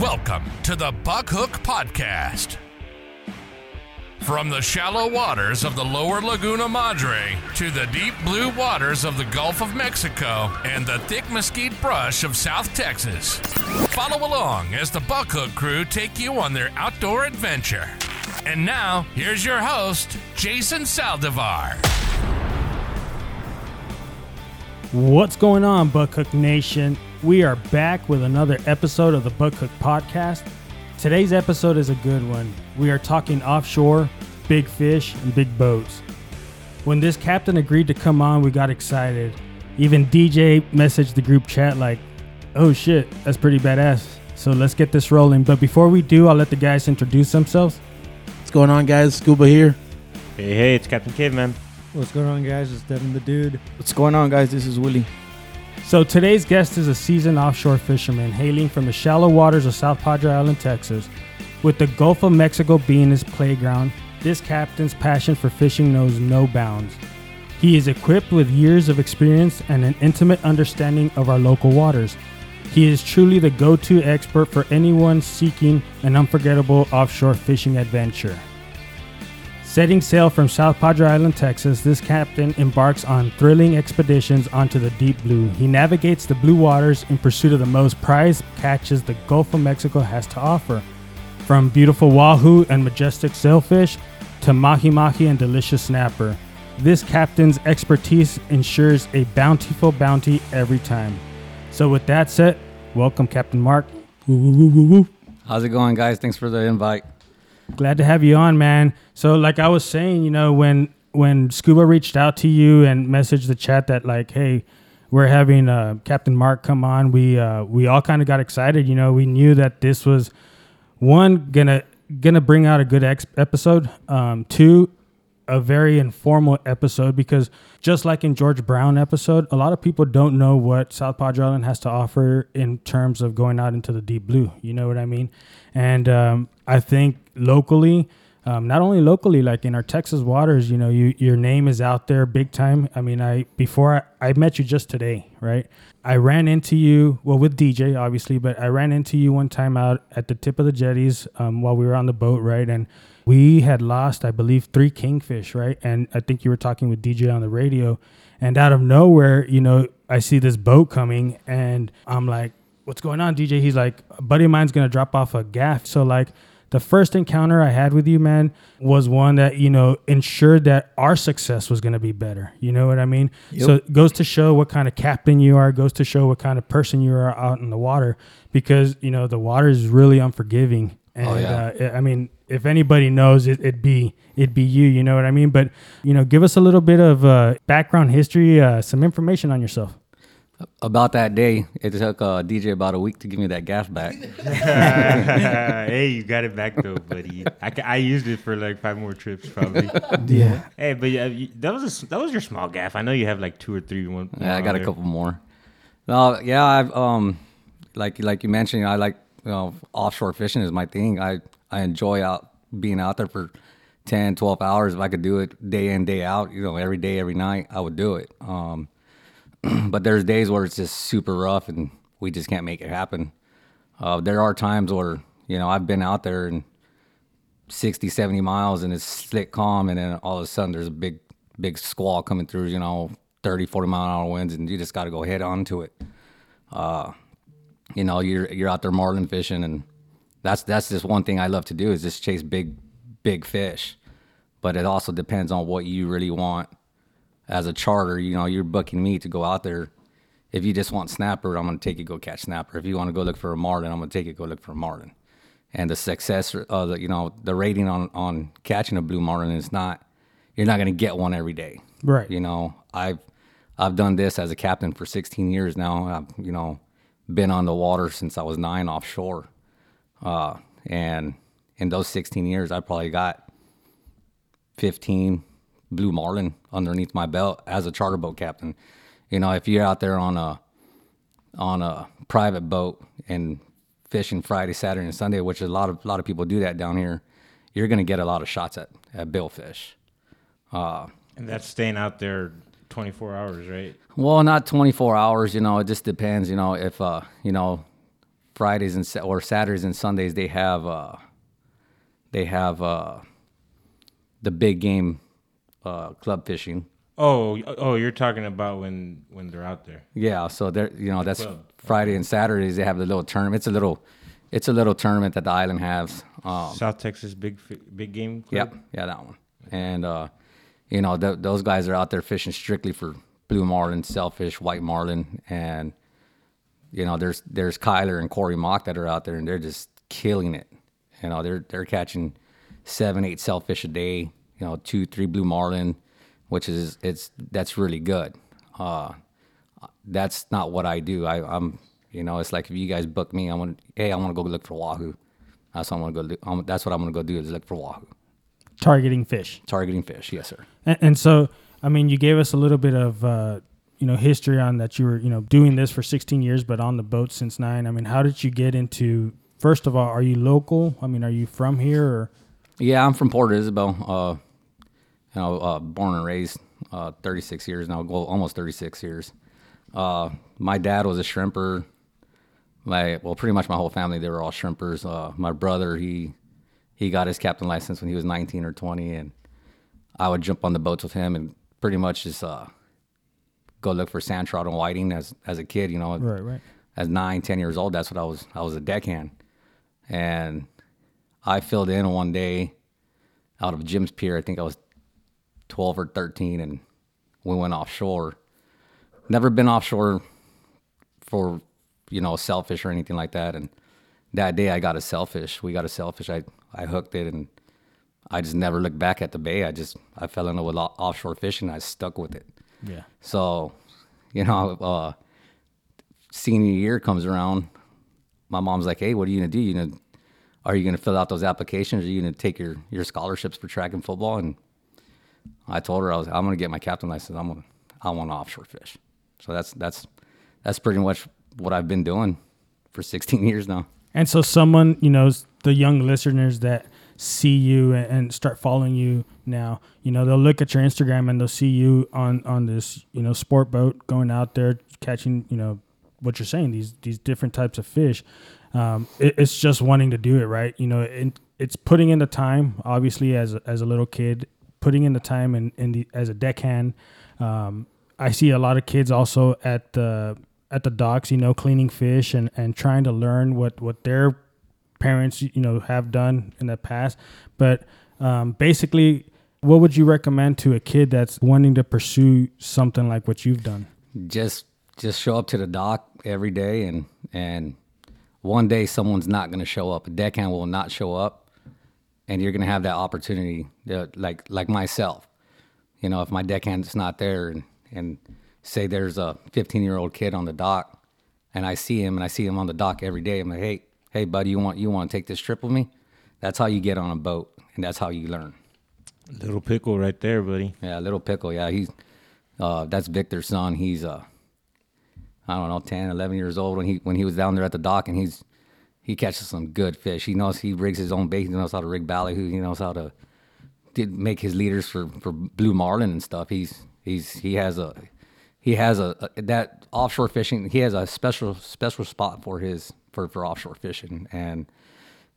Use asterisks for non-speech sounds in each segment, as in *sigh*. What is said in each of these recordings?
Welcome to the Buckhook Podcast. From the shallow waters of the lower Laguna Madre to the deep blue waters of the Gulf of Mexico and the thick mesquite brush of South Texas. Follow along as the Buckhook crew take you on their outdoor adventure. And now, here's your host, Jason Saldivar. What's going on, Buckhook Nation? We are back with another episode of the Buckhook Podcast. Today's episode is a good one. We are talking offshore, big fish, and big boats. When this captain agreed to come on, we got excited. Even DJ messaged the group chat like, "Oh shit, that's pretty badass." So let's get this rolling. But before we do, I'll let the guys introduce themselves. What's going on, guys? Scuba here. Hey, hey, it's Captain Caveman. What's going on, guys? It's Devin the Dude. What's going on, guys? This is Willie. So today's guest is a seasoned offshore fisherman hailing from the shallow waters of South Padre Island, Texas. With the Gulf of Mexico being his playground, this captain's passion for fishing knows no bounds. He is equipped with years of experience and an intimate understanding of our local waters. He is truly the go to expert for anyone seeking an unforgettable offshore fishing adventure. Setting sail from South Padre Island, Texas, this captain embarks on thrilling expeditions onto the deep blue. He navigates the blue waters in pursuit of the most prized catches the Gulf of Mexico has to offer. From beautiful wahoo and majestic sailfish to mahi mahi and delicious snapper, this captain's expertise ensures a bountiful bounty every time. So, with that said, welcome, Captain Mark. Woo, woo, woo, woo, woo. How's it going, guys? Thanks for the invite. Glad to have you on, man. So, like I was saying, you know, when when Scuba reached out to you and messaged the chat that like, hey, we're having uh, Captain Mark come on, we uh, we all kind of got excited. You know, we knew that this was one gonna gonna bring out a good ex- episode. Um, two, a very informal episode because just like in George Brown episode, a lot of people don't know what South Padre Island has to offer in terms of going out into the deep blue. You know what I mean? And um, I think locally, um, not only locally, like in our Texas waters, you know, you your name is out there big time. I mean, I before I, I met you just today, right? I ran into you, well, with DJ, obviously, but I ran into you one time out at the tip of the jetties um, while we were on the boat, right? And we had lost, I believe, three kingfish, right? And I think you were talking with DJ on the radio. And out of nowhere, you know, I see this boat coming and I'm like, what's going on, DJ? He's like, a buddy of mine's going to drop off a gaff. So, like, the first encounter I had with you, man, was one that, you know, ensured that our success was going to be better. You know what I mean? So it goes to show what kind of captain you are, goes to show what kind of person you are out in the water because, you know, the water is really unforgiving. And, Oh, yeah. uh, I mean, if anybody knows it, it'd be, it'd be you, you know what I mean? But, you know, give us a little bit of uh, background history, uh, some information on yourself. About that day, it took uh, DJ about a week to give me that gaff back. *laughs* hey, you got it back though, buddy. I, I used it for like five more trips probably. *laughs* Yeah. hey, but yeah, that was a s that was your small gaff. I know you have like two or three. One. Yeah, I got on a there. couple more. No, yeah, I've um, like like you mentioned, I like you know offshore fishing is my thing. I I enjoy out being out there for 10, 12 hours. If I could do it day in day out, you know, every day, every night, I would do it. Um, *clears throat* but there's days where it's just super rough and we just can't make it happen. Uh, there are times where you know I've been out there and 60, 70 miles and it's slick calm, and then all of a sudden there's a big, big squall coming through, you know, 30, 40 mile an hour winds, and you just got to go head on to it. Uh, you know, you're you're out there marlin fishing, and that's that's just one thing I love to do is just chase big, big fish. But it also depends on what you really want as a charter. You know, you're booking me to go out there. If you just want snapper, I'm gonna take you go catch snapper. If you want to go look for a marlin, I'm gonna take you go look for a marlin and the success uh the, you know the rating on on catching a blue marlin is not you're not going to get one every day Right. you know i've i've done this as a captain for 16 years now i've you know been on the water since i was 9 offshore uh and in those 16 years i probably got 15 blue marlin underneath my belt as a charter boat captain you know if you're out there on a on a private boat and fishing Friday, Saturday, and Sunday, which a lot of a lot of people do that down here, you're gonna get a lot of shots at at billfish. And that's staying out there 24 hours, right? Well, not 24 hours. You know, it just depends. You know, if uh, you know, Fridays and or Saturdays and Sundays they have uh, they have uh, the big game uh, club fishing. Oh, oh, you're talking about when when they're out there. Yeah, so they're you know that's Club. Friday and Saturdays they have the little tournament. It's a little it's a little tournament that the island has. Um, South Texas big big game. Club? Yep, yeah, that one. And uh, you know, th- those guys are out there fishing strictly for blue marlin, sailfish, white marlin, and you know, there's there's Kyler and Corey Mock that are out there, and they're just killing it. You know, they're they're catching seven, eight sailfish a day. You know, two, three blue marlin, which is it's that's really good. Uh, that's not what I do. I, I'm, you know, it's like if you guys book me, I want, hey, I want to go look for wahoo. That's what I'm gonna go do. Um, that's what I'm gonna go do is look for wahoo. Targeting fish. Targeting fish, yes, sir. And, and so, I mean, you gave us a little bit of, uh, you know, history on that you were, you know, doing this for 16 years, but on the boat since nine. I mean, how did you get into? First of all, are you local? I mean, are you from here? Or Yeah, I'm from Port Isabel. Uh, you know, uh, born and raised, uh, 36 years now, well, almost 36 years. Uh, my dad was a shrimper. My well, pretty much my whole family they were all shrimpers. Uh, my brother he he got his captain license when he was 19 or 20, and I would jump on the boats with him and pretty much just uh, go look for sand trout and whiting as as a kid. You know, right, right. as nine, ten years old, that's what I was. I was a deckhand, and I filled in one day out of Jim's Pier. I think I was twelve or thirteen, and we went offshore. Never been offshore for you know sailfish or anything like that. And that day, I got a sailfish. We got a sailfish. I I hooked it, and I just never looked back at the bay. I just I fell in love with offshore fishing. I stuck with it. Yeah. So, you know, uh, senior year comes around. My mom's like, "Hey, what are you gonna do? You gonna are you gonna fill out those applications? Are you gonna take your your scholarships for track and football?" And I told her I was, I'm gonna get my captain license. I'm gonna I want to offshore fish. So that's that's that's pretty much what I've been doing for 16 *laughs* years now. And so, someone, you know, the young listeners that see you and, start following you now, you know, they'll look at your Instagram and they'll see you on on this, you know, sport boat going out there catching, you know, what you're saying these these different types of fish. Um, it, it's just wanting to do it right, you know. It's putting in the time, obviously, as a, as a little kid, putting in the time and in, the as a deckhand. Um, I see a lot of kids also at the at the docks, you know, cleaning fish and, and trying to learn what, what their parents, you know, have done in the past. But um, basically, what would you recommend to a kid that's wanting to pursue something like what you've done? just just show up to the dock every day and and one day someone's not going to show up a deckhand will not show up and you're going to have that opportunity uh, like like myself you know if my deckhand's not there and and say there's a 15 year old kid on the dock and i see him and i see him on the dock every day i'm like hey hey buddy you want you want to take this trip with me that's how you get on a boat and that's how you learn Little pickle right there, buddy. yeah, little pickle. Yeah, he's uh, that's Victor's son. He's uh, I don't know, 10, 11 years old when he when he was down there at the dock, and he's he catches some good fish. He knows he rigs his own bait. He knows how to rig ballyhoo. He knows how to did make his leaders for for blue marlin and stuff. He's he's he has a he has a, a that offshore fishing. He has a special special spot for his for for offshore fishing, and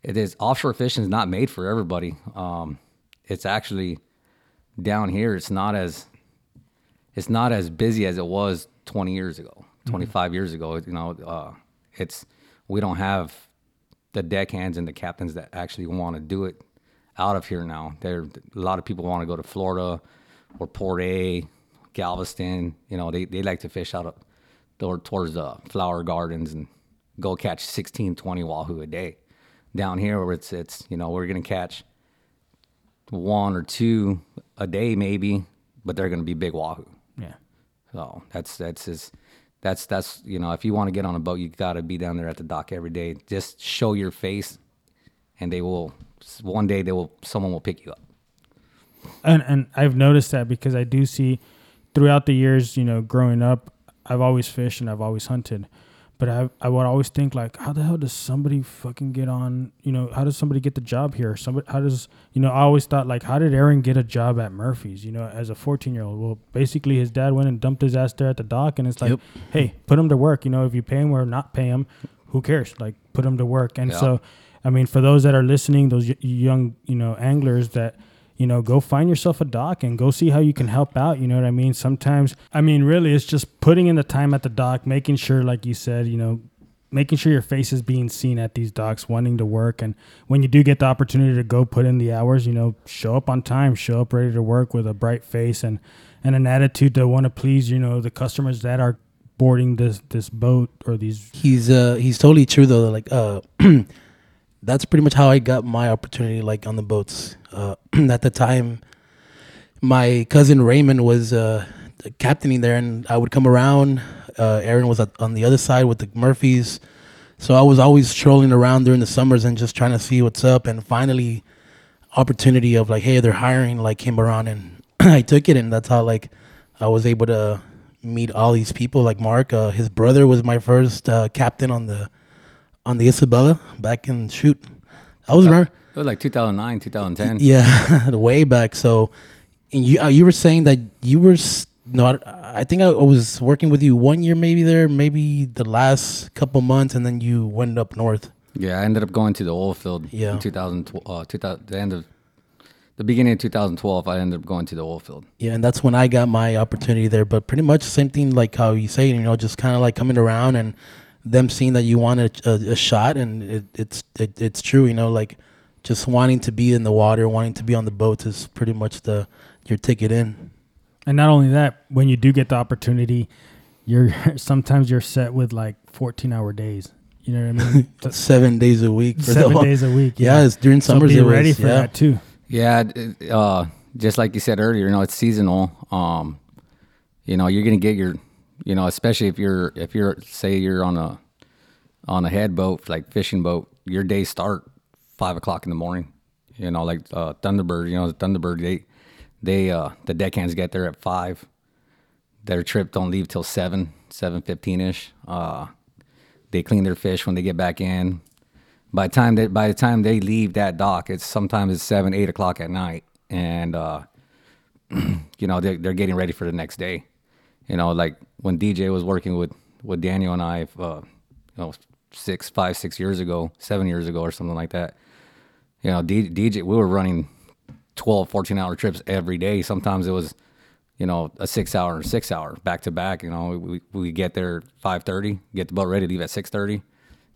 it is offshore fishing is not made for everybody. Um, it's actually down here. It's not as it's not as busy as it was 20 years ago, 25 years ago. You know, uh, it's we don't have the deckhands and the captains that actually want to do it out of here now. There, a lot of people want to go to Florida or Port A, Galveston. You know, they, they like to fish out of toward, towards the flower gardens and go catch 16, 20 wahoo a day. Down here, where it's it's you know we're gonna catch one or two a day maybe, but they're gonna be big wahoo. Yeah. So that's that's just that's that's you know if you want to get on a boat, you got to be down there at the dock every day. Just show your face, and they will one day they will someone will pick you up. And and I've noticed that because I do see throughout the years, you know, growing up, I've always fished and I've always hunted. But I I would always think like, how the hell does somebody fucking get on? You know, how does somebody get the job here? Somebody, how does you know? I always thought like, how did Aaron get a job at Murphy's? You know, as a fourteen year old. Well, basically, his dad went and dumped his ass there at the dock, and it's like, Yep. hey, put him to work. You know, if you pay him or not pay him, who cares? Like, put him to work. And Yeah. so, I mean, for those that are listening, those y- young, you know, anglers that, you know, go find yourself a dock and go see how you can help out. You know what I mean? Sometimes, I mean, really, it's just putting in the time at the dock, making sure, like you said, you know, making sure your face is being seen at these docks, wanting to work. And when you do get the opportunity to go put in the hours, you know, show up on time, show up ready to work with a bright face and, and an attitude to want to please, you know, the customers that are boarding this, this boat or these. He's uh he's totally true though. Like uh, *clears throat* that's pretty much how I got my opportunity. Like on the boats. Uh, *clears throat* at the time, my cousin Raymond was uh captaining there, and I would come around. Uh, Aaron was at, on the other side with the Murphys, so I was always strolling around during the summers and just trying to see what's up. And finally, opportunity of like, hey, they're hiring, like came around, and *clears throat* I took it, and that's how like I was able to meet all these people. Like Mark, uh, his brother was my first uh, captain on the on the Isabella back in shoot. I was around, It was like 2009, 2010. yeah, *laughs* the way back. So, and you uh, you were saying that you were not. I think I was working with you one year, maybe there, maybe the last couple months, and then you went up north. Yeah, I ended up going to the oil field Yeah. in 2012, uh, 2000, the end of the beginning of 2012. I ended up going to the oil field. Yeah, and that's when I got my opportunity there. But pretty much same thing, like how you say, you know, just kind of like coming around and them seeing that you want a, a shot, and it, it's it, it's true, you know, like just wanting to be in the water, wanting to be on the boats is pretty much the your ticket in. And not only that, when you do get the opportunity, you're *laughs* sometimes you're set with like 14 hour days. You know what I mean? *laughs* Seven days a week. for seven days a week. Yeah, it's during so summers. be it was, ready for yeah. that too. Yeah, uh, just like you said earlier, you know, it's seasonal. Um, you know, you're gonna get your, you know, especially if you're if you're say you're on a on a head boat like fishing boat, your days start five o'clock in the morning. You know, like uh, Thunderbird. You know, the Thunderbird they they uh, the deckhands get there at five. Their trip don't leave till seven seven fifteen ish. Uh, they clean their fish when they get back in. By the time that by the time they leave that dock, it's sometimes it's seven, eight o'clock at night, and uh, *clears throat* you know they're they're getting ready for the next day. You know, like when DJ was working with with Daniel and I, uh, you know, six, five, six years ago, seven years ago, or something like that. You know, D, DJ, we were running 12, 14 hour trips every day. Sometimes it was, you know, a six hour six hour back to back. You know, we, we get there 5.30, get the boat ready, to leave at 6.30,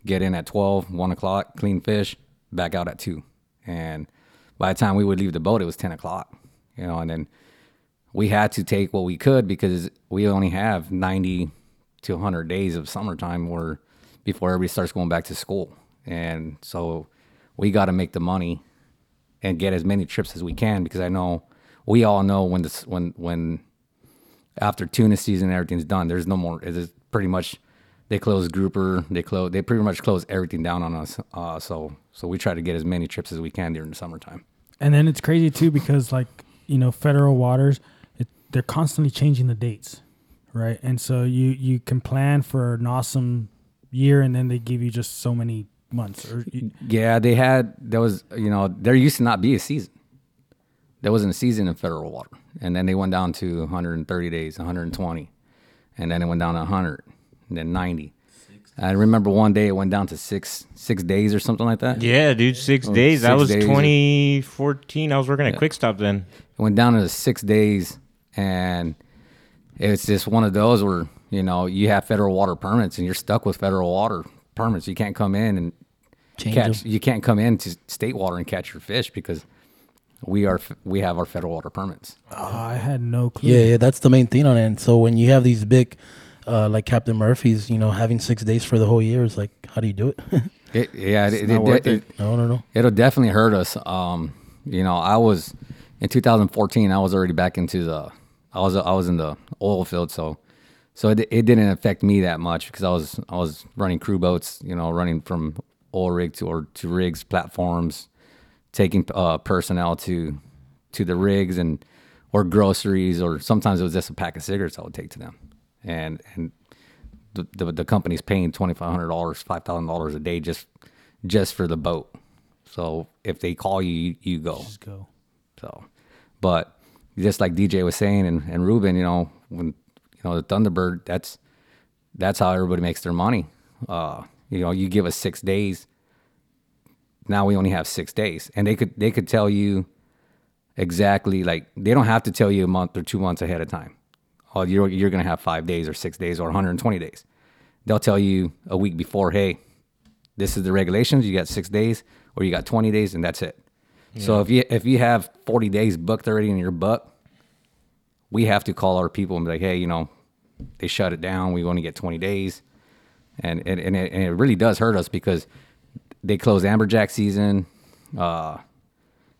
get in at 12, 1 o'clock, clean fish, back out at 2. And by the time we would leave the boat, it was 10 o'clock, you know, and then we had to take what we could because we only have 90 to 100 days of summertime where before everybody starts going back to school. And so we got to make the money and get as many trips as we can because I know we all know when this when when after tuna season everything's done there's no more it is pretty much they close grouper they close they pretty much close everything down on us uh, so so we try to get as many trips as we can during the summertime And then it's crazy too because like you know federal waters, they're constantly changing the dates, right? And so you you can plan for an awesome year, and then they give you just so many months. Or you, Yeah, they had there was you know there used to not be a season. There wasn't a season in federal water, and then they went down to 130 days, 120, and then it went down to 100, and then 90. I remember one day it went down to six six days or something like that. Yeah, dude, six oh, days. That six was days. 2014. I was working at Quick Stop then. It went down to six days, and it's just one of those where you know you have federal water permits and you're stuck with federal water permits. You can't come in and Change catch. them. You can't come in to state water and catch your fish because we are we have our federal water permits. oh, I had no clue. Yeah, yeah, that's the main thing on it. And so when you have these big, uh, like Captain Murphy's, you know, having six days for the whole year is like, how do you do it? *laughs* It, yeah, it, not it, worth it, it. no, no, no. it'll definitely hurt us. Um, you know, I was in 2014. I was already back into the. I was I was in the oil field, so so it, it didn't affect me that much because I was I was running crew boats. You know, running from oil rig to or to rigs platforms, taking uh, personnel to to the rigs and or groceries or sometimes it was just a pack of cigarettes I would take to them, and and the the, the company's paying twenty five hundred dollars, five thousand dollars a day just just for the boat. So if they call you, you, you go. Just go. So, but just like DJ was saying and, and Ruben, you know, when you know the Thunderbird, that's that's how everybody makes their money. Uh, you know, you give us six days. Now we only have six days, and they could they could tell you exactly like they don't have to tell you a month or two months ahead of time. Oh, you're you're gonna have five days or six days or 120 days. They'll tell you a week before, hey, this is the regulations. You got six days or you got 20 days, and that's it. So if you if you have 40 days booked already in your buck, we have to call our people and be like, hey, you know, they shut it down. We only get 20 days, and and and it, and it really does hurt us because they close amberjack season. Uh,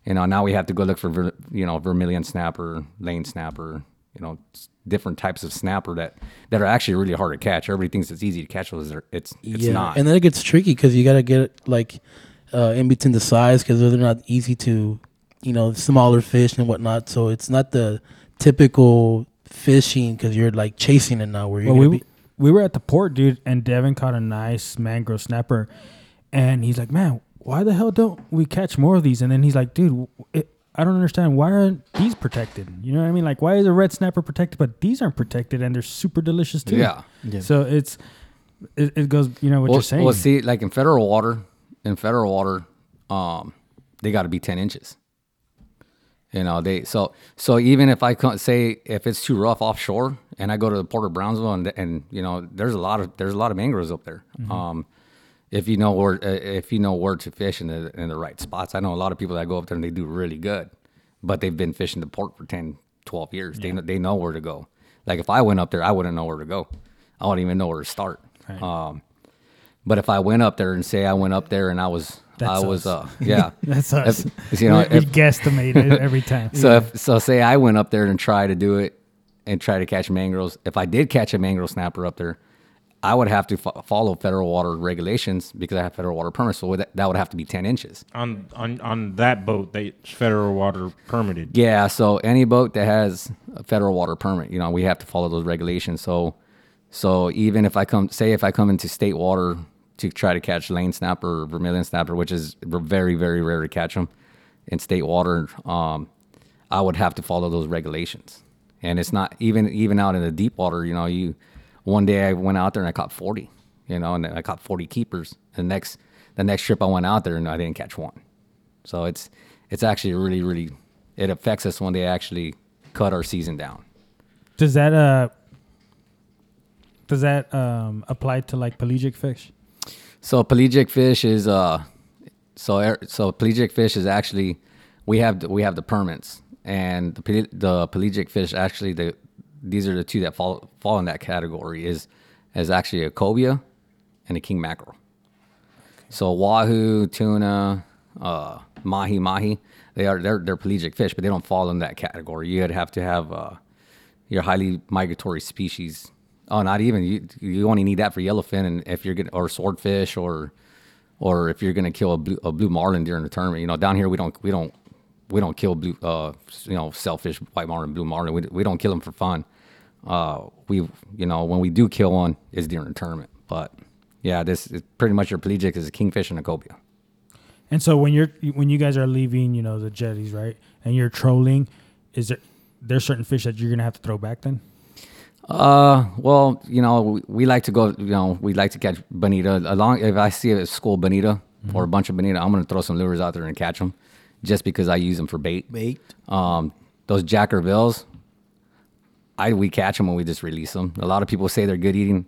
you know, now we have to go look for you know vermilion snapper, lane snapper, you know, different types of snapper that that are actually really hard to catch. Everybody thinks it's easy to catch those. They're- It's it's not. and then it gets tricky because you gotta get it like uh, in between the size because they're not easy to, you know, smaller fish and whatnot. So it's not the typical fishing because you're like chasing it now. Where you're Well, gonna we be, we were at the port, dude, and Devin caught a nice mangrove snapper, and he's like, "Man, why the hell don't we catch more of these?" And then he's like, "Dude, it, I don't understand. Why aren't these protected? You know what I mean? Like, why is a red snapper protected, but these aren't protected, and they're super delicious too? Yeah. Yeah. So it's it, it goes. You know what well, you're saying? well, see, like in federal water, in federal water, um, they got to be 10 inches. You know, they so so even if I can't say if it's too rough offshore and I go to the Port of Brownsville and and you know there's a lot of there's a lot of mangroves up there. Um, if you know where uh, if you know where to fish in the in the right spots, I know a lot of people that go up there and they do really good, but they've been fishing the port for 10, 12 years. They know, they know where to go. Like if I went up there, I wouldn't know where to go. I wouldn't even know where to start. Um, but if I went up there and say I went up there and I was That's I was uh yeah *laughs* That's us. If- you know, we, we if- guesstimate it *laughs* every time. so if, so say I went up there and try to do it and try to catch mangroves. If I did catch a mangrove snapper up there, I would have to fo- follow federal water regulations because I have federal water permit. So that, that would have to be 10 inches. on on on that boat that's federal water permitted. Yeah. So any boat that has a federal water permit, you know, we have to follow those regulations. So, so even if I come, say if I come into state water to try to catch lane snapper or vermilion snapper, which is very, very rare to catch them in state water, um, I would have to follow those regulations. And it's not even, even out in the deep water, you know, you, one day I went out there and I caught 40, you know, and I caught 40 keepers. The next, the next trip I went out there and I didn't catch one. So it's it's actually really really it affects us when they actually cut our season down. Does that uh does that um apply to like pelagic fish? So pelagic fish is uh so so pelagic fish is actually we have the, we have the permits and the the pelagic fish actually the these are the two that fall fall in that category is is actually a cobia and a king mackerel. So wahoo, tuna, uh, mahi mahi, they are they're they're pelagic fish, but they don't fall in that category. You'd have to have uh, your highly migratory species. Oh, not even you. You only need that for yellowfin, and if you're getting or swordfish, or or if you're gonna kill a blue, a blue marlin during the tournament. You know, down here we don't we don't we don't kill blue uh you know sailfish white marlin, blue marlin. We we don't kill them for fun. Uh, we you know when we do kill one is during the tournament. But yeah, this is pretty much your pelagic is a kingfish and a cobia. And so when you're when you guys are leaving, you know, the jetties, right? And you're trolling, is there there's certain fish that you're gonna have to throw back then? Uh, well, you know, we, we like to go. You know, we like to catch bonita. Along, if I see a school bonita or a bunch of bonita, I'm gonna throw some lures out there and catch them, just because I use them for bait. Bait. Um, those jackerbills, I we catch them and we just release them. A lot of people say they're good eating.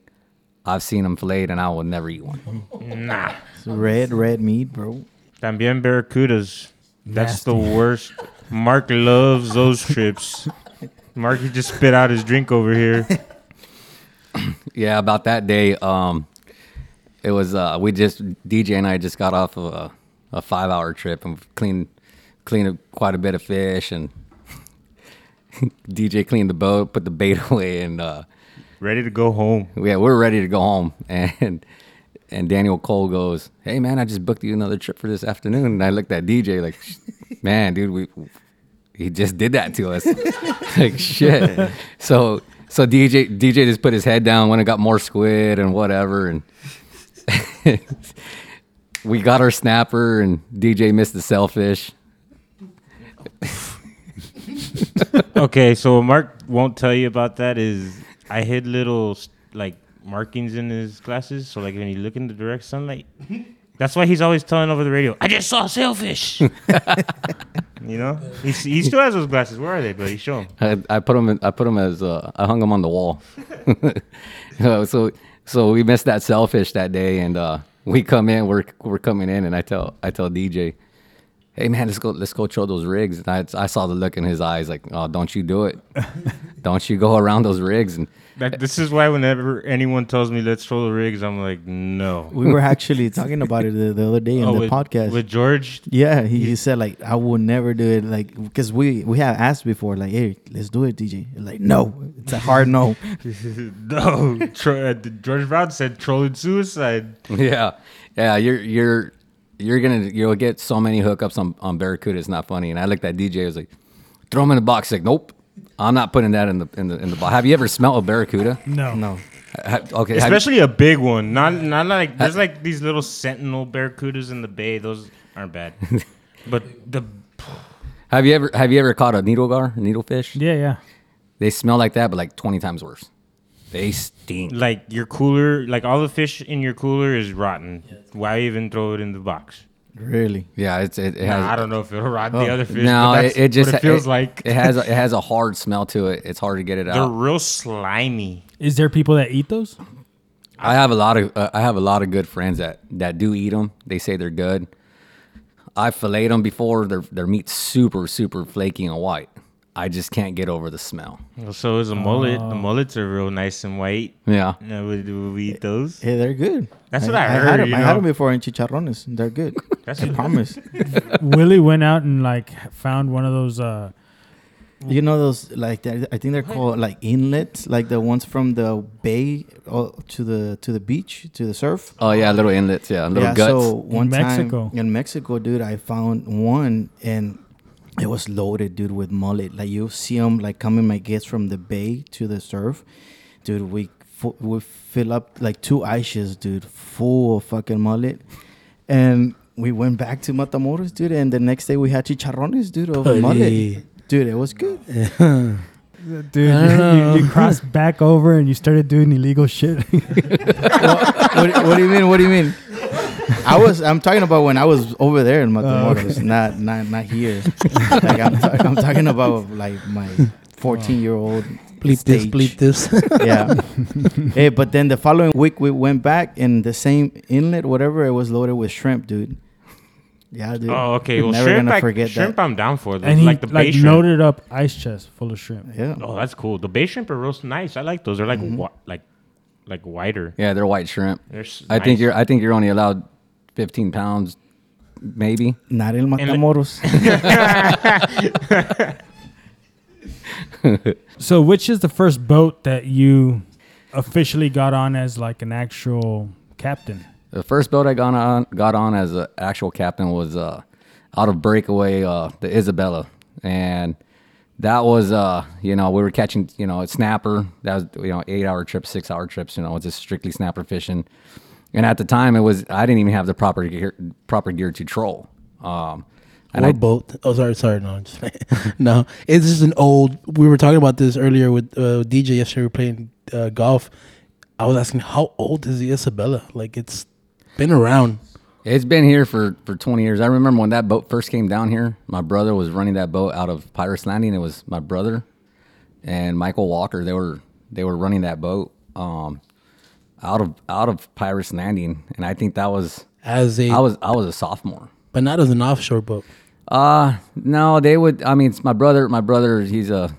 I've seen them filleted, and I will never eat one. *laughs* Nah. It's red, red meat, bro. También barracudas. That's the worst. Mark loves those *laughs* trips. Mark, he just spit out his drink over here. *laughs* Yeah, about that day, um, it was uh, we just DJ and I just got off of a, a five hour trip and cleaned cleaned quite a bit of fish and *laughs* DJ cleaned the boat, put the bait *laughs* away, and uh, Ready to go home. yeah, we are ready to go home. And and Daniel Cole goes, "Hey man, I just booked you another trip for this afternoon." And I looked at DJ like, "Man, dude, we he just did that to us." *laughs* like shit. *laughs* So so DJ DJ just put his head down, went and got more squid and whatever, and *laughs* we got our snapper, and DJ missed the sailfish. Okay, so what Mark won't tell you about that is I hid little like markings in his glasses. So like when you look in the direct sunlight, that's why he's always telling over the radio, "I just saw sailfish." *laughs* you know, he he still has those glasses. Where are they, buddy? Show him. I, I put them. In, I put them as. Uh, I hung them on the wall. *laughs* So so we missed that sailfish that day, and uh, we come in. We're we're coming in, and I tell I tell DJ, "Hey man, let's go let's go throw those rigs." And I I saw the look in his eyes, like, "Oh, don't you do it? *laughs* don't you go around those rigs?" And That, this is why whenever anyone tells me let's troll the rigs, I'm like, no. We were actually talking about it the, the other day in Oh, the with, podcast. with George. yeah, he, he said like I will never do it like because we we have asked before like hey let's do it DJ like no it's a hard no *laughs* no, tro- uh, George Brown said trolling suicide. *laughs* yeah, yeah, you're you're you're gonna you'll get so many hookups on on Barracuda. It's not funny. And I looked at DJ. I was like, "Throw him in the box." Like, nope, I'm not putting that in the in the in the box. Have you ever smelled a Barracuda? No. no Ha- okay, have you- Especially a big one. Not not like there's like these little sentinel barracudas in the bay. Those aren't bad. *laughs* but the Have you ever have you ever caught a needlegar, needlefish? Yeah, yeah. They smell like that, but like twenty times worse. They stink. like your cooler, like all the fish in your cooler is rotten. Why even throw it in the box? really Yeah, it's it, it has. Nah, I don't know if it'll rot the other fish. no, but it, that's it just what it feels it, like. It has a, it has a *laughs* hard smell to it. It's hard to get it out. They're real slimy. Is there people that eat those? I have a lot of uh, I have a lot of good friends that that do eat them. They say they're good. I filleted them before. Their their meat's super super flaky and white. I just can't get over the smell. So is a mullet. Oh. The mullets are real nice and white. Yeah. Yeah, would, would we eat those? Yeah, they're good That's what I had heard, them, you I had them before in chicharrones they're good *laughs* That's I promise *laughs* Willie went out and like found one of those. uh you know those like they're- I think they're called like inlets like the ones from the bay uh, to the to the beach to the surf Oh yeah, little inlets. Yeah, little yeah, guts. so one Mexico. time in Mexico, dude, I found one and it was loaded, dude, with mullet. Like you see them like coming my gates from the bay to the surf, dude. We fu- we fill up like two ices, dude, full of fucking mullet, and we went back to Matamoros, dude. And the next day we had chicharrones, dude, of Holy. mullet. Dude, it was good. *laughs* Dude, you, you crossed back over and you started doing illegal shit. *laughs* what, what do you mean? What do you mean? I was. I'm talking about when I was over there in Matamoros, not not not here. like I'm, ta- I'm talking about like my 14 year old. Bleep this, bleep this. *laughs* yeah. hey, but then the following week we went back and the same inlet, whatever, it was loaded with shrimp, dude. Yeah, dude. Oh, okay. Well, Never shrimp, gonna I, forget shrimp that. I'm down for. and he like the bay like shrimp. loaded up ice chest full of shrimp. Yeah. Oh, that's cool. The bay shrimp are real nice. I like those. They're like Mm-hmm. wa- like like whiter. yeah, they're white shrimp. They're s- I think you're I think you're only allowed 15 pounds, maybe. Not in like- Matamoros. *laughs* So, which is the first boat that you officially got on as like an actual captain? The first boat I got on got on as an actual captain was uh, out of breakaway, uh, the Isabella, and that was uh, you know we were catching you know a snapper. That was you know eight hour trips, six hour trips. You know, it's just strictly snapper fishing. And at the time, it was I didn't even have the proper gear, proper gear to troll. Um, and or I, both. Oh, sorry, sorry. No, I'm just *laughs* no. It's just an old. We were talking about this earlier with uh, DJ yesterday. We were playing uh, golf. I was asking how old is the Isabella? Like it's been around. It's been here for, for 20 years. I remember when that boat first came down here, my brother was running that boat out of Pirates Landing. It was my brother and Michael Walker. They were they were running that boat um, out of out of Pirates Landing, and I think that was As a, I was I was a sophomore. but not as an offshore boat. Uh no, they would. I mean, it's my brother. My brother, he's a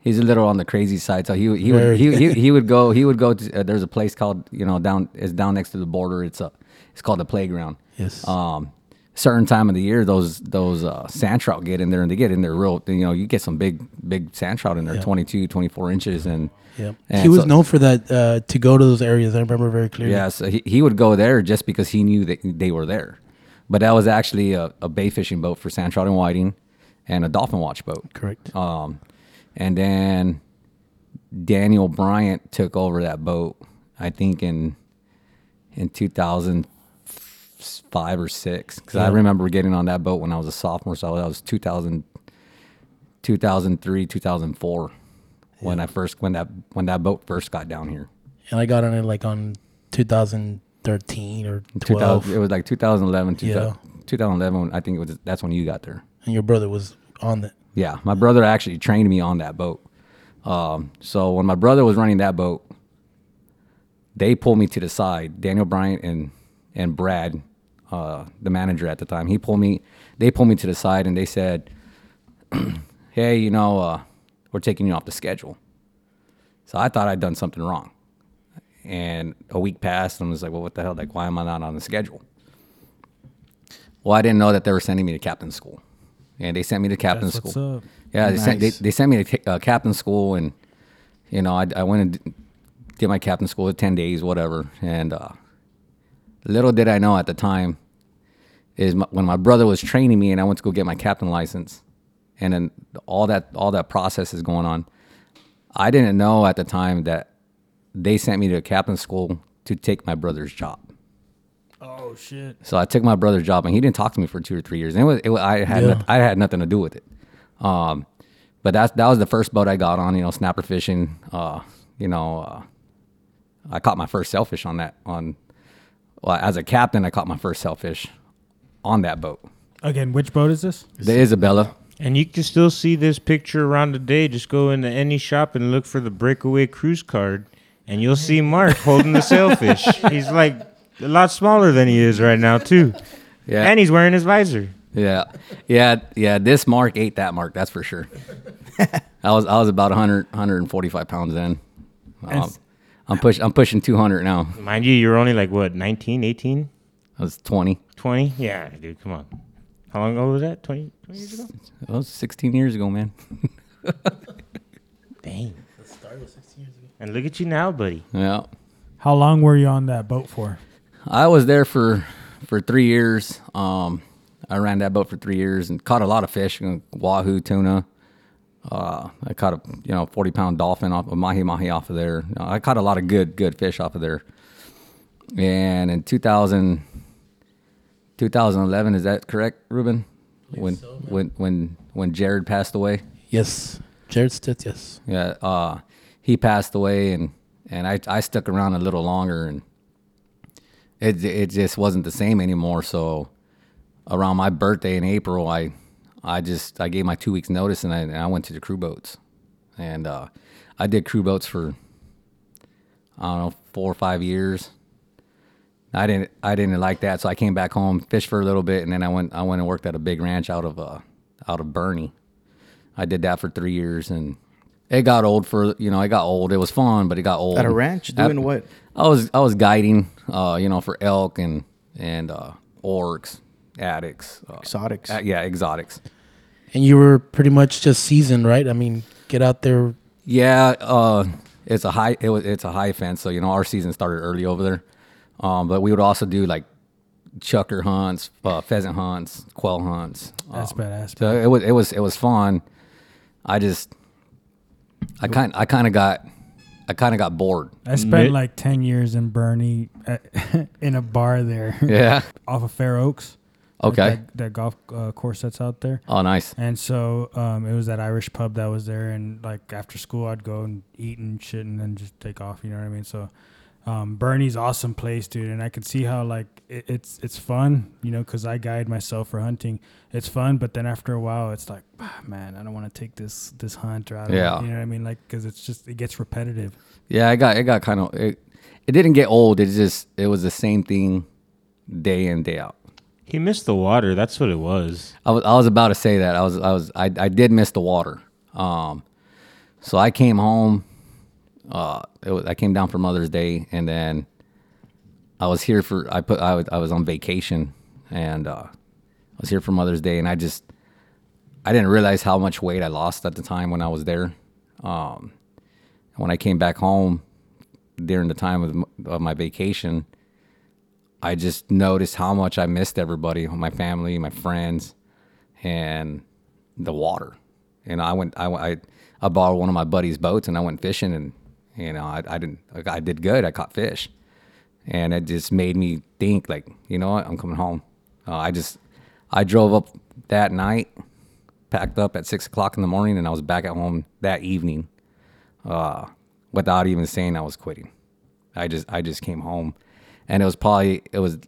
he's a little on the crazy side. So he would- he would he, he, he would go he would go to. Uh, there's a place called you know down it's down next to the border. It's a it's called the playground. Yes. Um, certain time of the year, those those uh, sand trout get in there and they get in there real. You know, you get some big big sand trout in there, Yeah. 22, 24 inches, and Yeah, he was so- known for that uh, to go to those areas. I remember very clearly. Yeah, so he, he would go there just because he knew that they were there. But that was actually a, a bay fishing boat for sand trout and whiting and a dolphin watch boat. correct. Um, and then Daniel Bryant took over that boat, I think in in 2005 or six. Because I remember getting on that boat when I was a sophomore. So that was 2000, 2003, 2004 when I first when that when that boat first got down here. and I got on it like on 2013 or 12. 2000, it was like 2011, Yeah. 2000, 2011. I think it was. That's when you got there. and your brother was on it. Yeah, my brother actually trained me on that boat. Um, so when my brother was running that boat, they pulled me to the side. Daniel Bryant and and Brad, uh, the manager at the time, he pulled me. They pulled me to the side and they said, *clears throat* "Hey, you know, uh, we're taking you off the schedule." So I thought I'd done something wrong, and a week passed and I was like, "Well, what the hell? Like, why am I not on the schedule?" Well, I didn't know that they were sending me to captain school, and they sent me to captain That's school. Yeah, they, sent, they, they sent me to uh, captain school, and you know, I, I went and did my captain school at ten days, whatever. And uh, little did I know at the time is my, when my brother was training me, and I went to go get my captain license, and then all that all that process is going on. I didn't know at the time that they sent me to a captain school to take my brother's job. Oh shit. So I took my brother's job, and he didn't talk to me for two or three years. And it was, it was I had Yeah. I had nothing to do with it. Um, but that's that was the first boat I got on. You know, snapper fishing. Uh, you know, uh, I caught my first sailfish on that. On well, as a captain, I caught my first sailfish on that boat, Again, which boat is this? the Isabella. And you can still see this picture around today. Just go into any shop and look for the breakaway cruise card, and you'll see Mark holding the sailfish. *laughs* He's like a lot smaller than he is right now, too. Yeah, And he's wearing his visor. yeah, yeah, yeah. This mark ate that mark. That's for sure. *laughs* I was I was about 100, 145 pounds then. And Um, s- I'm push I'm pushing 200 now. Mind you, you're only like, what, 19, 18, I was 20. 20? Yeah, dude, come on. How long ago was that? 20, 20 years ago? That was 16 years ago, man. *laughs* Dang. that started sixteen years ago. And look at you now, buddy. Yeah. How long were you on that boat for? I was there for for three years. Um, I ran that boat for three years and caught a lot of fish, you know, wahoo, tuna. Uh, I caught a you know forty pound dolphin off a mahi mahi off of there. I caught a lot of good good fish off of there. And in 2000, 2011, is that correct, Ruben? When when when when Jared passed away. Yes, Jared Stitz. Yes, Yeah, uh, he passed away, and and I I stuck around a little longer, and it it just wasn't the same anymore. So around my birthday in April, I I just I gave my two weeks notice, and I and I went to the crew boats, and uh, I did crew boats for I don't know four or five years. I didn't I didn't like that, so I came back home, fished for a little bit, and then I went I went and worked at a big ranch out of uh out of Boerne. I did that for three years, and it got old for you know it got old. It was fun, but it got old. At a ranch, At- doing what? I was I was guiding, uh, you know, for elk and and uh, oryx, addicts, uh, Exotics. uh, yeah, exotics. and you were pretty much just seasoned, right? I mean, get out there. Yeah, uh, it's a high it was it's a high fence, so you know our season started early over there. Um, but we would also do like chukar hunts, uh, pheasant hunts, quail hunts. That's um, badass. So it was it was it was fun. I just I kind I kind of got I kind of got bored. I spent Mid- like ten years in Boerne at, *laughs* in a bar there Yeah. *laughs* off of Fair Oaks. Okay. that, that golf uh, course that's out there. Oh, nice. And so um, it was that Irish pub that was there, and like after school, I'd go and eat and shit, and then just take off. You know what I mean? So um, Boerne's awesome place, dude, and I could see how like it, it's it's fun, you know, because I guide myself for hunting. It's fun, but then after a while, it's like, ah, man, I don't want to take this this hunt or I don't Yeah. you know what I mean? Like because it's just it gets repetitive. Yeah, it got it got kind of it. It didn't get old. It just it was the same thing, day in day out. He missed the water. That's what it was. I was I was about to say that. I was I was I, I did miss the water. Um, so I came home. Uh, was, I came down for Mother's Day, and then I was here for I put I was, on vacation, and uh, I was here for Mother's Day, and I just I didn't realize how much weight I lost at the time when I was there. Um, when I came back home during the time of, of my vacation, I just noticed how much I missed everybody, my family, my friends, and the water. And I went, I, I, I borrowed one of my buddy's boats and I went fishing, and you know, I, I didn't, I did good. I caught fish, and it just made me think, like, you know what, I'm coming home. Uh, I just, I drove up that night, packed up at six o'clock in the morning, and I was back at home that evening, uh, without even saying I was quitting. I just I just came home, and it was probably it was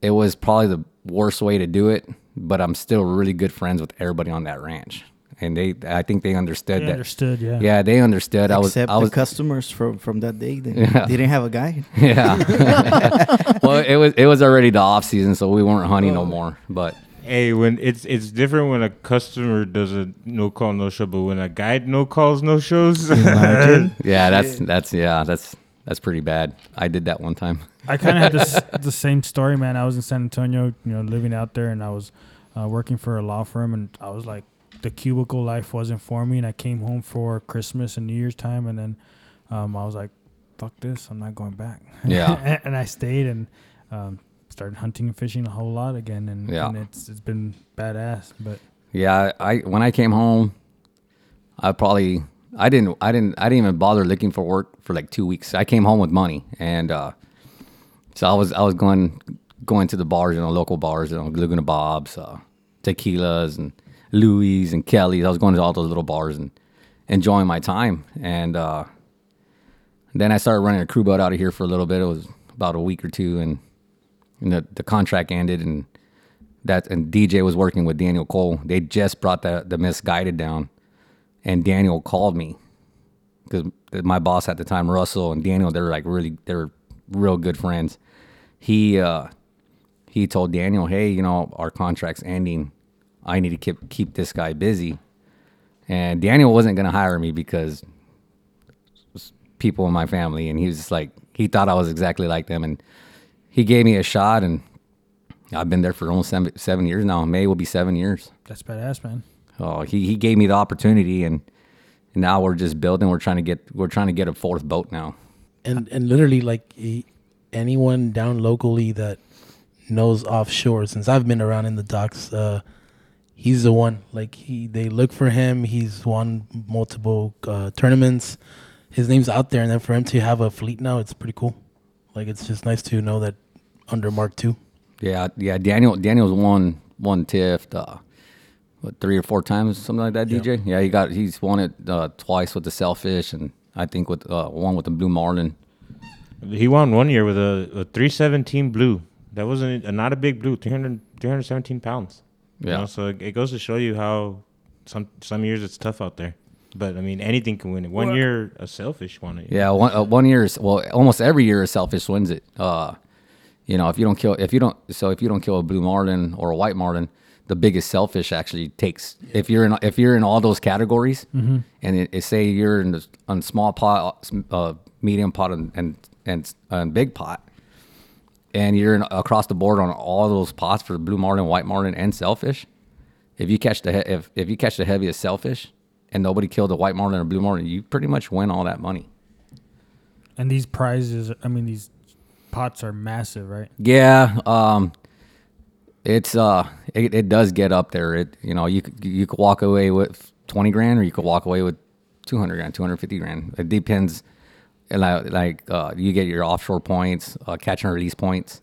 it was probably the worst way to do it. But I'm still really good friends with everybody on that ranch, and they I think they understood They that. understood, yeah. Yeah, they understood. I was Except I was customers from from that day. They, *laughs* Yeah. they didn't have a guide. *laughs* yeah. *laughs* well, it was it was already the off season, so we weren't hunting no more. But Hey, when it's it's different when a customer does a no call no show, but when a guide no calls no shows, yeah, that's that's yeah, that's that's pretty bad. I did that one time. I kind of had this the same story, man. I was in San Antonio, you know, living out there, and I was uh, working for a law firm, and I was like, the cubicle life wasn't for me, and I came home for Christmas and New Year's time, and then um, I was like, fuck this, I'm not going back. Yeah. *laughs* and, and I stayed and um, started hunting and fishing a whole lot again, and, Yeah. and it's it's been badass, but. Yeah, I when I came home, I probably I didn't I didn't I didn't even bother looking for work for like two weeks. I came home with money, and uh, so I was I was going going to the bars, you know, local bars, you know, Laguna Bob's, uh, Tequilas, and Louis and Kelly's. I was going to all those little bars and enjoying my time, and uh, then I started running a crew boat out of here for a little bit. It was about a week or two, and, and the the contract ended, and that and DJ was working with Daniel Cole. They just brought the the misguided down, and Daniel called me because my boss at the time, Russell and Daniel, they're like really they're real good friends. He uh, he told Daniel, "Hey, you know our contract's ending. I need to keep keep this guy busy." And Daniel wasn't gonna hire me because people in my family, and he was just like he thought I was exactly like them, and he gave me a shot, and I've been there for almost seven, seven years now. May will be seven years. That's badass, man. Oh, he, he gave me the opportunity, and now we're just building. We're trying to get we're trying to get a fourth boat now. and and literally like he, anyone down locally that knows offshore since i've been around in the docks uh he's the one like he they look for him he's won multiple uh tournaments his name's out there and then for him to have a fleet now it's pretty cool like it's just nice to know that under mark ii Yeah, yeah. Daniel Daniel's won one TIFT, uh, what three or four times, something like that. DJ. Yeah, he got he's won it uh, twice with the Sailfish, and I think with uh, one with the Blue Marlin. he won one year with a, a 317 blue. That wasn't a, not a big blue, 300, 317 pounds. You Yeah. know, so it, it goes to show you how some some years it's tough out there. But I mean, anything can win it. One Well- year, a sailfish won it. Yeah, one uh, one year is well, almost every year a Sailfish wins it. Uh, you know, if you don't kill, if you don't, so if you don't kill a Blue Marlin or a White Marlin, the biggest Sailfish actually takes. If you're in if you're in all those categories, and it, it say you're in the on small pot, uh, medium pot, and and and, and big pot, and you're in, across the board on all those pots for blue marlin, white marlin, and sailfish. If you catch the he- if if you catch the heaviest sailfish, and nobody killed a white marlin or blue marlin, you pretty much win all that money. And these prizes, I mean, these pots are massive, right? Yeah, um, it's uh, it, it does get up there. It you know you you could walk away with twenty grand, or you could walk away with two hundred grand, two hundred fifty grand. It depends. And Like like uh, you get your offshore points, uh, catch and release points.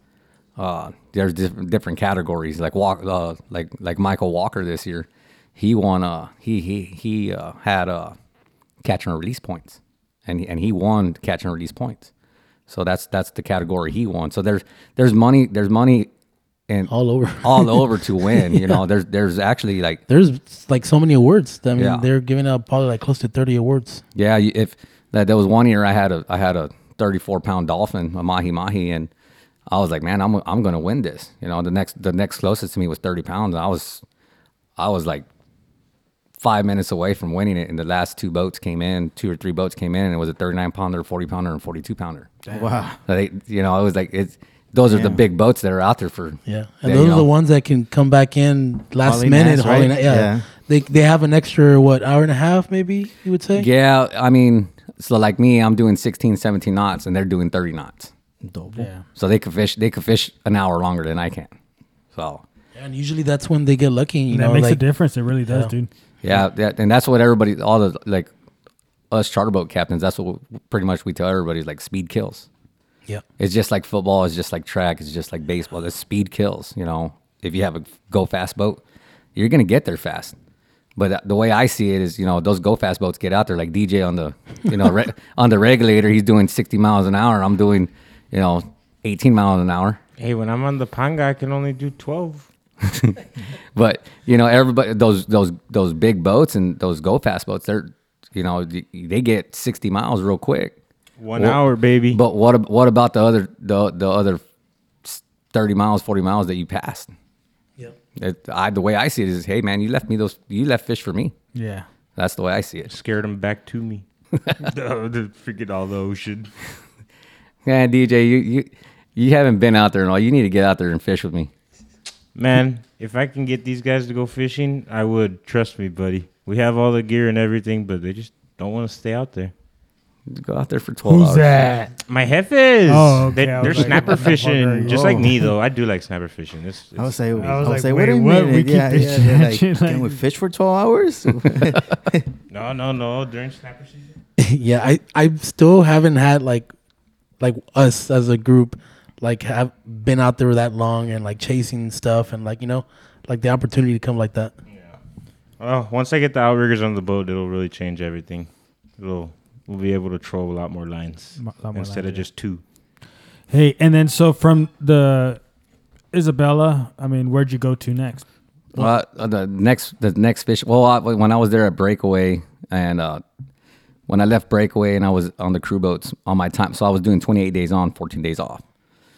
Uh, there's different different categories. Like walk, uh, like like Michael Walker this year, he won. Uh, he he he uh, had uh, catch and release points, and and he won catch and release points. So that's that's the category he won. So there's there's money there's money and all over *laughs* all over to win. You know, *laughs* there's there's actually like there's like so many awards i mean Yeah. they're giving out probably like close to 30 awards yeah, if that there was one year I had a I had a 34 pound dolphin, a mahi mahi, and I was like, man, I'm I'm gonna win this. You know, the next the next closest to me was 30 pounds. And I was I was like five minutes away from winning it, and the last two boats came in, two or three boats came in, and it was a 39 pounder, 40 pounder, and 42 pounder. Wow. So they, you know, it was like it's those are the big boats that are out there for Yeah, and Yeah, those you are the ones that can come back in last Hauling minute. ass, right? a- yeah. Yeah. they they have an extra what hour and a half maybe you would say. Yeah, I mean, so like me, I'm doing 16, 17 knots, and they're doing 30 knots. Double. Yeah. So they could fish. They could fish an hour longer than I can. So and usually that's when they get lucky. You And know, that makes a difference. It really does, Yeah. dude. yeah, that, and that's what everybody, all the like us charter boat captains. That's what pretty much we tell everybody is like speed kills. yeah, It's just like football. It's just like track. It's just like baseball. The speed kills. You know, if you have a go fast boat, you're gonna get there fast. But uh, the way I see it is, you know, those go fast boats get out there like DJ on the, you know, re- *laughs* on the regulator. He's doing 60 miles an hour. I'm doing, you know, 18 miles an hour. Hey, when I'm on the panga, I can only do 12. *laughs* But you know, everybody those those those big boats and those go fast boats, they're you know they get 60 miles real quick. One Well, hour, baby. But what what about the other the the other 30 miles, 40 miles that you passed? Yep. It, I, the way I see it is, hey man, you left me those, you left fish for me. Yeah. That's the way I see it. Scared them back to me. oh, *laughs* the, *laughs* forget all the ocean. *laughs* Yeah, DJ, you you you haven't been out there and all. You need to get out there and fish with me. Man, if I can get these guys to go fishing, I would. Trust me, buddy. We have all the gear and everything, but they just don't want to stay out there. Go out there for 12 Who's hours. that? My jefes. Oh, okay, They, I they're was like, snapper what the fishing, you- just like me *laughs* though. I do like snapper fishing. It's, I was it's like, I was was, like, like, wait, wait, a what? minute. We keep yeah, yeah, they're like, shit, *laughs* like- can we fish for 12 hours? *laughs* no, no, no. During snapper season. yeah, I I still haven't had like like us as a group like have been out there that long and like chasing stuff and like you know like the opportunity to come like that. Yeah. Well, once I get the outriggers on the boat, it'll really change everything. It'll we'll be able to troll a lot more lines lot more instead lines, of yeah. just two. Hey, and then so from the Isabella, I mean, where'd you go to next? Well, uh, the next the next fish. Well, I, when I was there at Breakaway, and uh, when I left Breakaway, and I was on the crew boats on my time, so I was doing 28 days on, 14 days off.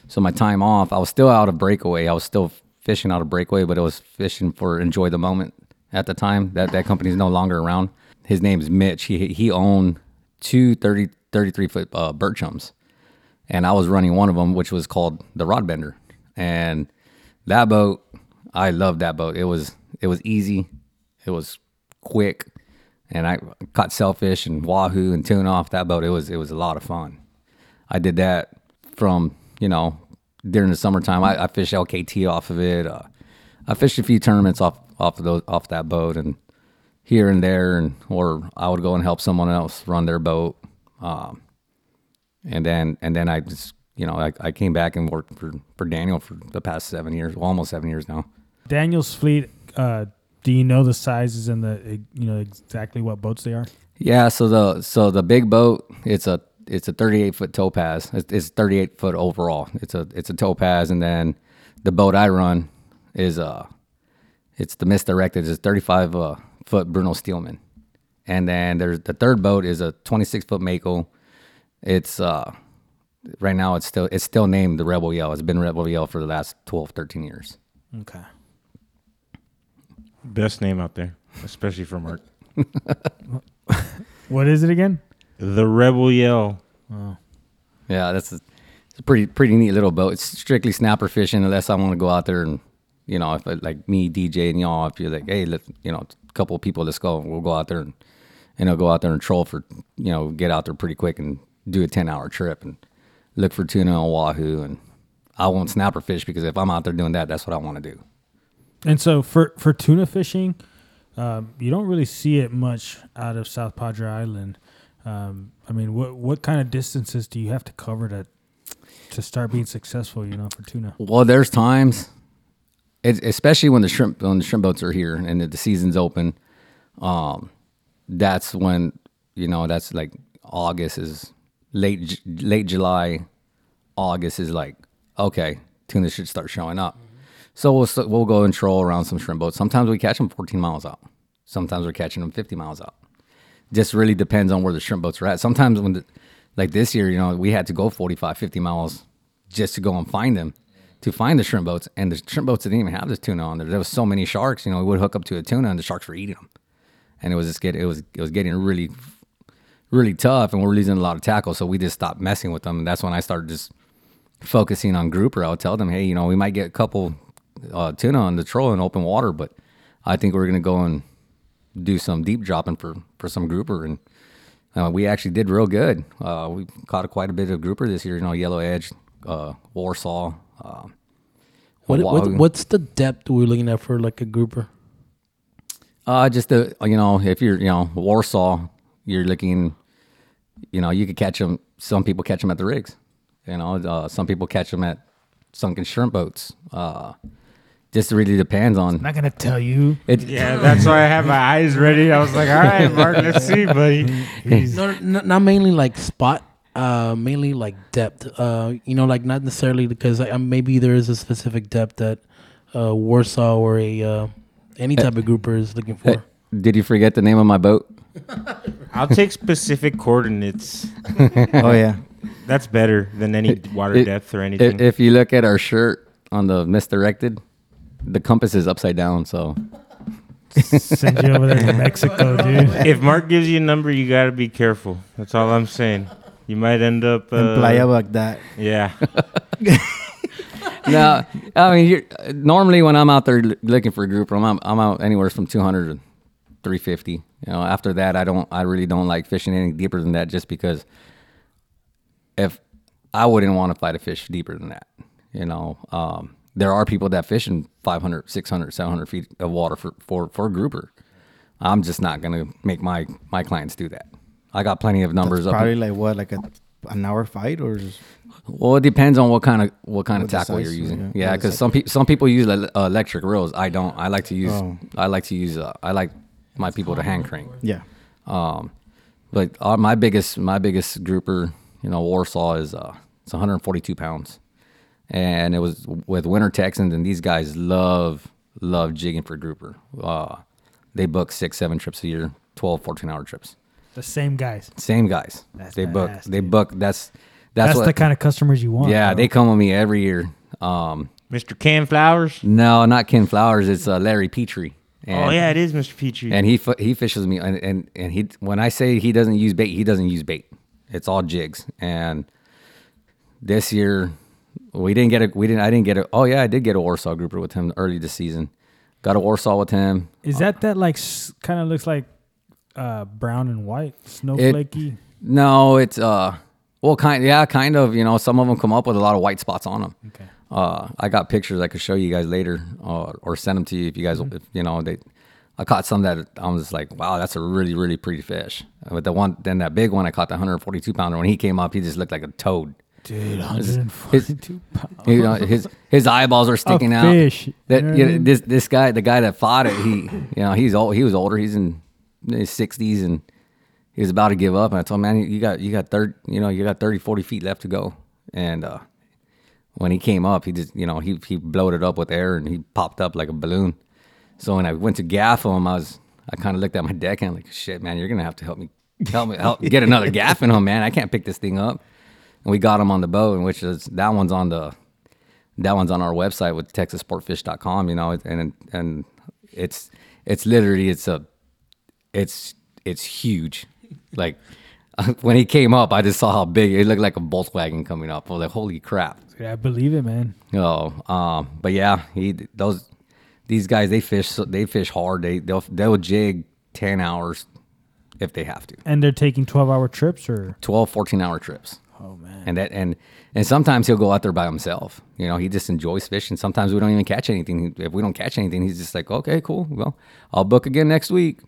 So my time off, I was still out of Breakaway. I was still fishing out of Breakaway, but I was fishing for Enjoy the Moment at the time. That that company's no longer around. His name's Mitch. He he owned two 30, 33 foot uh, Bertrams and I was running one of them, which was called the Rod Bender. And that boat, I loved that boat. It was it was easy, it was quick, and I caught sailfish and wahoo and tuna off that boat. It was it was a lot of fun. I did that from you know during the summertime. I, I fished LKT off of it. Uh, I fished a few tournaments off off of those off that boat and here and there, and or I would go and help someone else run their boat. Um, and then and then I just you know I, I came back and worked for for Daniel for the past seven years, well, almost seven years now. Daniel's fleet. Uh, do you know the sizes and the you know exactly what boats they are? Yeah, so the so the big boat it's a it's a 38 foot topaz. It's, it's 38 foot overall. It's a it's a topaz, and then the boat I run is uh it's the misdirected. It's 35 uh, foot Bruno Stillman, and then there's the third boat is a 26 foot Mako. It's uh right now it's still it's still named the Rebel Yell. It's been Rebel Yell for the last 12 13 years. Okay. Best name out there, especially for Mark. *laughs* What is it again? The Rebel Yell. Yeah, that's a, it's a pretty pretty neat little boat. It's strictly snapper fishing, unless I want to go out there and you know, if I, like me, DJ, and y'all, if you're like, hey, let you know, a couple of people, let's go. We'll go out there and you know, go out there and troll for you know, get out there pretty quick and do a ten hour trip and look for tuna on wahoo. And I won't snapper fish because if I'm out there doing that, that's what I want to do. And so for for tuna fishing, um, you don't really see it much out of South Padre Island. Um, I mean, what what kind of distances do you have to cover to to start being successful? You know, for tuna. Well, there's times, it, especially when the shrimp when the shrimp boats are here and the, season's open. Um, that's when you know that's like August is late late July, August is like okay, tuna should start showing up. So we'll we'll go and troll around some shrimp boats. Sometimes we catch them 14 miles out. Sometimes we're catching them 50 miles out. Just really depends on where the shrimp boats are at. Sometimes when the, like this year, you know, we had to go 45, 50 miles just to go and find them, to find the shrimp boats. And the shrimp boats didn't even have this tuna on there. There was so many sharks, you know, we would hook up to a tuna and the sharks were eating them. And it was just getting, it was, it was getting really, really tough and we're losing a lot of tackle. So we just stopped messing with them. And that's when I started just focusing on grouper. I would tell them, hey, you know, we might get a couple uh, tuna on the troll in open water, but I think we're to go and do some deep dropping for, for some grouper. And uh, we actually did real good. Uh, we caught quite a bit of grouper this year, you know, yellow edge, uh, Warsaw. Uh, What, what what's the depth we're looking at for like a grouper? Uh, just the you know, if you're you know Warsaw, you're looking, you know, you could catch them. Some people catch them at the rigs. You know, uh, some people catch them at sunken shrimp boats. Uh, just really depends on I'm not gonna tell you. it. Yeah, that's why I have my eyes ready. I was like, all right, Mark, let's see, buddy. *laughs* No, n- not mainly like spot, uh, mainly like depth. Uh, you know, like not necessarily because like, um, maybe there is a specific depth that uh, Warsaw or a uh, any type of grouper is looking for. Did you forget the name of my boat? I'll take specific coordinates. *laughs* oh yeah. That's better than any water It- depth or If, anything. if you look at our shirt on the misdirected, the compass is upside down. So Send you over there to Mexico, dude. if Mark gives you a number, you got to be careful. That's all I'm saying. You might end up. In Uh, Playa Bagdad. yeah. *laughs* no, I mean, you're, normally when I'm out there looking for a grouper, I'm out, I'm out anywhere from 200 to 350. You know, after that, I don't, I really don't like fishing any deeper than that, just because if I wouldn't want to fight a fish deeper than that. You know, um, there are people that fish in 500, 600, 700 feet of water for for for a grouper. I'm just not gonna make my my clients do that. I got plenty of numbers That's up. probably like what, like a an hour fight or just, Well, it depends on what kind of what kind of What the tackle you're using. yeah. Yeah, Yeah, because some people some people use le- uh, electric reels. I don't. I like to use. Oh. I like to use. Uh, I like my people to hand crank. yeah. Um, but uh, my biggest my biggest grouper, you know, Warsaw is uh, it's 142 pounds, and it was with Winter Texans, and these guys love love jigging for grouper. Uh, they book six seven trips a year, 12, 14 hour trips. The same guys. Same guys. That's they book. badass, They book. That's That's, that's, what. the kind of customers you want. yeah, bro. they come with me every year. Um, Mr. Ken Flowers. no, not Ken Flowers. It's uh, Larry Petrie. And, oh, yeah, it is Mr. Petrie. and he he fishes me, and, and and he when I say he doesn't use bait, he doesn't use bait. It's all jigs. And this year, we didn't get a we didn't I didn't get a oh yeah I did get a Warsaw grouper with him early this season. Got a Warsaw with him. Is that that like kind of looks like uh, brown and white, snowflakey? No, it's uh well kind yeah kind of you know some of them come up with a lot of white spots on them. Okay. Uh, I got pictures I could show you guys later, uh, or send them to you if you guys, if, you know, they. I caught some that I was just like, wow, that's a really, really pretty fish. But the one, then that big one, I caught the 142 pounder. When he came up, he just looked like a toad. Dude, His, 142 pounds. *laughs* you know, his his eyeballs are sticking out. fish, That you know you what I know, mean? this this guy, the guy that fought it, he you know he's old. He was older. He's in his 60s and he was about to give up. And I told him, man, you got you got third, you know, you got 30, 40 feet left to go. And uh, when he came up, he just you know he he bloated up with air and he popped up like a balloon. So when I went to gaff him, I was I kind of looked at my deck and I'm like, shit, man, you're gonna have to help me help me help get another *laughs* gaff in him, man. I can't pick this thing up. And we got him on the boat, and which is that one's on the that one's on our website with texassportfish.com, you know, and and it's it's literally it's a it's it's huge. Like *laughs* when he came up, I just saw how big it looked like a Volkswagen coming up. I was like, holy crap. Yeah, I believe it, man. Oh, um, but yeah, he those these guys they fish so- they fish hard. They they'll they'll jig ten hours if they have to. And they're taking 12 hour trips or 12, 14 hour trips. oh man. And that and and sometimes he'll go out there by himself. You know, he just enjoys fishing. Sometimes we don't even catch anything. If we don't catch anything, he's just like, okay, cool. Well, I'll book again next week.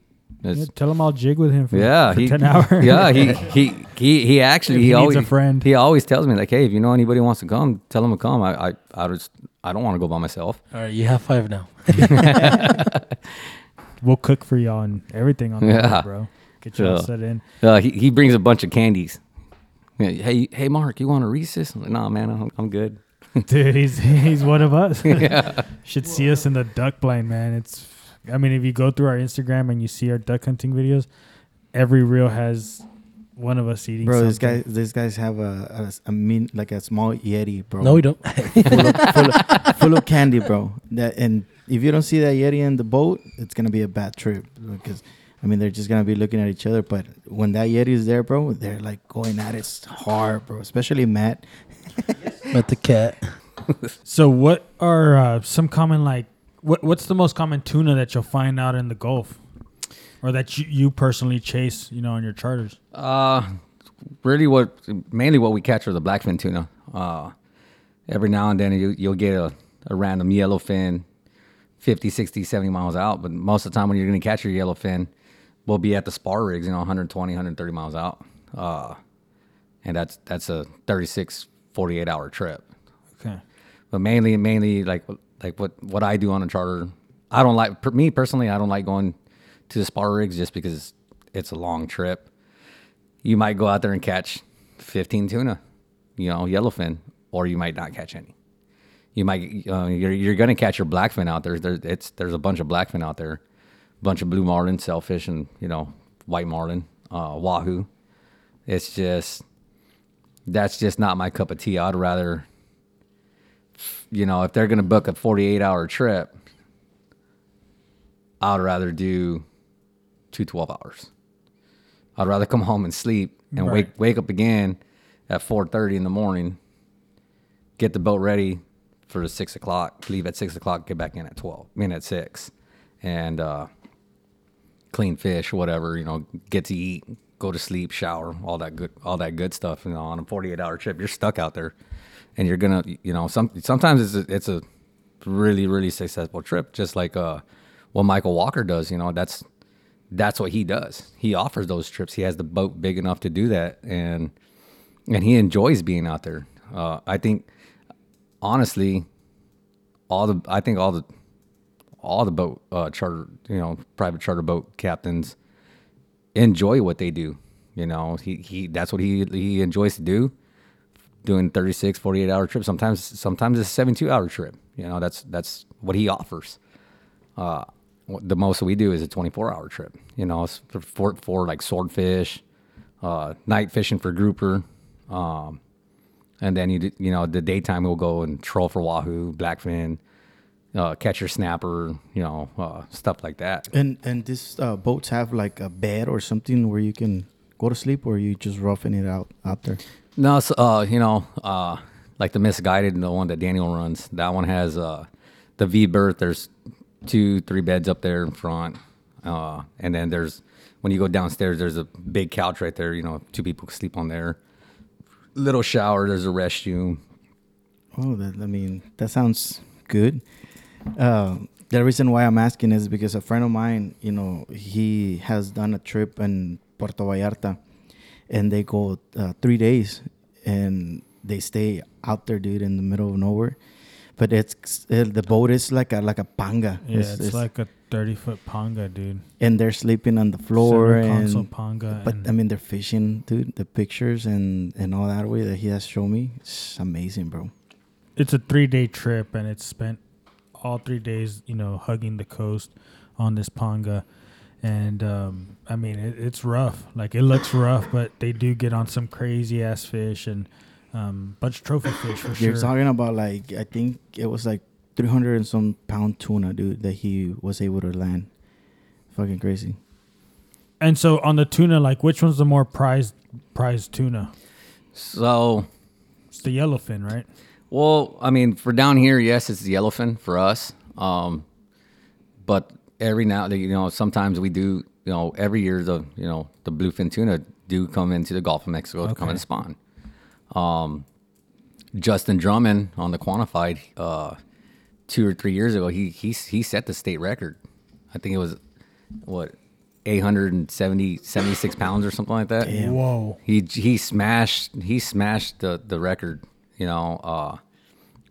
It's- Yeah, tell him I'll jig with him for, yeah, for he, 10 hours. *laughs* yeah, he *laughs* he he he actually If he, he needs always a friend. He always tells me like, hey, if you know anybody who wants to come, tell them to come. I I I just I don't want to go by myself. All right, you have five now. *laughs* we'll cook for y'all and everything on the Yeah. boat, bro. Get y'all Yeah. set in. Uh, he he brings a bunch of candies. Yeah, Hey hey Mark, you want a Reese's? I'm like, nah, man, I'm, I'm good. Dude, he's he's one of us. yeah. Should see us in the duck blind, man. It's I mean, if you go through our Instagram and you see our duck hunting videos, every reel has one of us eating. Bro, this guy, these guys have a, a, a mean like a small yeti, bro. No, we don't. *laughs* full, of, full, of, full of candy, bro. That and if you don't see that yeti in the boat, it's gonna be a bad trip because I mean they're just gonna be looking at each other. But when that yeti is there, bro, they're like going at it hard, bro. Especially Matt. Met the cat. So, what are uh, some common like? What What's the most common tuna that you'll find out in the Gulf, or that you, you personally chase? You know, on your charters. Uh, really, what mainly what we catch are the blackfin tuna. Uh, every now and then you, you'll get a, a random yellowfin 50, 60, 70 miles out. But most of the time when you're going to catch your yellowfin, we'll be at the spar rigs, you know, 120, 130 miles out. Uh, and that's that's a 36, 48 hour trip. Okay. But mainly, mainly like like what what I do on a charter. I don't like per, me personally. I don't like going to the spar rigs just because it's a long trip. You might go out there and catch 15 tuna, you know, yellowfin, or you might not catch any. You might uh, you're you're gonna catch your blackfin out there. There's it's there's a bunch of blackfin out there, bunch of blue marlin, sailfish, and you know white marlin, uh, wahoo. It's just that's just not my cup of tea. I'd rather, you know, if they're gonna book a 48 hour trip, I'd rather do two 12 hours. I'd rather come home and sleep and Right. wake wake up again at 4:30 in the morning, get the boat ready for the six o'clock, leave at six o'clock, get back in at 12, I mean at six, and uh, clean fish, whatever, you know, get to eat, go to sleep, shower, all that good, all that good stuff. You know, on a 48 hour trip, you're stuck out there, and you're gonna, you know, some sometimes it's a, it's a really really successful trip, just like uh, what Michael Walker does. You know, that's that's what he does. He offers those trips. He has the boat big enough to do that, and and he enjoys being out there. Uh, I think, honestly, all the I think all the all the boat uh, charter, you know, private charter boat captains enjoy what they do. You know, he, he that's what he he enjoys to do. Doing 36, 48 hour trips. Sometimes sometimes it's a 72 hour trip. You know, that's that's what he offers. Uh, the most we do is a 24 hour trip. You know, for, for, like swordfish, uh, night fishing for grouper. Um, and then you you know the daytime we'll go and troll for wahoo, blackfin, uh, catch your snapper, you know, uh, stuff like that. And and these uh, boats have like a bed or something where you can go to sleep, or you just roughing it out out there. No, so, uh, you know, uh, like the misguided, and the one that Daniel runs. That one has uh, the V berth. There's two, three beds up there in front, uh, and then there's when you go downstairs, there's a big couch right there. You know, two people can sleep on there. Little shower. There's a restroom. Oh, that, I mean, that sounds good. Uh, the reason why I'm asking is because a friend of mine, you know, he has done a trip in Puerto Vallarta, and they go uh, three days, and they stay out there, dude, in the middle of nowhere. But it's it, the boat is like a like a panga. Yeah, it's, like a 30 foot panga, dude. and they're sleeping on the floor and panga. but and I mean they're fishing, dude. The pictures and and all that way that he has shown me, it's amazing, bro. it's a three day trip, and it's spent all three days, you know, hugging the coast on this panga. And um, I mean, it, it's rough. Like it looks rough, but they do get on some crazy ass fish and um, bunch of trophy fish for You're sure. talking about like I think it was like 300 and some pound tuna, dude, that he was able to land. Fucking crazy. And so on the tuna, like which one's the more prized prized tuna? So It's the yellowfin, right? Well, I mean, for down here, yes, it's the yellowfin for us. Um, but every now, you know, sometimes we do, you know, every year the, you know, the bluefin tuna do come into the Gulf of Mexico to come and spawn. Um, Justin Drummond on the quantified, uh, two or three years ago, he he he set the state record. I think it was what 870 76 pounds or something like that. Whoa. He he smashed he smashed the the record. You know, uh,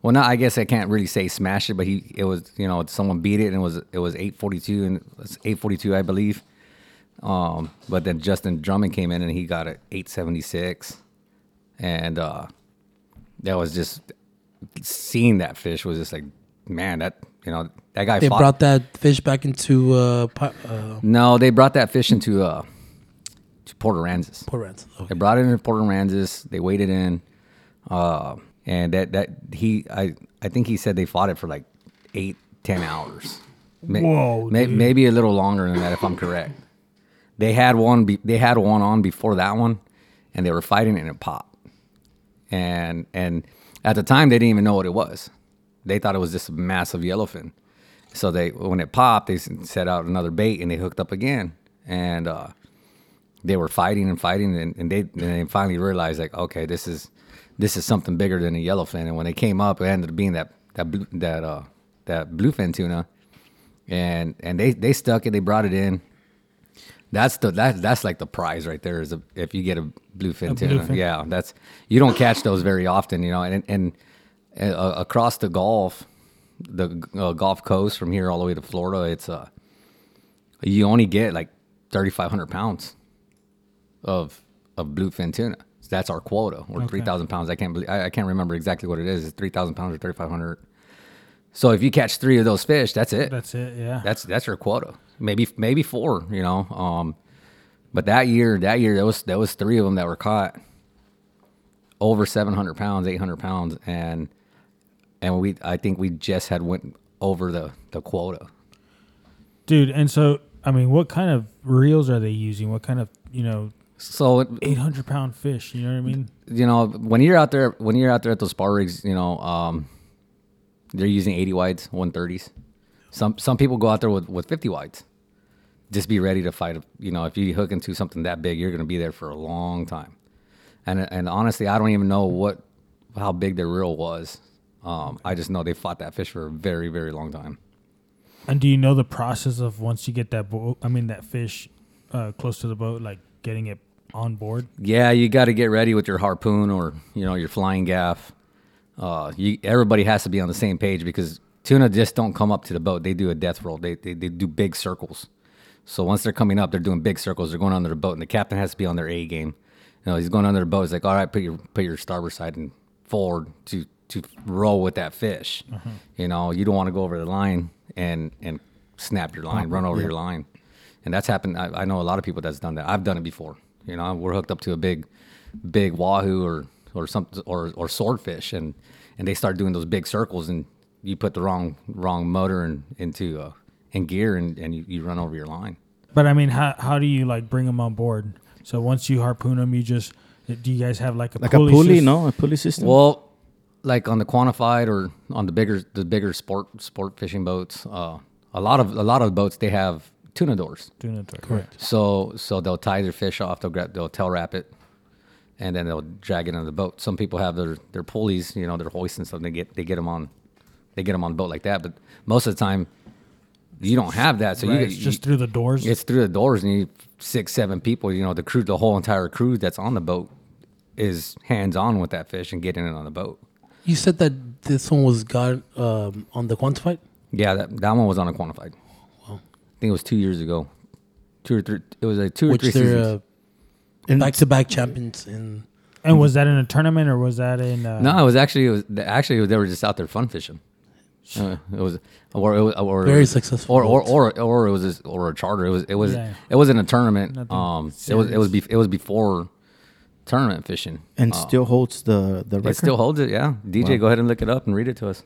well, not I guess I can't really say smash it, but he it was you know someone beat it and it was it was eight forty two and it's eight forty two I believe. Um, but then Justin Drummond came in and he got it eight seventy six, and uh, that was just seeing that fish was just like man that you know that guy They fought- brought that fish back into uh, uh, no they brought that fish into uh to Port Aransas. Port Aransas. They brought it into Port Aransas. They weighed it in, uh, and that that he I I think he said they fought it for like eight ten hours. May- Whoa, may- maybe a little longer than that if I'm correct. They had one. Be, they had one on before that one, and they were fighting and it popped. And and at the time they didn't even know what it was. They thought it was just a massive yellowfin. So they when it popped, they set out another bait and they hooked up again. And uh, they were fighting and fighting, and, and they and they finally realized like, okay, this is this is something bigger than a yellowfin. And when they came up, it ended up being that that blue, that uh that bluefin tuna, and and they they stuck it. They brought it in. That's the that that's like the prize right there. Is a, if you get a bluefin A tuna, bluefin. yeah, that's you don't catch those very often, you know. And and uh, across the Gulf, the uh, Gulf Coast from here all the way to Florida, it's uh, you only get like 3,500 pounds of of bluefin tuna. That's our quota, or 3,000 pounds. I can't believe I, I can't remember exactly what it is. It's 3,000 pounds or 3,500. So if you catch three of those fish, that's it. That's it. Yeah. That's that's your quota. Maybe maybe four. You know. Um, but that year, that year, there was there was three of them that were caught over 700 pounds, 800 pounds, and and we I think we just had went over the the quota. Dude, and so I mean, what kind of reels are they using? What kind of you know, So eight hundred pound fish? You know what I mean? you know when you're out there when you're out there at those spar rigs, you know um, they're using 80 wides, 130s. Some some people go out there with with 50 wides. Just be ready to fight. You know, if you hook into something that big, you're going to be there for a long time. And and honestly, I don't even know what how big their reel was. Um, I just know they fought that fish for a very very long time. And do you know the process of once you get that boat? I mean, that fish uh, close to the boat, like getting it on board. Yeah, you got to get ready with your harpoon or you know your flying gaff. Uh, you, everybody has to be on the same page because tuna just don't come up to the boat. They do a death roll. They, they they do big circles. So once they're coming up, they're doing big circles. They're going under the boat, and the captain has to be on their A game. You know, he's going under the boat. He's like, all right, put your put your starboard side and forward to to roll with that fish. You know, you don't want to go over the line and and snap your line, run over your line, and that's happened. I, I know a lot of people that's done that. I've done it before. You know, we're hooked up to a big, big wahoo or or something or or swordfish, and and they start doing those big circles, and you put the wrong wrong motor in, into uh, in gear, and and you, you run over your line. But I mean, how how do you like bring them on board? So once you harpoon them, you just do you guys have like a Like a pulley pulley, system? no? A pulley system? Well, like on the quantified or on the bigger the bigger sport sport fishing boats, uh, a lot of a lot of boats they have tuna doors. Doing it right. Correct. So so they'll tie their fish off. They'll grab, they'll tail wrap it, and then they'll drag it on the boat. Some people have their their pulleys, you know, their hoists and stuff. They get they get them on, they get them on the boat like that. But most of the time, you don't have that. So Right, you it's you- just through the doors. it's through the doors, and you need six seven people. You know, the crew, the whole entire crew that's on the boat is hands on with that fish and getting it on the boat. You said that this one was got um, on the quantified. Yeah, that that one was on a quantified. I think it was two years ago, two or three. It was like two or three they're seasons. uh, back-to-back champions in. and was that in a tournament or was that in? Uh, no, it was actually it was actually they were just out there fun fishing. Uh, it was or it was or Very it was- successful or or, boats. or or it was a, or a charter. It was it was Yeah. it wasn't a tournament. Nothing um, it was it was be, it was before tournament fishing. and Uh, still holds the, the record? it still holds it. Yeah, DJ, Wow. go ahead and look it up and read it to us.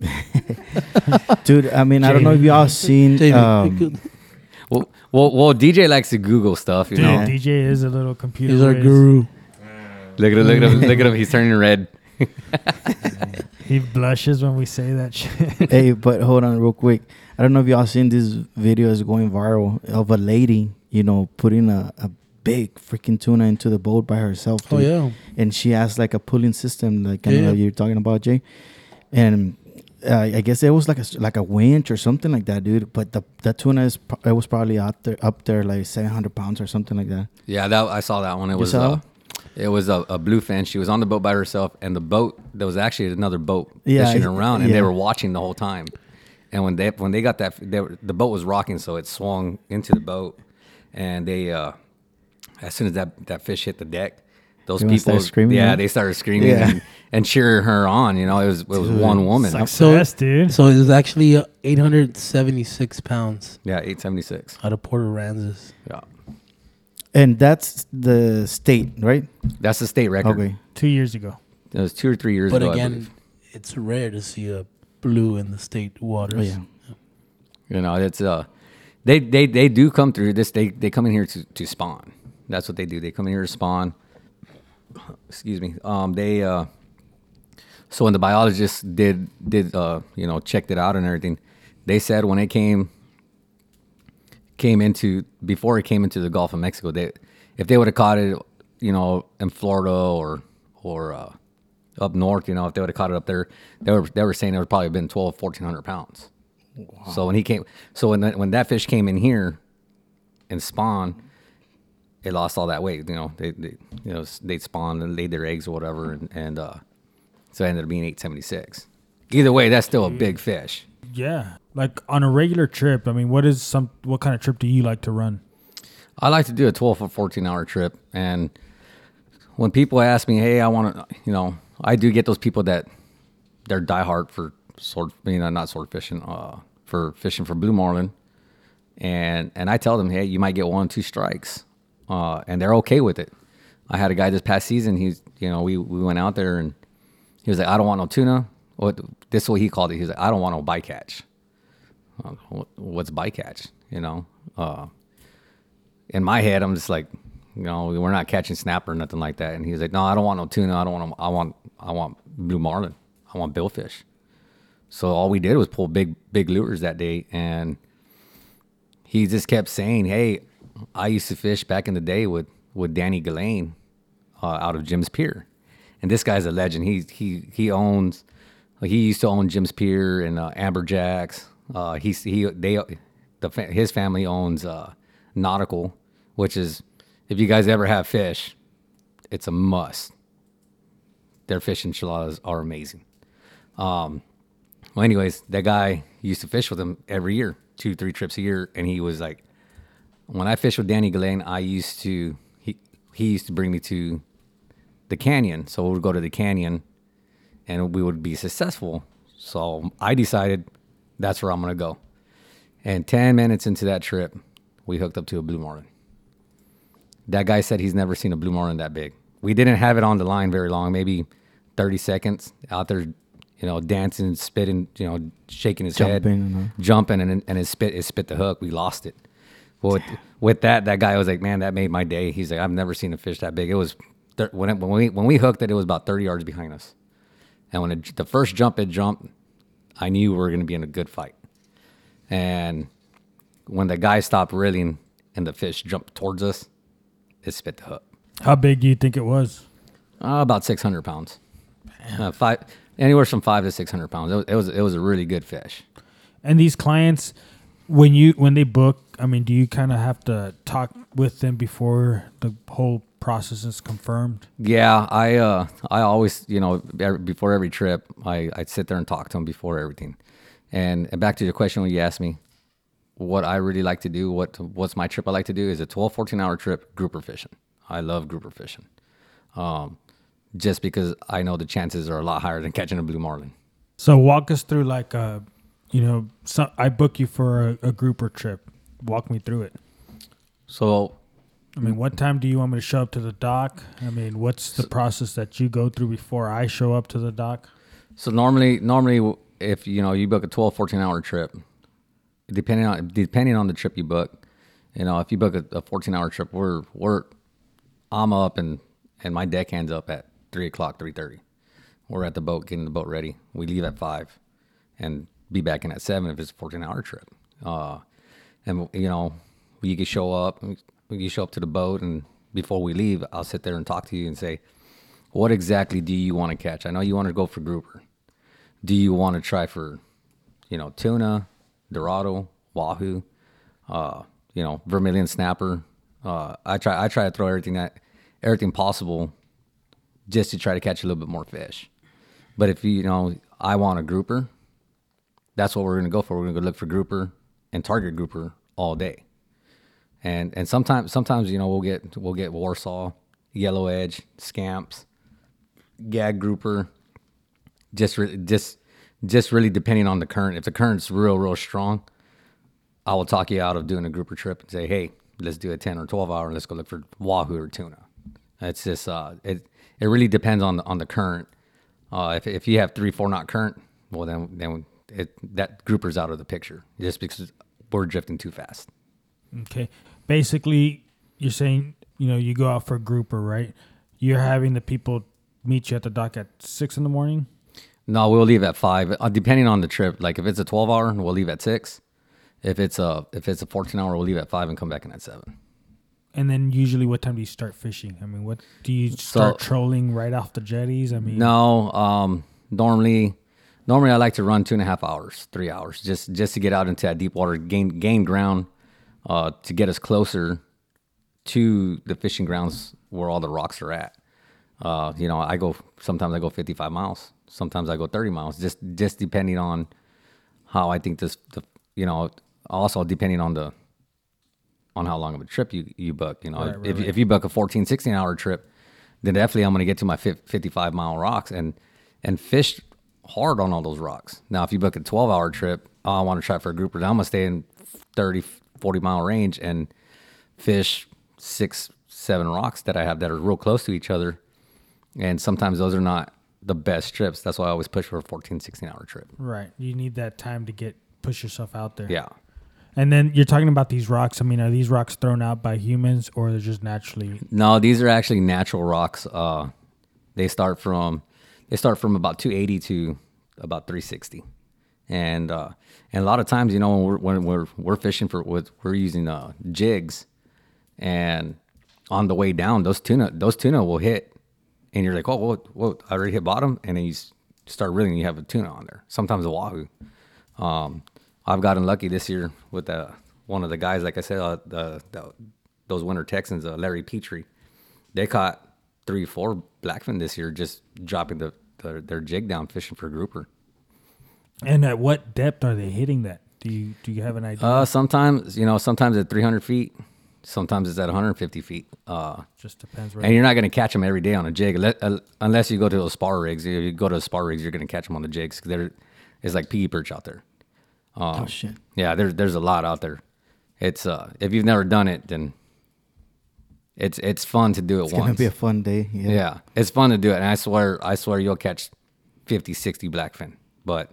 *laughs* Dude, I mean, I don't know if y'all seen... Jamie, Um, Well, well, well, DJ likes to Google stuff. You Dude, know, DJ is a little computer. he's our whiz. guru. look at him, look at him, look at him. He's turning red. *laughs* He blushes when we say that shit. *laughs* hey, but hold on real quick. I don't know if y'all seen this video is going viral of a lady, you know, putting a, a big freaking tuna into the boat by herself. Oh yeah, And she has like a pulling system, like kind of Yeah. like you're talking about, Jay. And uh, I guess it was like a like a winch or something like that, dude. But the tuna is it was probably out there up there like 700 pounds or something like that. Yeah, that I saw that one. It was saw uh, it was a, a bluefin. She was on the boat by herself, and the boat there was actually another boat Yeah, fishing around, and they were watching the whole time. And when they when they got that, they were, the boat was rocking, so it swung into the boat, and they uh, as soon as that that fish hit the deck, those They must people, screaming, yeah, they started screaming Yeah. and, and cheering her on. You know, it was it was one woman. Success, dude. so it was actually uh, 876 pounds Yeah, eight seventy six. out of Port Aransas. Yeah, And that's the state, right? that's the state record. Okay. Two years ago. It was two or three years But ago. I again, it's rare to see a blue in the state Oh, waters. yeah. You know, it's uh, they they they do come through this. They they come in here to to spawn. That's what they do. They come in here to spawn. Excuse me. Um, they uh, so when the biologists did did uh, you know, checked it out and everything, they said when it came came into before it came into the Gulf of Mexico, they if they would have caught it, you know, in Florida or or uh, up north, you know, if they would have caught it up there, they were they were saying it would probably have been 12, 1400 pounds. So when he came, so when that, when that fish came in here and spawned, it lost all that weight. You know, they, they you know they spawned and laid their eggs or whatever, and, and uh, so it ended up being eight seventy six. either way, that's still a big fish. Yeah. Like on a regular trip, I mean, what is some what kind of trip do you like to run? I like to do a 12 or 14 hour trip. And when people ask me, hey, I want to, you know, I do get those people that they're diehard for sword, you know, not sword fishing, uh, for fishing for blue marlin. And, and I tell them, hey, you might get one, two strikes. Uh, and they're okay with it. I had a guy this past season. He's, you know, we, we went out there and he was like, I don't want no tuna. What this is what he called it. He's like, I don't want no bycatch. Uh, What's bycatch? You know, uh, in my head, I'm just like, you know, we're not catching snapper or nothing like that. And he's like, no, I don't want no tuna. I don't want. I want. I want blue marlin. I want billfish. So all we did was pull big, big lures that day, and he just kept saying, "Hey, I used to fish back in the day with with Danny Gillane uh, out of Jim's Pier, and this guy's a legend. He he he owns. He used to own Jim's Pier and uh, Amberjacks. Uh, he's he they the his family owns uh, Nautical, which is if you guys ever have fish, it's a must. Their fish enchiladas are amazing. Um, well, anyways, that guy used to fish with him every year, two, three trips a year, and he was like, when I fished with Danny Gillane, I used to he he used to bring me to the canyon, so we would go to the canyon, and we would be successful. So I decided that's where I'm gonna go. And ten minutes into that trip, we hooked up to a blue marlin. That guy said he's never seen a blue marlin that big. We didn't have it on the line very long, maybe 30 seconds out there, you know, dancing, spitting, you know, shaking his head, Jumping, uh-huh. jumping, and and his spit, his spit the hook. We lost it. Well, with, with that, that guy was like, man, that made my day. He's like, I've never seen a fish that big. It was thir- when it, when we when we hooked it, it was about 30 yards behind us. And when it, the first jump it jumped, I knew we were going to be in a good fight. And when the guy stopped reeling and the fish jumped towards us, it spit the hook. How big do you think it was? Uh, about 600 pounds. Uh, five, anywhere from five to 600 pounds. It was, it was, it was a really good fish. And these clients, when you when they book, I mean, do you kind of have to talk with them before the whole process is confirmed? Yeah, I, uh, I always, you know, every, before every trip, I, I'd sit there and talk to them before everything. And, and back to your question when you asked me what I really like to do, what, what's my trip I like to do is a 12, 14 hour trip grouper fishing. I love grouper fishing. Um, just because I know the chances are a lot higher than catching a blue marlin. So walk us through like uh you know, so I book you for a, a grouper trip. Walk me through it. So I mean, what time do you want me to show up to the dock? I mean, what's the process that you go through before I show up to the dock? So normally, normally, if you know you book a 12, 14 hour trip, depending on depending on the trip you book, you know, if you book a, a 14 hour trip, we're we're I'm up and and my deckhand's up at three o'clock, three thirty. We're at the boat getting the boat ready. We leave at five, and be back in at seven if it's a 14 hour trip. Uh, and you know, you can show up, you show up to the boat, and before we leave, I'll sit there and talk to you and say, what exactly do you want to catch? I know you want to go for grouper. Do you want to try for, you know, tuna, dorado, wahoo, uh, you know, vermilion snapper? Uh, I try I try to throw everything that everything possible just to try to catch a little bit more fish. But if you, you know, I want a grouper, that's what we're gonna go for. We're gonna go look for grouper and target grouper all day. And and sometimes sometimes you know we'll get we'll get Warsaw, yellow edge, scamps, gag grouper. Just re- just just really depending on the current. If the current's real real strong, I will talk you out of doing a grouper trip and say, hey, let's do a ten or twelve hour and let's go look for wahoo or tuna. It's just uh, it it really depends on the on the current. Uh, if if you have three four knot current, well then then it that grouper's out of the picture just because we're drifting too fast. Okay. Basically, you're saying, you know, you go out for a grouper, right? You're having the people meet you at the dock at six in the morning. No, we'll leave at five, uh, depending on the trip. Like if it's a twelve hour, we'll leave at six. If it's a if it's a fourteen hour, we'll leave at five and come back in at seven. And then usually, what time do you start fishing? I mean, what do you start So- trolling right off the jetties? I mean, No, um, normally, normally I like to run two and a half hours, three hours, just just to get out into that deep water, gain gain ground, uh, to get us closer to the fishing grounds where all the rocks are at. Uh, you know, I go sometimes I go 55 miles, Sometimes I go 30 miles, just just depending on how I think this, the, you know, also depending on the on how long of a trip you, you book. You know, Right, right, if, right. if you book a 14, 16 hour trip, then definitely I'm going to get to my 55 mile rocks and and fish hard on all those rocks. Now, if you book a 12 hour trip, oh, I want to try for a grouper. Then I'm going to stay in 30, 40 mile range and fish six, seven rocks that I have that are real close to each other. And sometimes those are not the best trips. That's why I always push for a 14, 16 hour trip. Right. You need that time to get push yourself out there. Yeah. And then you're talking about these rocks. I mean, are these rocks thrown out by humans or they're just naturally? No, these are actually natural rocks. Uh, they start from they start from about 280 to about 360, and uh, and a lot of times, you know, when we're when we're, we're fishing for with we're using uh, jigs, and on the way down, those tuna those tuna will hit, and you're like, oh, whoa, whoa, I already hit bottom, and then you start reeling, you have a tuna on there. Sometimes a wahoo. Um, I've gotten lucky this year with uh, one of the guys, like I said, uh, the, the those winter Texans, uh, Larry Petrie. They caught three, four blackfin this year, just dropping the, the their jig down fishing for grouper. And at what depth are they hitting that? Do you do you have an idea? Uh, sometimes you know, sometimes at 300 feet, sometimes it's at 150 feet. Uh, just depends. Right. and you're not going to catch them every day on a jig, uh, unless you go to those spar rigs. If you go to the spar rigs, you're going to catch them on the jigs. 'cause There, it's like piggy perch out there. oh shit. Yeah, there's there's a lot out there. It's uh, if you've never done it, then it's it's fun to do it It's once. gonna be a fun day. Yeah. yeah, it's fun to do it, and I swear, I swear, you'll catch 50, 60 blackfin. But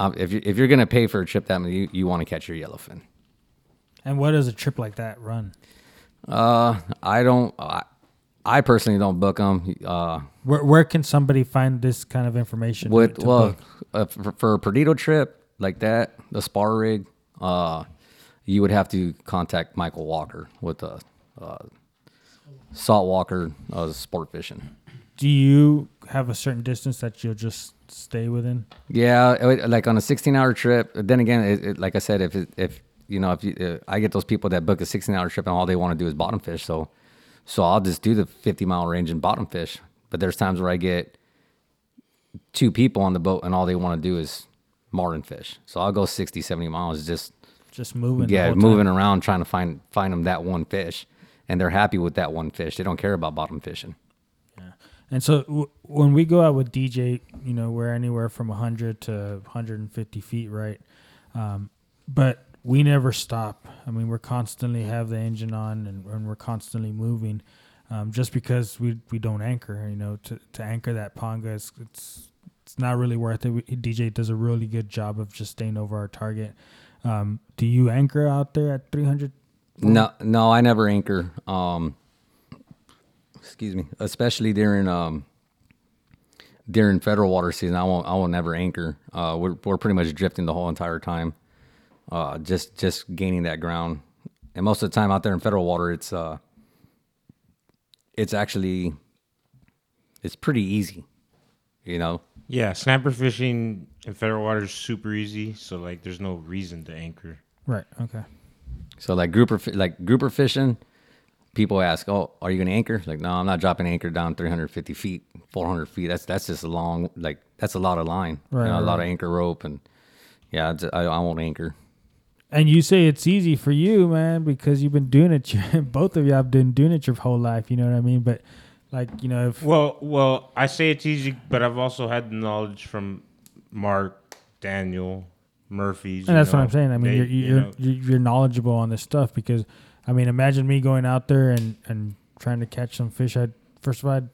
um, if you if you're gonna pay for a trip that many, you, you want to catch your yellowfin. and what does a trip like that run? Uh, I don't. I, I personally don't book them. Uh, Where where can somebody find this kind of information? with to well, uh, for, for a Perdido trip like that, the spar rig, uh, you would have to contact Michael Walker with the uh, Salt Walker uh, Sport Fishing. do you have a certain distance that you'll just stay within? Yeah, it like on a 16 hour trip. Then again, it, it, like I said, if it, if you know, if you, uh, I get those people that book a 16 hour trip and all they want to do is bottom fish, so so I'll just do the 50 mile range and bottom fish. But there's times where I get two people on the boat and all they want to do is marlin fish. So I'll go 60, 70 miles just Just moving. yeah, moving time? around trying to find find them that one fish, and they're happy with that one fish. They don't care about bottom fishing. Yeah. And so w- when we go out with DJ, you know, we're anywhere from 100 to 150 feet, right? Um, but we never stop. I mean, we're constantly have the engine on and, and we're constantly moving. Um, just because we we don't anchor, you know, to, to anchor that ponga, is, it's it's not really worth it. We, DJ does a really good job of just staying over our target. Um, do you anchor out there at 300? No, no, I never anchor. Um, excuse me, especially during um during federal water season. I won't. I will never anchor. Uh, we're we're pretty much drifting the whole entire time. Uh, just just gaining that ground, and most of the time out there in federal water, it's uh, it's actually it's pretty easy. You know, Yeah, snapper fishing in federal water is super easy, so like there's no reason to anchor. Right. Okay. So like grouper like grouper fishing, people ask, "Oh, are you going to anchor?" Like, no, I'm not dropping anchor down 350 feet, 400 feet. That's that's just a long like that's a lot of line, you Right, a lot of anchor rope, and yeah, I, I won't anchor. And you say it's easy for you, man, because you've been doing it. *laughs* Both of you have been doing it your whole life. You know what I mean? But like, you know, if Well, well, I say it's easy, but I've also had the knowledge from Mark, Daniel, Murphy's. and you that's what I'm saying. I mean, they- you're you you're, you're you're knowledgeable on this stuff because, I mean, imagine me going out there and and trying to catch some fish. I first of all, I'd,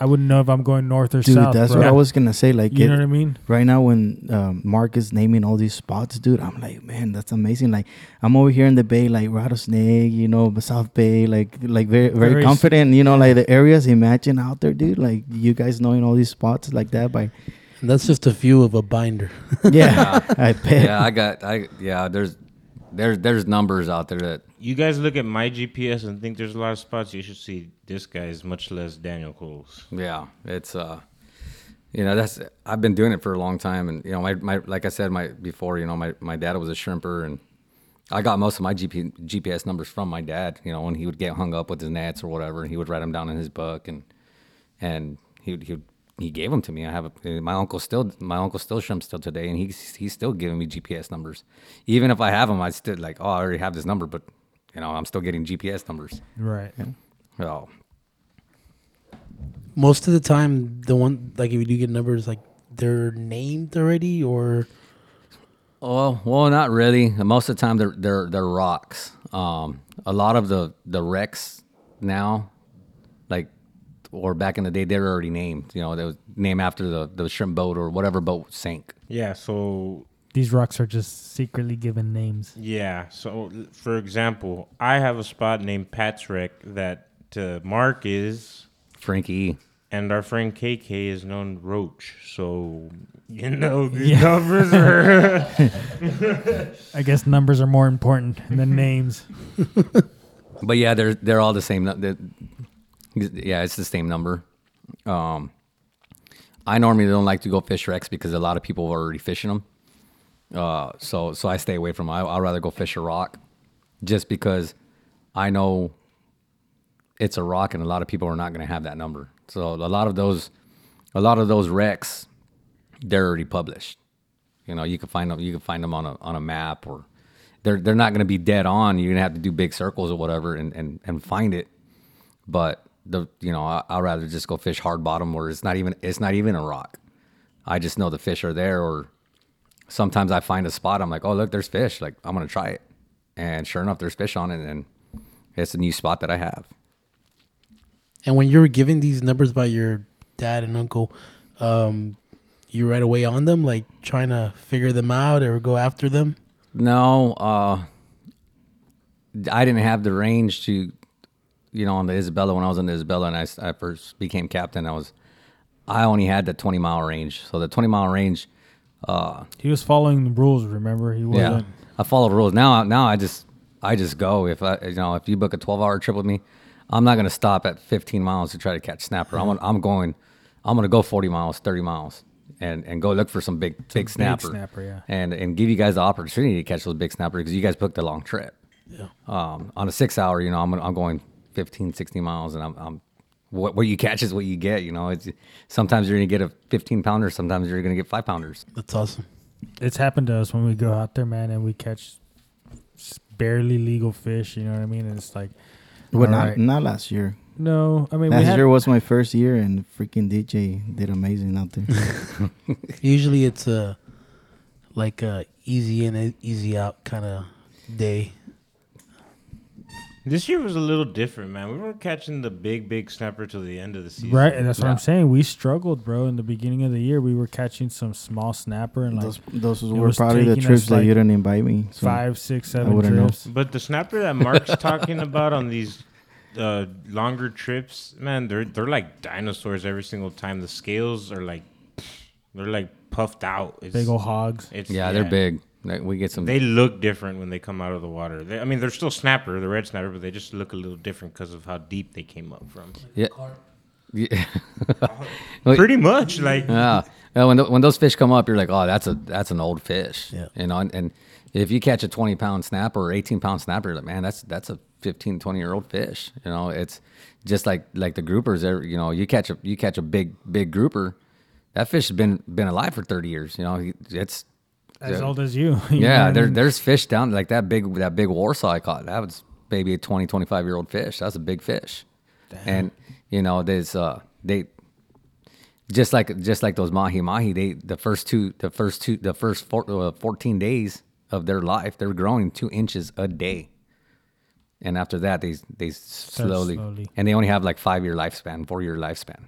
I wouldn't know if I'm going north or Dude, south. that's bro. what I was gonna say. Like, You it- know what I mean? right now when um, Mark is naming all these spots, dude, I'm like, man, that's amazing. Like, I'm over here in the Bay, like Rattlesnake, you know, South Bay, like, like very, very, Very confident. You know, like the areas. Imagine out there, dude. Like, you guys knowing all these spots like that by, That's just a few of a binder. *laughs* yeah, *laughs* I bet. yeah, I got I yeah. There's there's there's numbers out there that you guys look at my GPS and think there's a lot of spots. You should see this guy's, much less Daniel Cole's. Yeah, it's uh, you know, that's I've been doing it for a long time, and you know, my, my like I said, my before, you know, my my dad was a shrimper, and I got most of my GP, GPS numbers from my dad. You know, when he would get hung up with his nets or whatever, and he would write them down in his book, and and he would he would he gave them to me. I have a, my uncle still my uncle still shrimps still today, and he's he's still giving me GPS numbers. Even if I have them, I still like oh I already have this number, but you know I'm still getting GPS numbers. Right. Yeah. Oh, Most of the time, the one like if you do get numbers, like they're named already, or Oh well, not really. Most of the time, they're they're they're rocks. Um, a lot of the the wrecks now, like or back in the day, they were already named. You know, they was named after the the shrimp boat or whatever boat sank. Yeah, so These rocks are just secretly given names. Yeah. So, for example, I have a spot named Patrick that uh, Mark is, Frankie. and our friend KK is known Roach. So, you *laughs* know, these Yeah. numbers are. *laughs* I guess numbers are more important than names. *laughs* But yeah, they're they're all the same. they're- Yeah, it's the same number. Um, I normally don't like to go fish wrecks because a lot of people are already fishing them. Uh, so so I stay away from them. I, I'd rather go fish a rock, just because I know it's a rock and a lot of people are not going to have that number. So a lot of those, a lot of those wrecks, they're already published. You know, you can find them. You can find them on a on a map, or they're they're not going to be dead on. You're gonna have to do big circles or whatever and and, and find it. But the you know, I, I'd rather just go fish hard bottom where it's not even it's not even a rock. I just know the fish are there, or sometimes I find a spot. I'm like, oh look, there's fish. Like I'm gonna try it, and sure enough, there's fish on it, and it's a new spot that I have. and when you were given these numbers by your dad and uncle, um, you right away on them, like trying to figure them out or go after them. No, uh, I didn't have the range to, you know, on the Isabella when I was on the Isabella and I first became captain. I was, I only had the 20 mile range. So the 20 mile range, He was following the rules. Remember, he yeah, wasn't. I follow the rules. Now, now I just, I just go. If I, you know, if you book a 12 hour trip with me, I'm not going to stop at 15 miles to try to catch snapper. I'm, I'm going, I'm going to go 40 miles, 30 miles. And, and go look for some big big snapper, snapper, yeah. and and give you guys the opportunity to catch those big snappers because you guys booked a long trip. Yeah. Um, on a six hour, you know, I'm, I'm going 15, 16 miles and I'm, I'm what, what you catch is what you get, you know, it's sometimes you're going to get a 15 pounder. Sometimes you're going to get five pounders. That's awesome. It's happened to us when we go out there, man, and we catch barely legal fish. You know what I mean? And it's like, Well, not right. not last year. no, I mean, we Last had, year was my first year, and freaking DJ did amazing out there. *laughs* Usually it's a like a easy in, easy out kind of day. This year was a little different, man. We weren't catching the big, big snapper till the end of the season. right, and that's what Yeah. I'm saying. We struggled, bro. In the beginning of the year, we were catching some small snapper and like those those it were was probably the taking trips that like, you didn't invite me. So five, six, seven wouldn't know. trips. But the snapper that Mark's *laughs* talking about on these uh, longer trips, man, they're they're like dinosaurs every single time. The scales are like they're like puffed out. It's, Big old hogs. It's, Yeah, they're big. Like, We get some. They look different when they come out of the water. They, I mean, they're still snapper, the red snapper, but they just look a little different because of how deep they came up from. yeah. yeah. Wait. *laughs* Pretty much, like Yeah. Yeah, when, th- when those fish come up, you're like, oh, that's a that's an old fish. Yeah. You know, and, and if you catch a 20 pound snapper or 18 pound snapper, you're like, man, that's that's a 15, 20 year old fish. You know, it's just like like the groupers. they're- You know, you catch a you catch a big big grouper, that fish has been been alive for 30 years. You know, it's As yeah. old as you. *laughs* you yeah. what I mean? there's fish down like that big that big Warsaw I caught. That was maybe a 20, 25 year old fish. That's a big fish. And you know, there's uh they just like just like those mahi mahi they the first two the first two the first four, uh, 14 days of their life they're growing two inches a day and after that they they slowly, slowly. and they only have like five year lifespan four year lifespan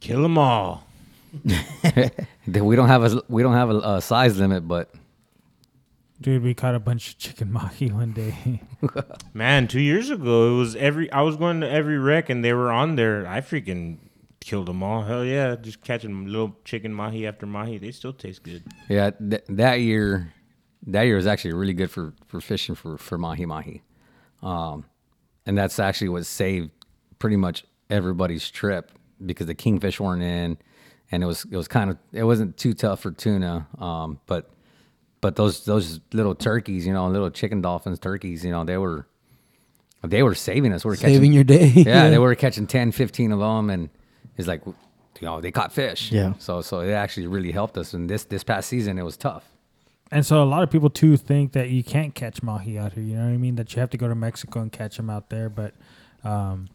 kill them all. *laughs* They- we don't have a we don't have a, a size limit but Dude, we caught a bunch of chicken mahi one day. *laughs* Man, two years ago, it was every. I was going to every wreck, and they were on there. I freaking killed them all. Hell yeah, just catching little chicken mahi after mahi. They still taste good. yeah th- that year that year was actually really good for for fishing for for mahi mahi um and that's actually what saved pretty much everybody's trip because the kingfish weren't in and it was it was kind of it wasn't too tough for tuna um but but those those little turkeys you know little chicken dolphins turkeys you know they were they were saving us we were Saving catching your day. *laughs* yeah, they were catching 10 15 of them and it's like you know they caught fish. Yeah. So so it actually really helped us. And this this past season it was tough. And so a lot of people too think that you can't catch mahi out here. You know what I mean? That you have to go to Mexico and catch them out there. But um,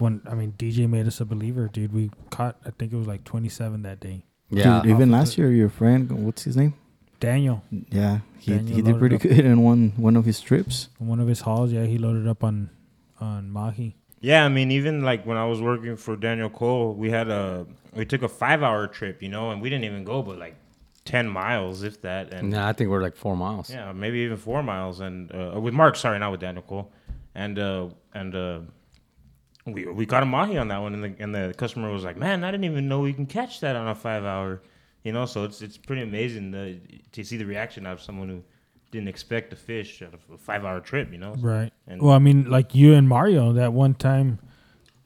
when I mean DJ made us a believer, dude. We caught I think it was like 27 that day. Yeah. Dude, even last year, your friend, what's his name? Daniel, Yeah, he, Daniel he did pretty good in one one of his trips. on one of his hauls, yeah, he loaded up on on mahi. Yeah, I mean, even like when I was working for Daniel Cole, we had a we took a five hour trip, you know, and we didn't even go but like ten miles, if that, and Nah, I think we're like four miles. yeah, maybe even four miles, and uh, with Mark, sorry, not with Daniel Cole, and uh, and uh, we we caught a mahi on that one, and the and the customer was like, "Man, I didn't even know we can catch that on a five hour," you know. So it's it's pretty amazing the, to see the reaction of someone who didn't expect to fish out of a five hour trip, you know. Right. And- well, I mean, like you and Mario, that one time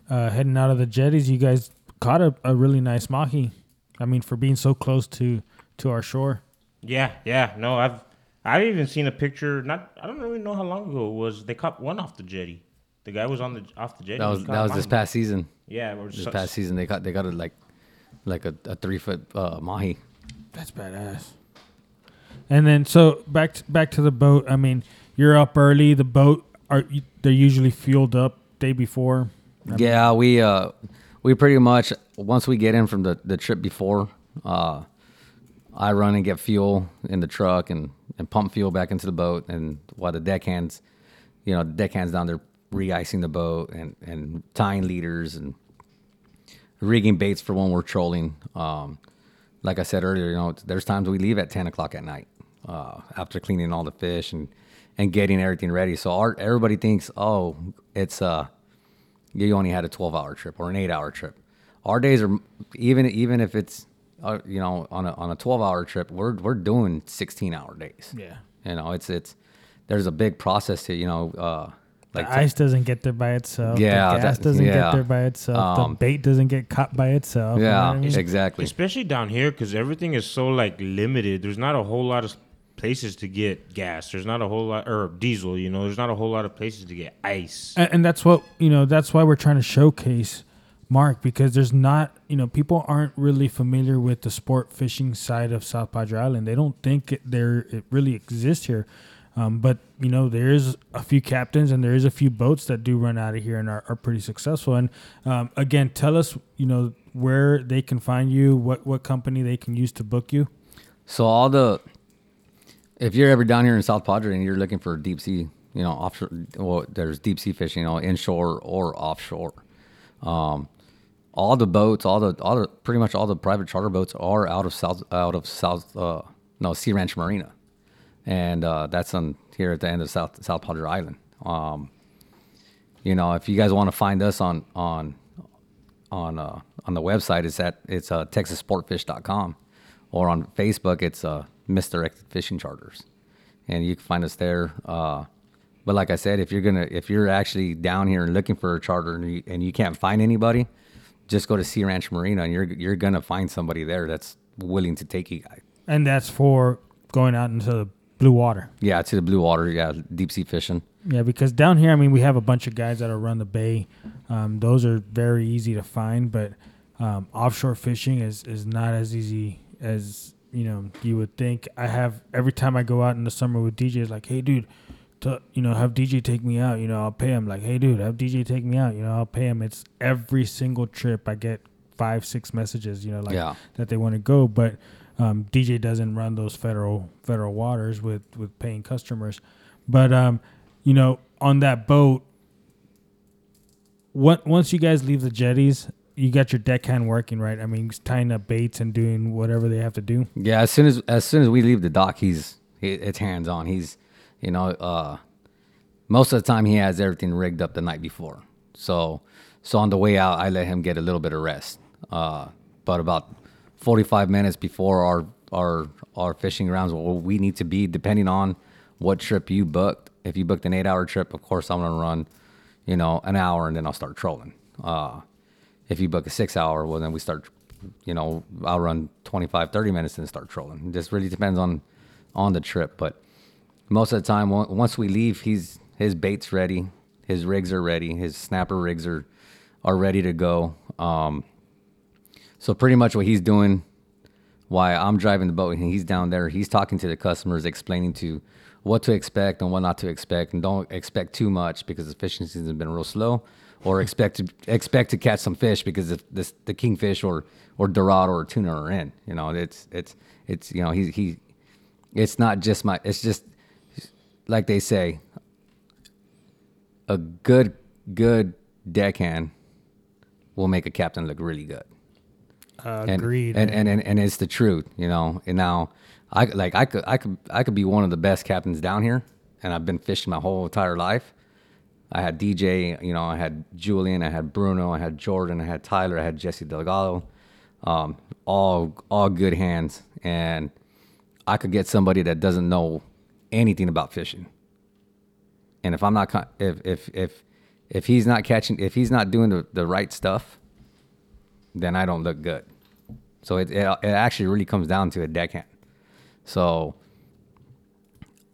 uh, heading out of the jetties, you guys caught a, a really nice mahi. I mean, for being so close to to our shore. Yeah, yeah. No, I've I've even seen a picture. Not I don't really know how long ago it was. They caught one off the jetty. The guy was on the off the jetty. That he was that was this past season. Yeah, or This so- past season they got they got a like like a, a three foot uh, mahi. That's badass. And then so back to, back to the boat. I mean, you're up early. The boat are they're usually fueled up day before. Yeah, we uh we pretty much once we get in from the, the trip before, uh I run and get fuel in the truck and, and pump fuel back into the boat and while the deckhands you know, the deckhands down there re-icing the boat and, and tying leaders and rigging baits for when we're trolling. Um like I said earlier, you know, there's times we leave at ten o'clock at night, uh, after cleaning all the fish and, and getting everything ready. So our everybody thinks, oh, it's uh you only had a 12 hour trip or an eight hour trip. Our days are even even if it's uh, you know on a on a 12 hour trip, we're we're doing 16 hour days. Yeah. You know, it's it's there's a big process to you know uh like the ice doesn't get there by itself. Yeah, the gas that- doesn't yeah. get there by itself. Um, the bait doesn't get caught by itself. you know yeah, I mean? exactly. especially down here because everything is so like limited. There's not a whole lot of places to get gas. There's not a whole lot or diesel. You know, there's not a whole lot of places to get ice. and, and that's what you know that's why we're trying to showcase mark because there's not you know people aren't really familiar with the sport fishing side of south padre island they don't think it, there it really exists here um, but you know there's a few captains and there is a few boats that do run out of here and are, are pretty successful. And um, again tell us you know where they can find you what what company they can use to book you. So all the if you're ever down here in South Padre and you're looking for deep sea, you know, offshore, well, there's deep sea fishing, you know, inshore or offshore. Um, all the boats, all the, all the, pretty much all the private charter boats are out of South, out of South, uh, no, Sea Ranch Marina, and uh, that's on here at the end of South South Padre Island. Um, you know, if you guys want to find us on on on uh, on the website, it's at it's uh, texassportfish.com, or on Facebook, it's uh, Miss Directed Fishing Charters, and you can find us there. Uh, but like I said, if you're gonna if you're actually down here and looking for a charter and you, and you can't find anybody, just go to Sea Ranch Marina, and you're you're gonna find somebody there that's willing to take you guys. and that's for going out into the blue water Yeah, to the blue water. Yeah, deep sea fishing. Yeah, because down here, I mean, we have a bunch of guys that'll run the bay. Um, those are very easy to find, but um, offshore fishing is is not as easy as you know you would think. I have every time I go out in the summer with DJ, it's like, hey, dude, to, you know, have DJ take me out. You know, I'll pay him. Like, hey, dude, have DJ take me out. You know, I'll pay him. It's every single trip I get five, six messages. You know, like Yeah. that they want to go, but um, DJ doesn't run those federal federal waters with with paying customers. But um, you know, on that boat, what once you guys leave the jetties, you got your deckhand working, right? I mean, tying up baits and doing whatever they have to do. Yeah, as soon as as soon as we leave the dock, he's he, it's hands on. He's you know uh, most of the time he has everything rigged up the night before. So so on the way out, I let him get a little bit of rest. Uh, but about forty five minutes before our our our fishing grounds where we need to be, depending on what trip you booked. If you booked an eight hour trip, of course I'm gonna run, you know, an hour and then I'll start trolling. Uh, if you book a six hour, well, then we start, you know, I'll run 25, 30 minutes and start trolling. It just really depends on, on the trip. But most of the time, once we leave, he's, his bait's ready. His rigs are ready. His snapper rigs are, are ready to go. Um, So pretty much what he's doing, why I'm driving the boat and he's down there, he's talking to the customers, explaining to what to expect and what not to expect, and don't expect too much because the fishing season has been real slow, or expect to expect to catch some fish because the the, the kingfish or or dorado or tuna are in. You know, it's it's it's you know he he, it's not just my it's just like they say, a good good deckhand will make a captain look really good. Uh, And, agreed. And, and and and it's the truth, you know. And now, I like I could I could I could be one of the best captains down here, and I've been fishing my whole entire life. I had DJ, you know, I had Julian, I had Bruno, I had Jordan, I had Tyler, I had Jesse Delgado, um, all all good hands, and I could get somebody that doesn't know anything about fishing. And if I'm not if if if if he's not catching if he's not doing the, the right stuff, then I don't look good. So it, it it actually really comes down to a deckhand. So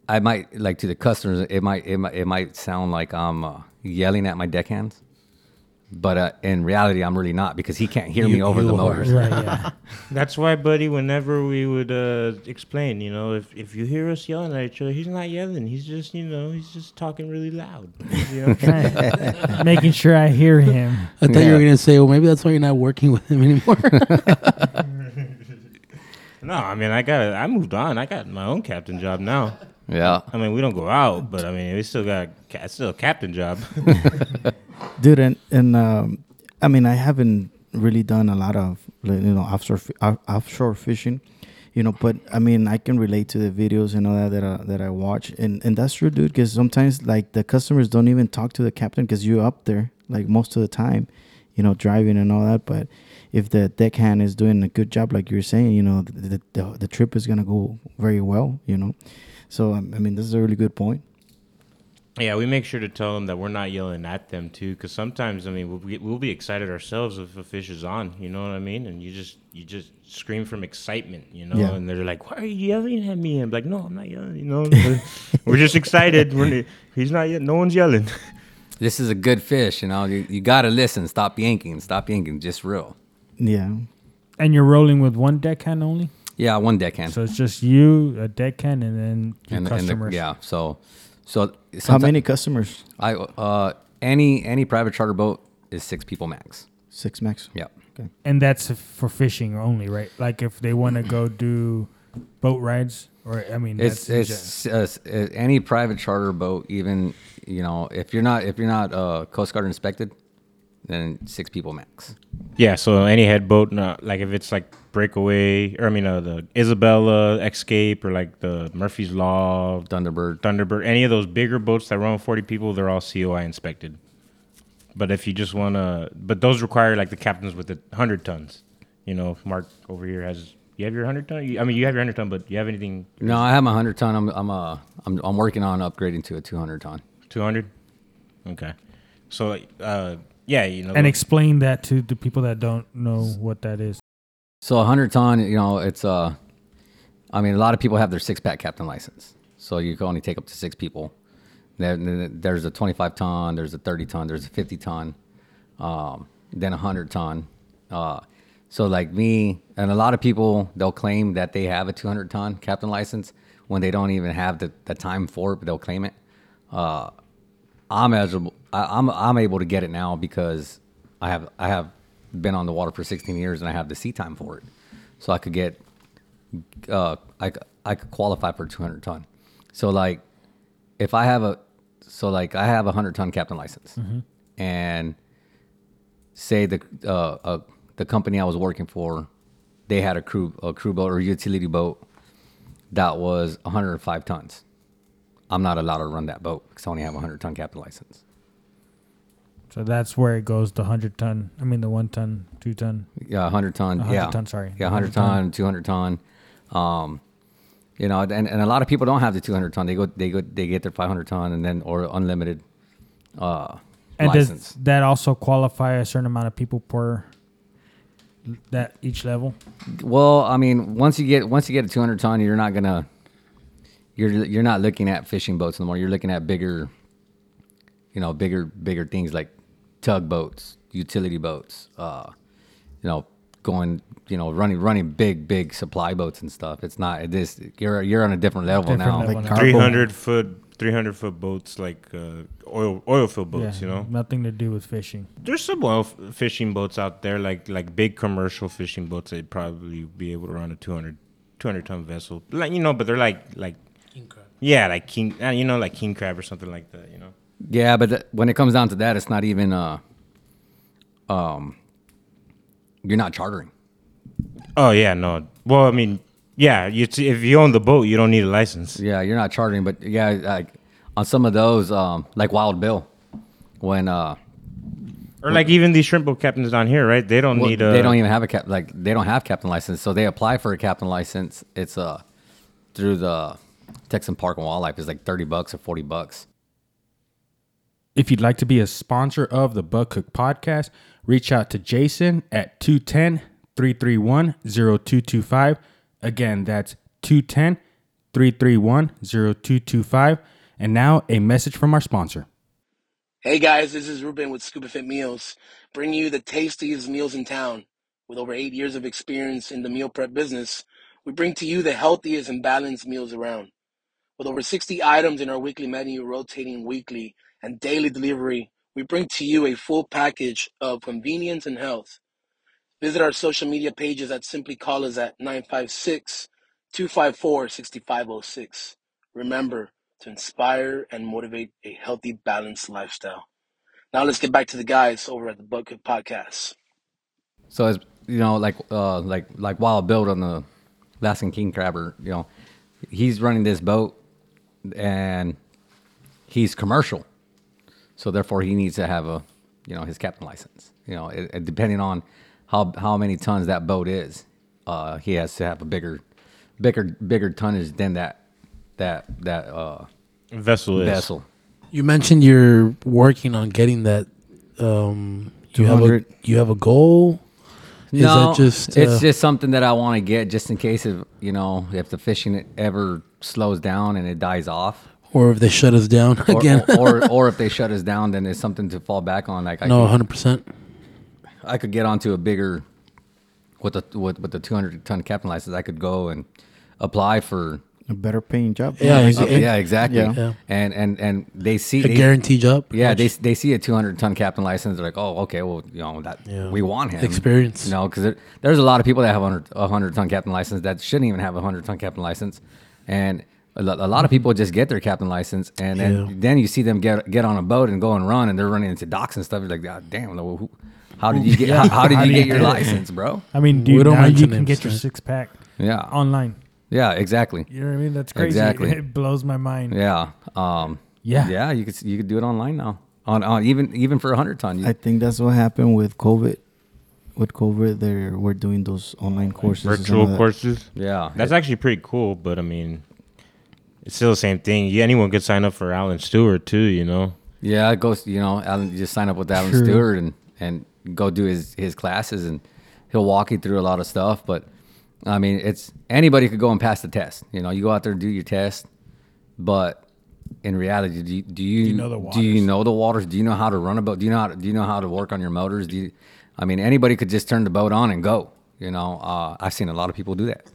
I might like to the customers. It might it might it might sound like I'm uh, yelling at my deckhands, but uh, in reality, I'm really not because he can't hear me over the motors. right, yeah. *laughs* That's why, buddy. Whenever we would uh, explain, you know, if if you hear us yelling at each other, he's not yelling. He's just, you know, he's just talking really loud. You know? *laughs* Making sure I hear him. I thought you were gonna say, well, maybe that's why you're not working with him anymore. *laughs* no, I mean, I got, I moved on. I got my own captain job now. Yeah. I mean, we don't go out, but I mean, we still got, ca- it's still a captain job. Dude and and um i mean i haven't really done a lot of you know offshore offshore fishing you know but i mean i can relate to the videos and all that that, I, that i watch. And and that's true dude because sometimes like the customers don't even talk to the captain because you're up there like most of the time you know driving and all that. But if the deckhand is doing a good job like you're saying you know the, the, the trip is gonna go very well you know. So um, i mean this is a really good point Yeah, we make sure to tell them that we're not yelling at them too, because sometimes I mean we'll be, we'll be excited ourselves if a fish is on. You know what I mean? And you just you just scream from excitement, you know. Yeah. And they're like, "Why are you yelling at me?" I'm like, "No, I'm not yelling." You know, we're *laughs* just excited. We're, he's not yet. No one's yelling. *laughs* This is a good fish, you know. You, you got to listen. Stop yanking. Stop yanking. Just real. yeah And you're rolling with one deckhand only? Yeah, one deckhand. So it's just you, a deckhand, and then your and, and the, customers. yeah, so so how many customers I uh any any private charter boat is six people max. six max Yeah. okay And that's for fishing only, right? Like if they want to go do boat rides, or I mean, It's that's it's uh, uh, any private charter boat. Even you know if you're not if you're not uh, Coast Guard inspected, then six people max. Yeah. So any head boat, no, like if it's like breakaway, or I mean uh, the Isabella Escape, or like the Murphy's Law, Thunderbird. Thunderbird, any of those bigger boats that run with 40 people, they're all COI inspected. But if you just want to, but those require like the captains with the 100 tons. You know, if Mark over here has, you have your 100 ton? You, I mean, you have your 100 ton, but do you have anything No, I have my hundred ton. I'm I'm uh I'm I'm working on upgrading to a two hundred ton. 200? Okay. So, uh, yeah, you know, and explain that to the people that don't know what that is. So a hundred ton, you know, it's uh, I mean, a lot of people have their six pack captain license, so you can only take up to six people. Then there's a 25 ton, there's a 30 ton, there's a 50 ton, um, then a hundred ton. Uh, so like me and a lot of people, they'll claim that they have a 200 ton captain license when they don't even have the, the time for it, but they'll claim it. Uh, I'm eligible. I, I'm I'm able to get it now because I have I have been on the water for 16 years and I have the sea time for it, so I could get uh I I could qualify for 200 ton. So like if I have a so like I have a 100 ton captain license and say the uh, uh the company I was working for they had a crew a crew boat or utility boat that was 105 tons. I'm not allowed to run that boat because I only have a 100 ton captain license. So that's where it goes. The hundred ton. I mean, the one ton, two ton. Yeah, 100 ton. 100 yeah. ton, sorry. Yeah, 100 ton, 200 ton. Um, you know, and, and a lot of people don't have the 200 ton. They go, they go, they get their 500 ton and then, or unlimited, uh, And license. does that also qualify a certain amount of people per that each level? Well, I mean, once you get, once you get a 200 ton, you're not gonna, you're, you're not looking at fishing boats anymore. You're looking at bigger, you know, bigger, bigger things like tugboats, utility boats, uh, you know, going, you know, running running big big supply boats and stuff. It's not it is you're you're on a different level Different now. level Like Three hundred foot, three hundred foot boats like uh, oil oil field boats. Yeah, You know, nothing to do with fishing. there's some oil f- fishing boats out there, like like big commercial fishing boats. They'd probably be able to run a 200, 200 ton vessel, like you know, but they're like like King Crab. yeah, like king, uh, you know, like king crab or something like that. You know, Yeah, but th- when it comes down to that, it's not even uh um you're not chartering. oh yeah, no. Well, I mean, yeah, you t- if you own the boat, you don't need a license. Yeah, you're not chartering, but yeah, like on some of those, um, like Wild Bill, when uh, Or like even these shrimp boat captains down here, right? They don't well, need a. they don't even have a cap, like they don't have captain license, so they apply for a captain license. It's uh through the Texan Park and Wildlife. It's like thirty bucks or forty bucks. If you'd like to be a sponsor of the Buckhook podcast, reach out to Jason at 210 331 0225. Again, that's 210 331 0225. And now a message from our sponsor. Hey guys, this is Ruben with Scuba Fit Meals, bringing you the tastiest meals in town. With over eight years of experience in the meal prep business, we bring to you the healthiest and balanced meals around. With over 60 items in our weekly menu rotating weekly and daily delivery, we bring to you a full package of convenience and health. Visit our social media pages at Simply Call us at 956 254 6506. Remember to inspire and motivate a healthy, balanced lifestyle. Now let's get back to the guys over at the Buckhook Podcast. So as you know, like uh, like like Wild Bill on the Alaskan King Crabber, you know, he's running this boat, and he's commercial, so therefore he needs to have a, you know, his captain license. You know, it, it- depending on how how many tons that boat is, uh, he has to have a bigger, bigger bigger tonnage than that that that uh, vessel is. vessel. You mentioned you're working on getting that. Um, you have a you have a goal. Is no, that just it's uh, just something that I want to get just in case if you know if the fishing ever slows down and it dies off, or if they shut us down *laughs* or, again? or, or *laughs* or if they shut us down, then it's something to fall back on. Like I, no, could, hundred percent. I could get onto a bigger with the with, with the 200 ton captain license. I could go and apply for. A better paying job. Yeah, Uh, exactly. yeah, exactly. Yeah. Yeah. And and and they see A they- guaranteed job. Yeah, they they see a 200 ton captain license. They're like, oh, okay, well, you know that Yeah. we want him Experience. You know, because there, there's a lot of people that have a 100, a 100 ton captain license that shouldn't even have a 100 ton captain license, and a, lo- a lot of people just get their captain license, and then Yeah. then you see them get get on a boat and go and run, and they're running into docks and stuff. You're like, God damn, well, who, how did you get how, how did you get your license, bro? I mean, dude, now you can get your six pack Yeah, online. yeah, exactly. You know what I mean? That's crazy. Exactly. *laughs* It blows my mind. Yeah, um, Yeah. yeah. You could you could do it online now on on even even for a hundred ton. You, I think that's what happened with COVID. With COVID, they were doing those online courses. and virtual courses. yeah, That's actually pretty cool, but I mean, it's still the same thing. Yeah, anyone could sign up for Alan Stewart too. You know. Yeah, it goes. You know, Alan, you just sign up with Alan True. Stewart and and go do his his classes, and he'll walk you through a lot of stuff. But I mean, it's anybody could go and pass the test. You know, you go out there and do your test, but in reality, do you do you, know the do you waters? know the waters? Do you know how to run a boat? Do you know how to, do you know how to work on your motors? Do you? I mean, anybody could just turn the boat on and go. You know, uh, I've seen a lot of people do that,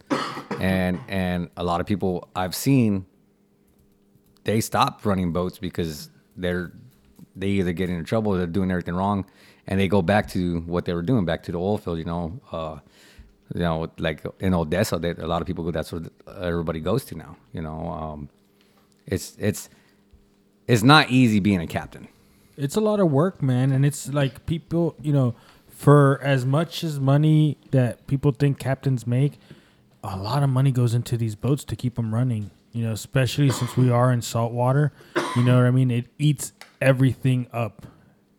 *coughs* and and a lot of people I've seen they stop running boats because they're they either get into trouble or they're doing everything wrong and they go back to what they were doing back to the oil field you know uh you know like in odessa they, a lot of people go that's where everybody goes to now you know um it's it's it's not easy being a captain It's a lot of work, man, and it's like people, you know, for as much as money that people think captains make, a lot of money goes into these boats to keep them running. You know, especially since we are in salt water. You know what I mean? It eats everything up.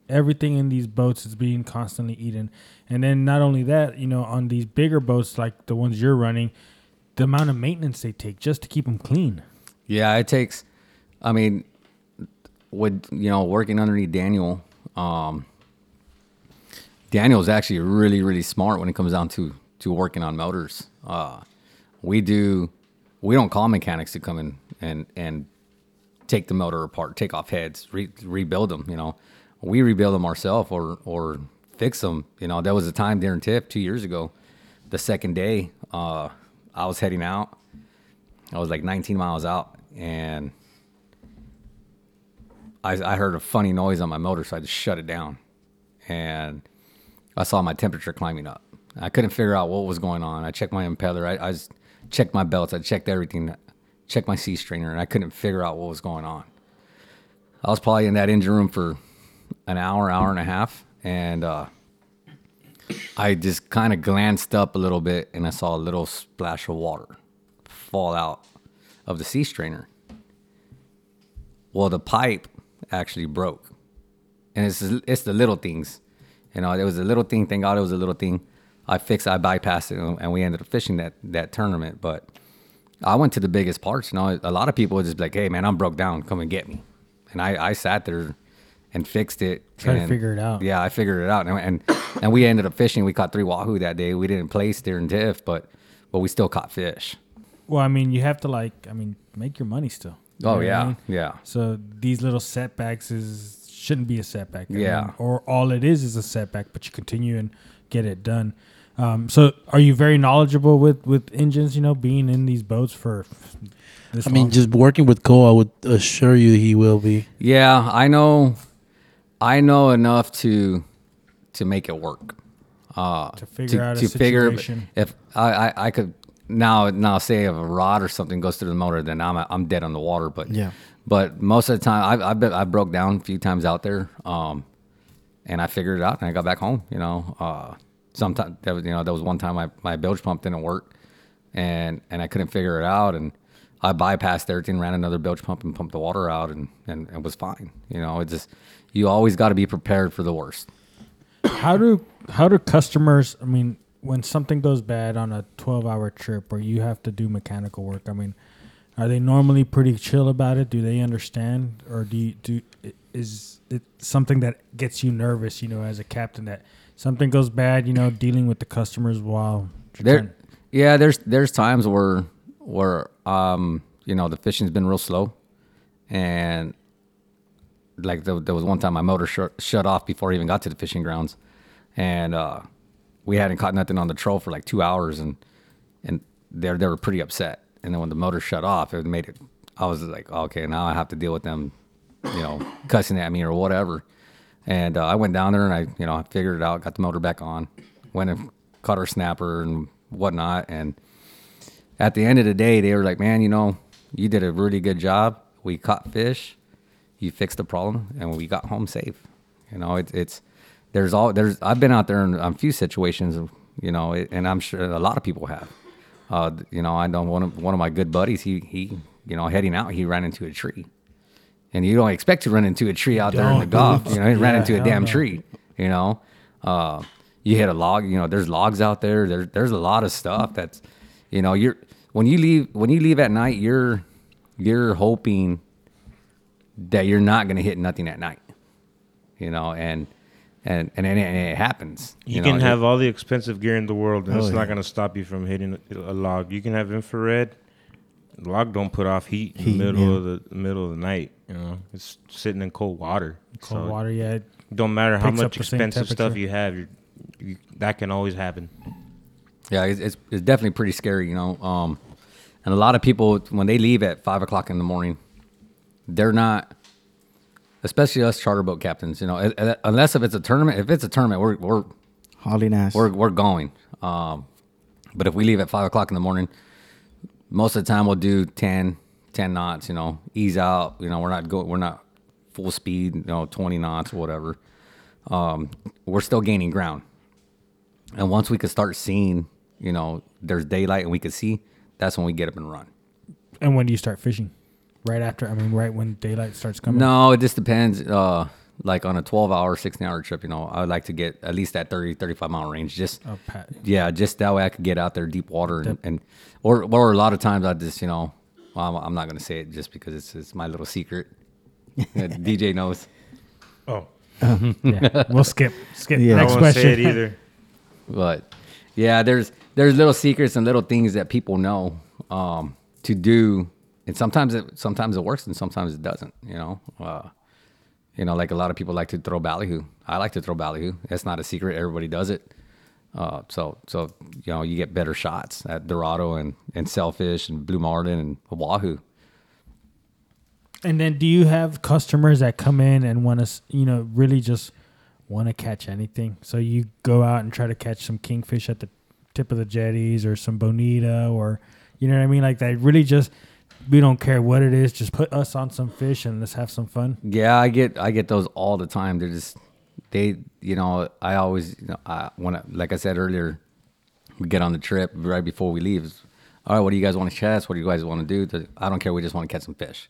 Everything in these boats is being constantly eaten. And then not only that, you know, on these bigger boats like the ones you're running, the amount of maintenance they take just to keep them clean. Yeah, it takes. I mean, with you know working underneath Daniel, um, Daniel's actually really really smart when it comes down to to working on motors. Uh, we do. We don't call mechanics to come in and and take the motor apart, take off heads, re- rebuild them. You know, we rebuild them ourselves or or fix them. You know, there was a time during TIFT two years ago. The second day, uh, I was heading out. I was like 19 miles out, and I, I heard a funny noise on my motor, so I just shut it down, and I saw my temperature climbing up. I couldn't figure out what was going on. I checked my impeller. I, I just checked my belts. I checked everything. Checked my sea strainer, and I couldn't figure out what was going on. I was probably in that engine room for an hour, hour and a half, and uh, I just kind of glanced up a little bit, and I saw a little splash of water fall out of the sea strainer. Well, the pipe actually broke, and it's it's the little things, you know. It was a little thing. Thank God it was a little thing. I fixed. I bypassed it, and we ended up fishing that that tournament. But I went to the biggest parts. Know, a lot of people would just be like, "Hey, man, I'm broke down. Come and get me." And I I sat there and fixed it. Try to figure it out. Yeah, I figured it out, and and, and we ended up fishing. We caught three wahoo that day. We didn't place during TIFT, but but we still caught fish. Well, I mean, you have to like, I mean, make your money still. You Oh what I yeah, mean? yeah. So these little setbacks is shouldn't be a setback. I Yeah. mean, or all it is is a setback, but you continue and get it done. Um, so are you very knowledgeable with with engines? You know, being in these boats for this I mean, long? just working with Cole, I would assure you he will be. Yeah, I know. I know enough to to make it work. Uh, To figure out a figure situation. if I, I I could now now say if a rod or something goes through the motor, then I'm I'm dead on the water. But Yeah. But most of the time, I've I've been, I broke down a few times out there, um, and I figured it out, and I got back home. You know, uh, sometimes that was you know there was one time my my bilge pump didn't work, and and I couldn't figure it out, and I bypassed everything, ran another bilge pump, and pumped the water out, and and it was fine. You know, it just you always got to be prepared for the worst. how do how do customers? I mean, when something goes bad on a twelve hour trip where you have to do mechanical work, I mean, are they normally pretty chill about it? Do they understand, or do you, do is it something that gets you nervous? You know, as a captain, that something goes bad. You know, dealing with the customers while There, trying- yeah, there's there's times where where um you know the fishing's been real slow, and like there, there was one time my motor shut shut off before I even got to the fishing grounds, and uh, we hadn't caught nothing on the troll for like two hours, and and they they were pretty upset. And then when the motor shut off, it made it. I was like, okay, now I have to deal with them, you know, cussing at me or whatever. And uh, I went down there and I, you know, I figured it out, got the motor back on, went and caught our snapper and whatnot. And at the end of the day, they were like, man, you know, you did a really good job. We caught fish, you fixed the problem, and we got home safe. You know, it, it's there's all there's. I've been out there in a few situations, you know, it, and I'm sure a lot of people have. Uh, you know, I know one of one of my good buddies. He he, you know, heading out, he ran into a tree, and you don't expect to run into a tree out there in the. Gulf. You know, he ran into a damn no. tree. You know, uh, you hit a log. You know, there's logs out there. There there's a lot of stuff that's, you know, you're when you leave when you leave at night, you're you're hoping that you're not gonna hit nothing at night. You know, and and and, and, it, happens. You, know, can have all the expensive gear in the world, and Oh, it's yeah. not going to stop you from hitting a log. You can have infrared. The log don't put off heat, in the middle yeah. of the middle of the night. You know, it's sitting in cold water. cold so water. Yeah, Don't matter how much expensive stuff you have, you're, you, that can always happen. Yeah, it's, it's it's definitely pretty scary, you know. Um, and a lot of people when they leave at five o'clock in the morning, they're not, especially us charter boat captains, you know, uh, uh, unless if it's a tournament. If it's a tournament, we're we're hauling ass. we're we're going. Um, but if we leave at five o'clock in the morning, most of the time we'll do 10, 10 knots. You know, ease out. You know, we're not going. We're not full speed. You know, twenty knots or whatever. Um, we're still gaining ground. And once we could start seeing, you know, there's daylight and we could see, that's when we get up and run. and when do you start fishing? Right after, I mean, right when daylight starts coming. No, it just depends. Uh, like on a 12 hour, 16 hour trip, you know, I would like to get at least that 30, 35 mile range. Just, Oh, Pat. yeah, just that way I could get out there deep water and, and or, or a lot of times I just, you know, well, I'm, I'm not going to say it just because it's, it's my little secret. *laughs* DJ knows. Oh, *laughs* Yeah, we'll skip skip Yeah. I next won't question. say it either. *laughs* But yeah, there's there's little secrets and little things that people know um, to do, and sometimes it sometimes it works and sometimes it doesn't. You know, uh, You know, like a lot of people like to throw ballyhoo. I like to throw ballyhoo. It's not a secret. Everybody does it. Uh, so so you know you get better shots at Dorado and and Sailfish and Blue Marlin and Wahoo. And then, do you have customers that come in and want to, you know, really just want to catch anything? So you go out and try to catch some kingfish at the tip of the jetties or some bonita or, you know what I mean? Like they really just, we don't care what it is. Just put us on some fish and let's have some fun. Yeah, I get I get those all the time. They're just they you know I always you know I when I, like I said earlier, we get on the trip right before we leave. All right, what do you guys want to catch? What do you guys want to do? I don't care. We just want to catch some fish.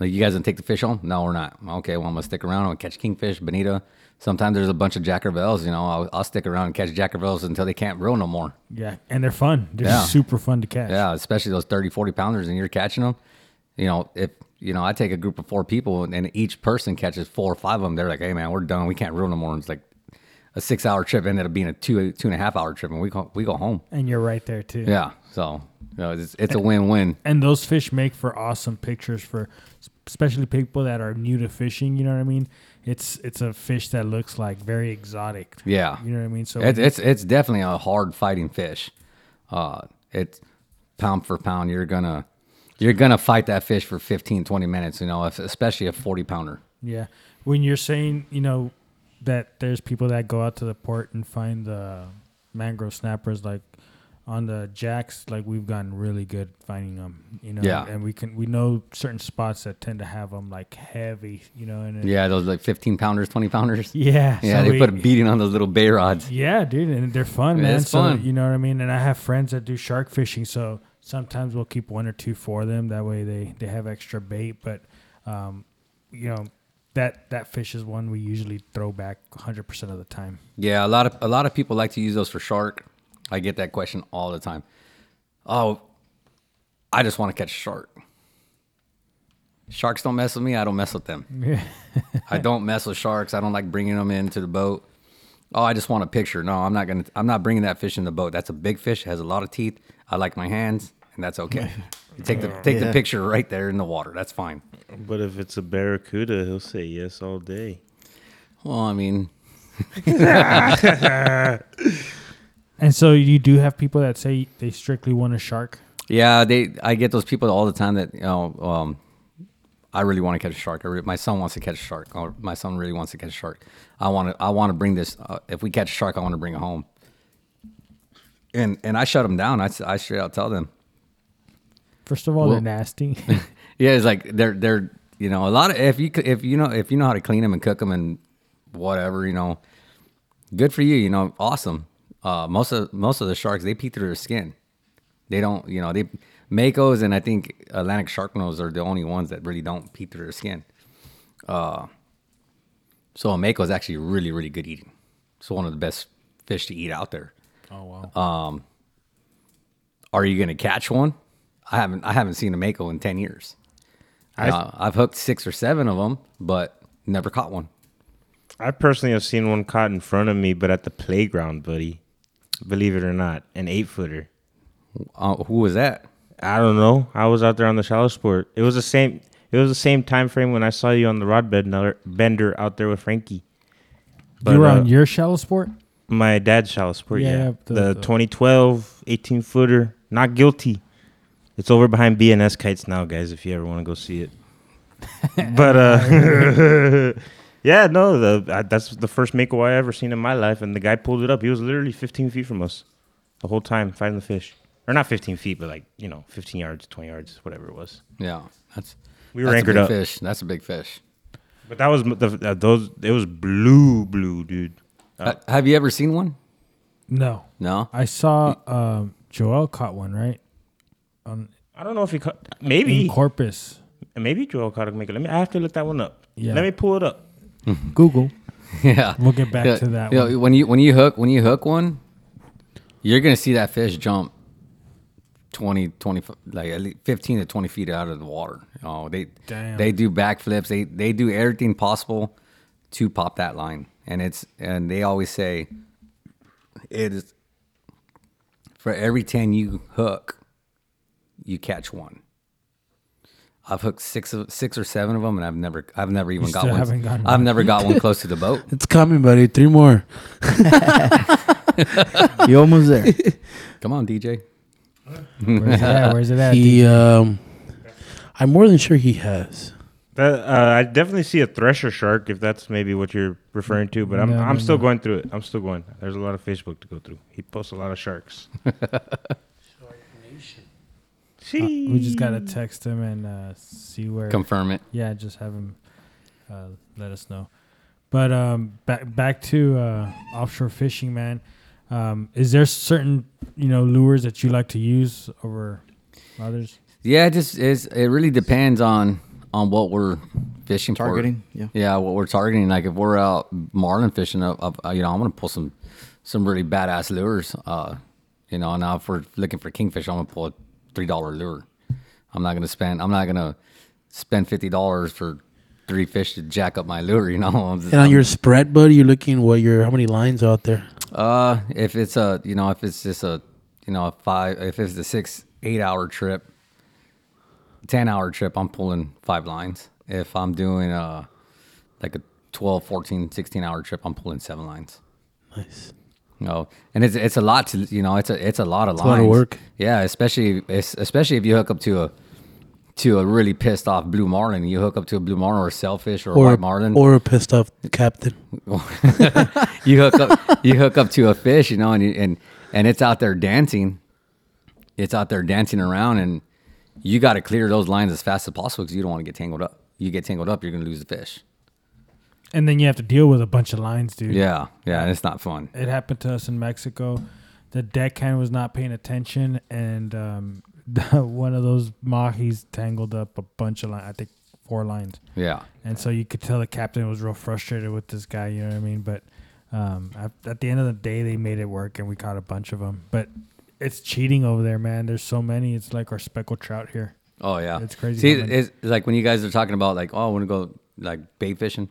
Like you guys gonna take the fish home? No, we're not. Okay, well I'm gonna stick around. I'm gonna catch kingfish, bonita. Sometimes there's a bunch of jackervels. You know, I'll, I'll stick around and catch jackervels until they can't reel no more. Yeah. And they're fun. They're Yeah. super fun to catch. Yeah, especially those 30, 40 pounders and you're catching them. You know, if, you know, I take a group of four people and each person catches four or five of them, they're like, hey, man, we're done. We can't reel no more. And it's like a six hour trip ended up being a two, two and a half hour trip and we go, we go home. And you're right there too. Yeah. So, you know, it's, it's a win win. and those fish make for awesome pictures for especially people that are new to fishing you know what i mean it's it's a fish that looks like very exotic Yeah. you know what i mean so It's, it's, it's definitely a hard fighting fish. Uh, it's pound for pound. You're going to, you're to fight that fish for 15, 20 minutes, you know, if, especially a 40 pounder. yeah when you're saying you know that there's people that go out to the port and find the mangrove snappers like on the jacks like we've gotten really good finding them you know Yeah. and we can we know certain spots that tend to have them like heavy you know and Yeah. Those like 15 pounders, 20 pounders. *laughs* yeah Yeah. so they we- put a beating on those little bay rods. Yeah, dude, and they're fun, man. it's so, fun. You know what I mean? And I have friends that do shark fishing, so sometimes we'll keep one or two for them. That way, they they have extra bait. But, um, you know, that that fish is one we usually throw back 100 percent of the time. Yeah, a lot of a lot of people like to use those for shark. I get that question all the time. Oh, I just want to catch a shark. Sharks don't mess with me. I don't mess with them. *laughs* I don't mess with sharks. I don't like bringing them into the boat. Oh, I just want a picture. No, I'm not gonna. I'm not bringing that fish in the boat. That's a big fish. Has a lot of teeth. I like my hands, and that's okay. You *laughs* take the take the picture right there in the water. That's fine. But if it's a barracuda, he'll say yes all day. Well, I mean, *laughs* And so you do have people that say they strictly want a shark. Yeah, they. I get those people all the time that you know. Um, I really want to catch a shark. Re- my son wants to catch a shark. Or my son really wants to catch a shark. I want to. I want to bring this. Uh, if we catch a shark, I want to bring it home. And and I shut them down. I, I straight out tell them. First of all, Well- they're nasty. *laughs* Yeah, it's like they're they're you know a lot of if you if you know if you know how to clean them and cook them and whatever you know, good for you. You know, awesome. Uh, most of most of the sharks they pee through their skin. They don't you know they makos and I think Atlantic sharpnose are the only ones that really don't pee through their skin. Uh, so a mako is actually really really good eating. It's one of the best fish to eat out there. oh wow. Are you gonna catch one? I haven't I haven't seen a mako in ten years. I- uh, I've hooked six or seven of them, but never caught one. I personally have seen one caught in front of me, but at the playground, buddy. Believe it or not, an eight footer. Uh, who was that? I don't know. I was out there on the shallow sport. It was the same. It was the same time frame when I saw you on the rod bender, bender out there with Frankie. you were uh, on your shallow sport. my dad's shallow sport. Yeah, Yeah, the- the, the- 2012 18 footer. Not guilty. It's over behind BNS kites now, guys. If you ever want to go see it. *laughs* but uh, *laughs* yeah, no, the uh, that's the first mako I ever seen in my life, and the guy pulled it up. He was literally 15 feet from us the whole time fighting the fish, or not 15 feet, but like you know, 15 yards, 20 yards, whatever it was. Yeah, that's We were that's anchored a big up. fish. That's a big fish. But that was the uh, those. It was blue, blue, dude. Uh, have you ever seen one? No, No. I saw um, Joel caught one right on I don't know if he caught. in Maybe, Corpus. maybe Joel caught a mako. Let me. I have to look that one up. Yeah. Let me pull it up. Google. *laughs* yeah, We'll get back Yeah, to that yeah, one. When you when you hook when you hook one, you're gonna see that fish jump 20, 20 like at least fifteen to twenty feet out of the water. Know, they Damn. they do backflips. They they do everything possible to pop that line, and it's and they always say it is for every ten you hook, you catch one. I've hooked six of six or seven of them, and I've never I've never even got one. gotten I've one. never got one close to the boat. *laughs* It's coming, buddy. Three more. *laughs* You almost there. Come on, DJ. Where's it at? Where's it at? *laughs* He, um, I'm more than sure he has. That, uh, I definitely see a thresher shark if that's maybe what you're referring to, but I'm No, I'm no, still no. going through it. I'm still going. There's a lot of Facebook to go through. He posts a lot of sharks. Uh, we just gotta text him and uh, see where. Confirm it. yeah, just have him uh, let us know. But um, back back to uh, offshore fishing, man. Um, is there certain you know lures that you like to use over others? Yeah, it just is. It really depends on on what we're fishing Targeting, for. yeah. Yeah, what we're targeting. Like if we're out marlin fishing, up, up uh, you know, I'm gonna pull some some really badass lures. Uh, you know, now if we're looking for kingfish, I'm gonna pull a three dollar lure. I'm not gonna spend. I'm not gonna spend fifty dollars for three fish to jack up my lure. You know. *laughs* Just- And on I'm- your spread, buddy, you're looking what your how many lines out there? uh, if it's a, you know, if it's just a, you know, a five, if it's a six, eight hour trip, 10 hour trip, I'm pulling five lines. If I'm doing a, like a 12, 14, 16 hour trip, I'm pulling seven lines. Nice. You know, and it's, it's a lot to, you know, it's a, it's a lot of lines. a lot of work. Yeah. Especially, especially if you hook up to a, to a really pissed off blue marlin, you hook up to a blue marlin or a sailfish or, a Or white marlin or a pissed off captain. *laughs* you hook up you hook up to a fish, you know, and you, and and it's out there dancing. It's out there dancing around, and you got to clear those lines as fast as possible because you don't want to get tangled up. You get tangled up, you're gonna lose the fish. And then you have to deal with a bunch of lines, dude. Yeah, yeah, and it's not fun. It happened to us in Mexico. The deckhand was not paying attention, and um, *laughs* one of those mahis tangled up a bunch of lines. I think four lines. Yeah, And so you could tell the captain was real frustrated with this guy. You know what I mean? But um, at, at the end of the day, they made it work, and we caught a bunch of them. But it's cheating over there, man. There's so many. It's like our speckled trout here. oh yeah, It's crazy See, it's it's like when you guys are talking about like, oh, I want to go like bait fishing.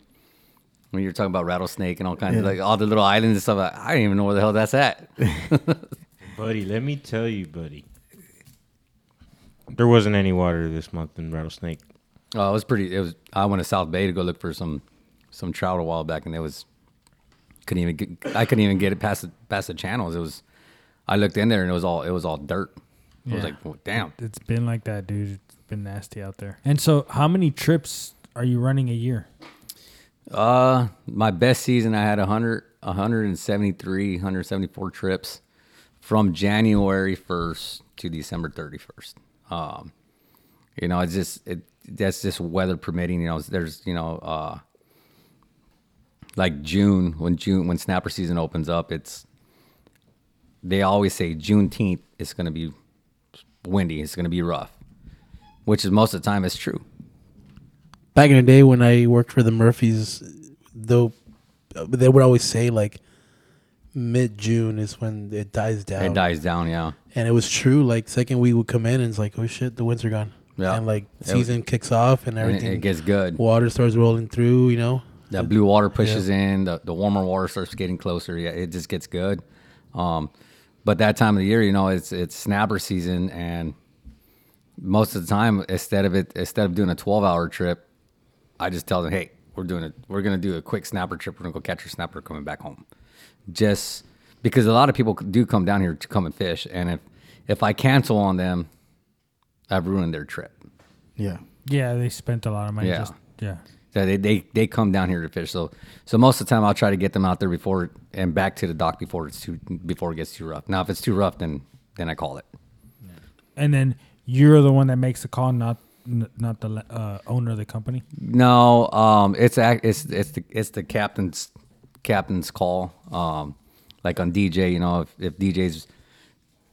When you're talking about rattlesnake and all kinds of like all the little islands and stuff, I I don't even know where the hell that's at. *laughs* buddy, let me tell you, buddy. There wasn't any water this month in Rattlesnake. Oh, it was pretty. It was. I went to South Bay to go look for some some trout a while back, and it was couldn't even get. I couldn't even get it past the, past the channels. It was. I looked in there and it was all it was all dirt. I was like, well, damn. It's been like that, dude. It's been nasty out there. And so, how many trips are you running a year? Uh, my best season, I had 100, 173, 174 trips from January 1st to December 31st. Um, you know, it's just, it, that's just weather permitting, you know, there's, you know, uh, like June, when June, when snapper season opens up, it's, they always say Juneteenth is going to be windy. It's going to be rough, which is most of the time it's true. Back in the day when I worked for the Murphys, though, they would always say like mid June is when it dies down. It dies down. Yeah. And it was true. Like second week would come in and it's like, oh shit, the winds are gone. Yeah. And like season kicks off and And it- everything. it gets good. Water starts rolling through. You know. That blue water pushes in, the, the warmer water starts getting closer. Yeah, it just gets good. Um, but that time of the year, you know, it's it's snapper season, and most of the time, instead of it, instead of doing a twelve hour trip, I just tell them, hey, we're doing it. We're gonna do a quick snapper trip. We're gonna go catch a snapper coming back home, just because a lot of people do come down here to come and fish, and if if I cancel on them, I've ruined their trip. Yeah. Yeah, they spent a lot of money. Yeah. Just, yeah. So they, they they come down here to fish. So so most of the time I'll try to get them out there before and back to the dock before it's too before it gets too rough. Now if it's too rough, then then I call it. And then you're the one that makes the call, not n- not the uh, owner of the company. No, um, it's it's it's the it's the captain's captain's call. Um, like on DJ, you know, if, if DJ's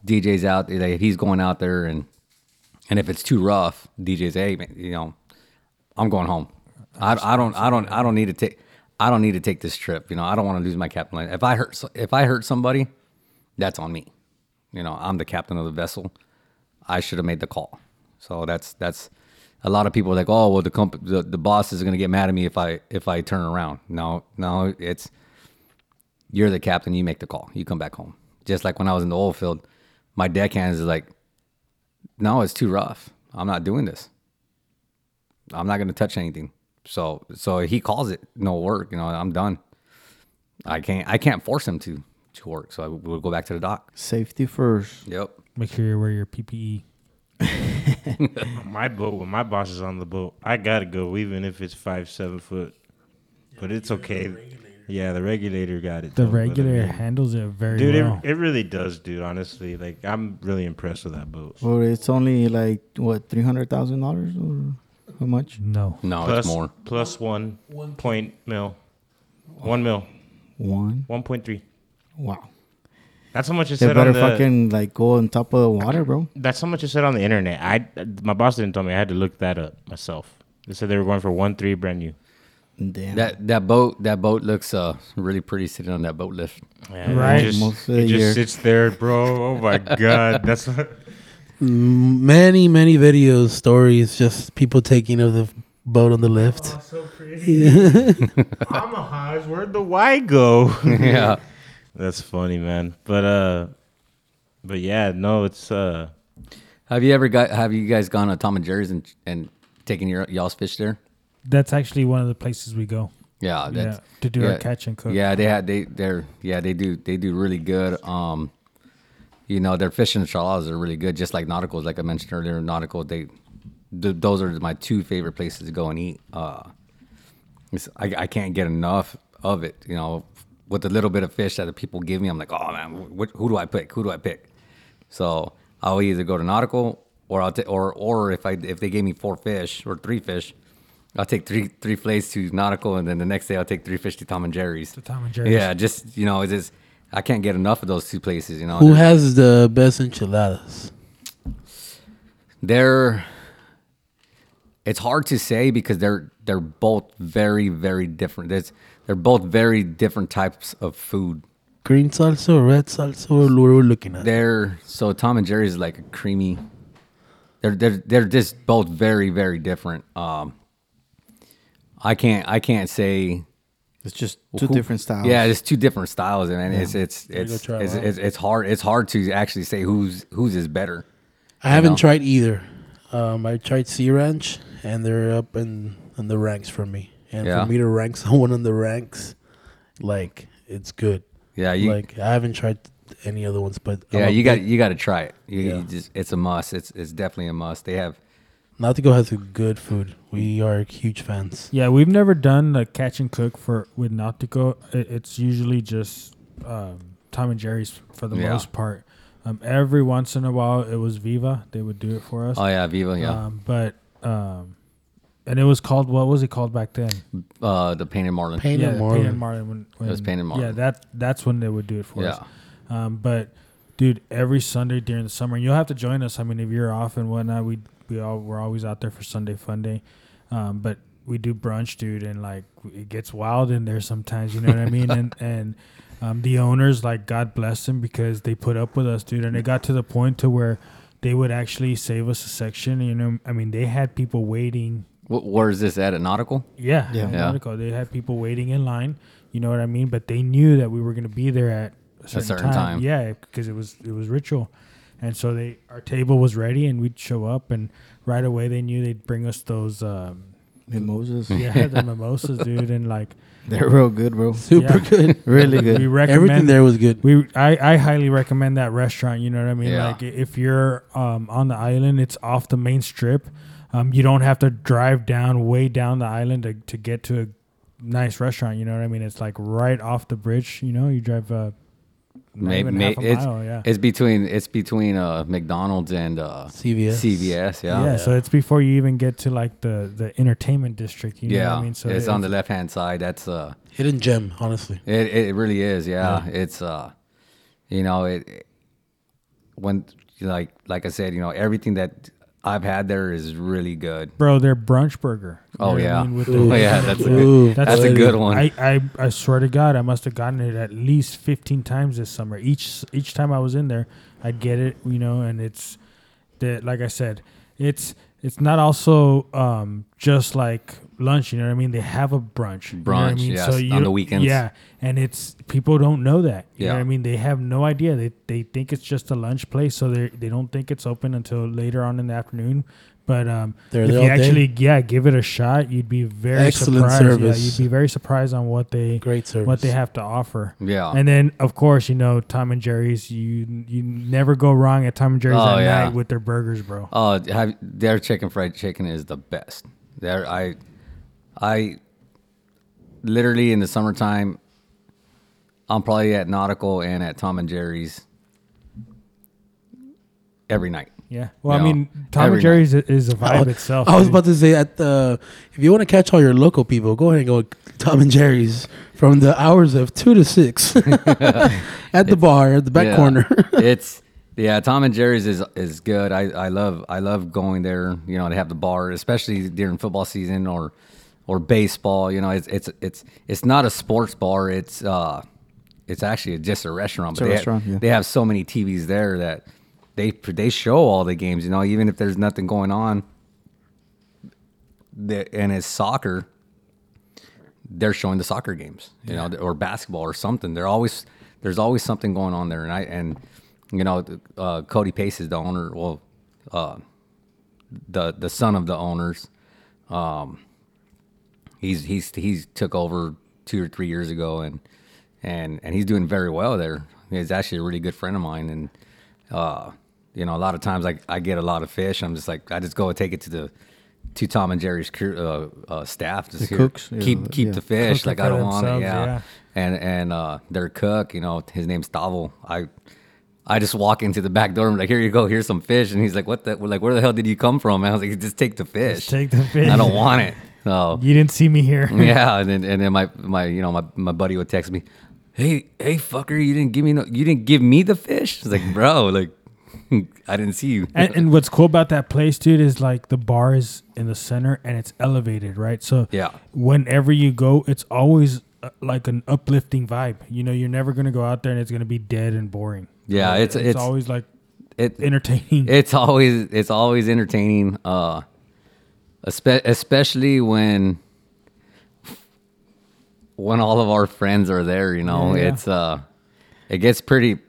DJ's out, like, if he's going out there and and if it's too rough, DJ's hey, man, you know, I'm going home. I, I don't I don't I don't need to take I don't need to take this trip. You know, I don't want to lose my captain. line. If I hurt if I hurt somebody, that's on me. You know, I'm the captain of the vessel. I should have made the call. So that's that's a lot of people are like, oh well, the comp- the, the boss is gonna get mad at me if I if I turn around. No, no, it's you're the captain. You make the call. You come back home. Just like when I was in the oil field, my deckhands is like, no, it's too rough. I'm not doing this. I'm not gonna touch anything. So so he calls it no work. You know, I'm done. I can't I can't force him to to work. So I will go back to the dock. Safety first. Yep. Make sure you wear your E. PPE. *laughs* My boat, when my boss is on the boat, I gotta go, even if it's five, seven foot. But it's okay. Yeah, the regulator got it. The though, but I regulator mean- handles it very Dude, well. it, it really does, dude. Honestly, like I'm really impressed with that boat. Well, it's only like what three hundred thousand dollars or how much? no. No, Plus it's more. plus one point mil, one mil, One. one point three. Wow. That's how much it They said on better the. fucking like go on top of the water, bro. That's how much it said on the internet. I my boss didn't tell me. I had to look that up myself. They said they were going for one three brand new. Damn. That that boat that boat looks uh really pretty sitting on that boat lift. Yeah, Right. It just, Most of it the just sits there, bro. Oh my *laughs* god, that's M- Many, many videos, stories, just people taking of the boat on the lift. so pretty. Yeah. *laughs* Omaha's where'd the Y go? *laughs* yeah. That's funny, man. But uh, but yeah, no, it's uh, Have you ever got have you guys gone to Tom and Jerry's and and taken your y'all's fish there? That's actually one of the places we go. Yeah, that's, yeah, to do yeah. our catch and cook. Yeah, they had they they're yeah they do they do really good. Um, you know their fish and enchiladas are really good, just like nauticals. Like I mentioned earlier, nautical they th- those are my two favorite places to go and eat. Uh, I I can't get enough of it. You know, with the little bit of fish that the people give me, I'm like, oh man, wh- who do I pick? Who do I pick? So I'll either go to nautical or I'll ta- or or if I if they gave me four fish or three fish. I'll take three three fillets to nautical, and then the next day I'll take three fish to Tom and Jerry's. To Tom and Jerry's. Yeah, just you know, it's just I can't get enough of those two places. You know, Who has the best enchiladas? they're it's hard to say because they're they're both very very different. There's, they're both very different types of food. Green salsa or red salsa? Or what we're looking at? They're so Tom and Jerry's is like a creamy. They're they're they're just both very very different. Um, I can't I can't say It's just two who- different styles. Yeah, it's two different styles, and it's it's it's it's, it it's it's hard it's hard to actually say who's whose is better. I haven't know? tried either. Um, I tried Sea Ranch, and they're up in, in the ranks for me. And Yeah. for me to rank *laughs* someone in the ranks, like it's good. Yeah, you like I haven't tried any other ones, but I'm yeah a you got you got to try it. You, Yeah. you just it's a must. It's it's definitely a must. They have Nautico has a good food. We are huge fans. Yeah, we've never done the catch and cook for with Nautico. It, it's usually just um, Tom and Jerry's for the Yeah. most part. Um, every once in a while, it was Viva. They would do it for us. oh yeah Viva yeah Um, but um, and it was called what was it called back then? uh the painted marlin Pain yeah, and Painted Marlin. Marlin. When, when, was Painted Marlin. Yeah, that that's when they would do it for us. yeah Um, but dude, every Sunday during the summer, and you'll have to join us. I mean, if you're off and whatnot, we we all we're always out there for Sunday Fun Day. Um, but we do brunch, dude, and like it gets wild in there sometimes. You know what I mean? And *laughs* and um, the owners, like God bless them, because they put up with us, dude. And it got to the point to where they would actually save us a section. You know, I mean, they had people waiting Wh- where is this at A nautical yeah, Yeah. in Yeah. Nautico. They had people waiting in line. You know what I mean? But they knew that we were going to be there at a certain, certain time. time. Yeah, because it was it was ritual, and so they our table was ready, and we'd show up, and right away they knew they'd bring us those. Um, Mimosas. yeah, *laughs* the mimosas, dude, and like They're real good, bro. Super Yeah. good. *laughs* Really we good. recommend Everything there was good. We I, I highly recommend that restaurant. You know what I mean? Yeah. Like if you're um, on the island, it's off the main strip. Um, you don't have to drive down way down the island to, to get to a nice restaurant. You know what I mean? It's like right off the bridge. You know, you drive uh, not May- may- half a it's, mile. Yeah. it's between it's between uh McDonald's and uh CVS. CVS yeah. yeah So it's before you even get to like the the entertainment district. You know yeah what I mean? So it's on the left hand side that's uh Hidden gem, honestly. It it really is, yeah. It's uh, you know, it, it- when like like I said, you know, everything that I've had there is really good. Bro, their brunch burger. Oh, you Oh know what I yeah, mean? With oh the- *laughs* yeah, that's a Ooh. good, that's a good one. I, I, I swear to God, I must have gotten it at least fifteen times this summer. Each each time I was in there, I'd get it, you know, and it's that like I said, it's it's not also um, just like lunch. You know what I mean? They have a brunch. you know I Brunch, mean? yes, on you- the weekends. Yeah, and it's people don't know that. You know what I mean? They have no idea. They they think it's just a lunch place, so they they don't think it's open until later on in the afternoon. But um, They're if you all day? actually yeah give it a shot, you'd be very Excellent surprised. service. Yeah, you'd be very surprised on what they Great service. what they have to offer. Yeah. And then of course you know Tom and Jerry's. You you never go wrong at Tom and Jerry's Oh, at yeah. night with their burgers, bro. Oh, have, their chicken fried chicken is the best. There, I, I, literally in the summertime, I'm probably at Nautical and at Tom and Jerry's every night. Yeah. Well, I mean, Tom every and Jerry's i- is a vibe was, itself. I was dude. about to say at the if you want to catch all your local people, go ahead and go Tom and Jerry's from the hours of two to six *laughs* *laughs* at the bar at the back Yeah. corner. *laughs* it's yeah, Tom and Jerry's is is good. I, I love I love going there. You know, to have the bar, especially during football season or or baseball. You know, it's it's it's it's not a sports bar. It's uh, it's actually just a restaurant. It's a they restaurant, have, yeah. they have so many TVs there that they they show all the games. You know, even if there's nothing going on, the, and it's soccer they're showing the soccer games, you know, or basketball or something. They're always there's always something going on there, and I and you know, uh, Cody Pace is the owner. Well, uh, the the son of the owners. Um, he's he's he's took over two or three years ago, and and and he's doing very well there. He's actually a really good friend of mine, and uh, you know, a lot of times I I get a lot of fish. I'm just like I just go and take it to the to Tom and Jerry's crew, uh, uh, staff. Just here, cooks, yeah, keep keep yeah. the fish. Cook like I don't want it. Yeah. yeah. and and uh, their cook, you know, his name's Tavo. I. I just walk into the back door and like, here you go, here's some fish, and he's like, what the, like, where the hell did you come from? And I was like, just take the fish. take the fish. I don't want it. So *laughs* You didn't see me here. *laughs* yeah, and then and then my my you know my, my buddy would text me, hey hey fucker, you didn't give me no, you didn't give me the fish. It's like bro, like *laughs* I didn't see you. and, and what's cool about that place, dude, is like the bar is in the center and it's elevated, right? So Yeah. whenever you go, it's always uh, like an uplifting vibe. You know, you're never gonna go out there and it's gonna be dead and boring. Yeah, it's- it's- always like it entertaining. *laughs* it's always it's always entertaining, uh, espe- especially when when all of our friends are there. You know, Yeah, yeah. it's uh, it gets pretty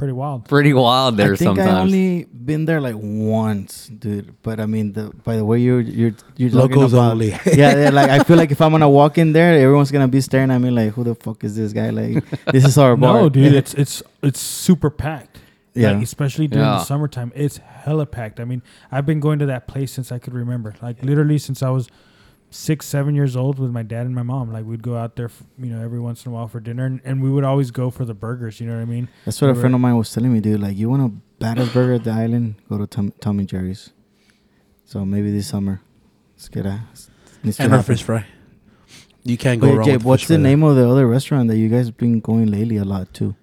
pretty wild. pretty wild there I think sometimes. I only been there like once, dude. But I mean, the by the way you're you're you're Locals about, only. *laughs* yeah, yeah, like I feel like if I'm gonna walk in there, everyone's gonna be staring at me like, who the fuck is this guy? Like, *laughs* this is our bar. No, dude, *laughs* it's it's it's super packed. Yeah. Like, especially during Yeah. the summertime, it's hella packed. I mean, I've been going to that place since I could remember. Like literally since I was six, seven years old with my dad and my mom. Like we'd go out there, f you know, every once in a while for dinner, and, and we would always go for the burgers. You know what I mean? That's what a Right. friend of mine was telling me, dude. Like, you want a baddest burger at the island? Go to Tom, Tom and Jerry's. So maybe this summer, let's get a needs to and our happen. fish fry. You can't go Wait, wrong. Jay, with what's the fry name of the other restaurant that you guys been going lately a lot too?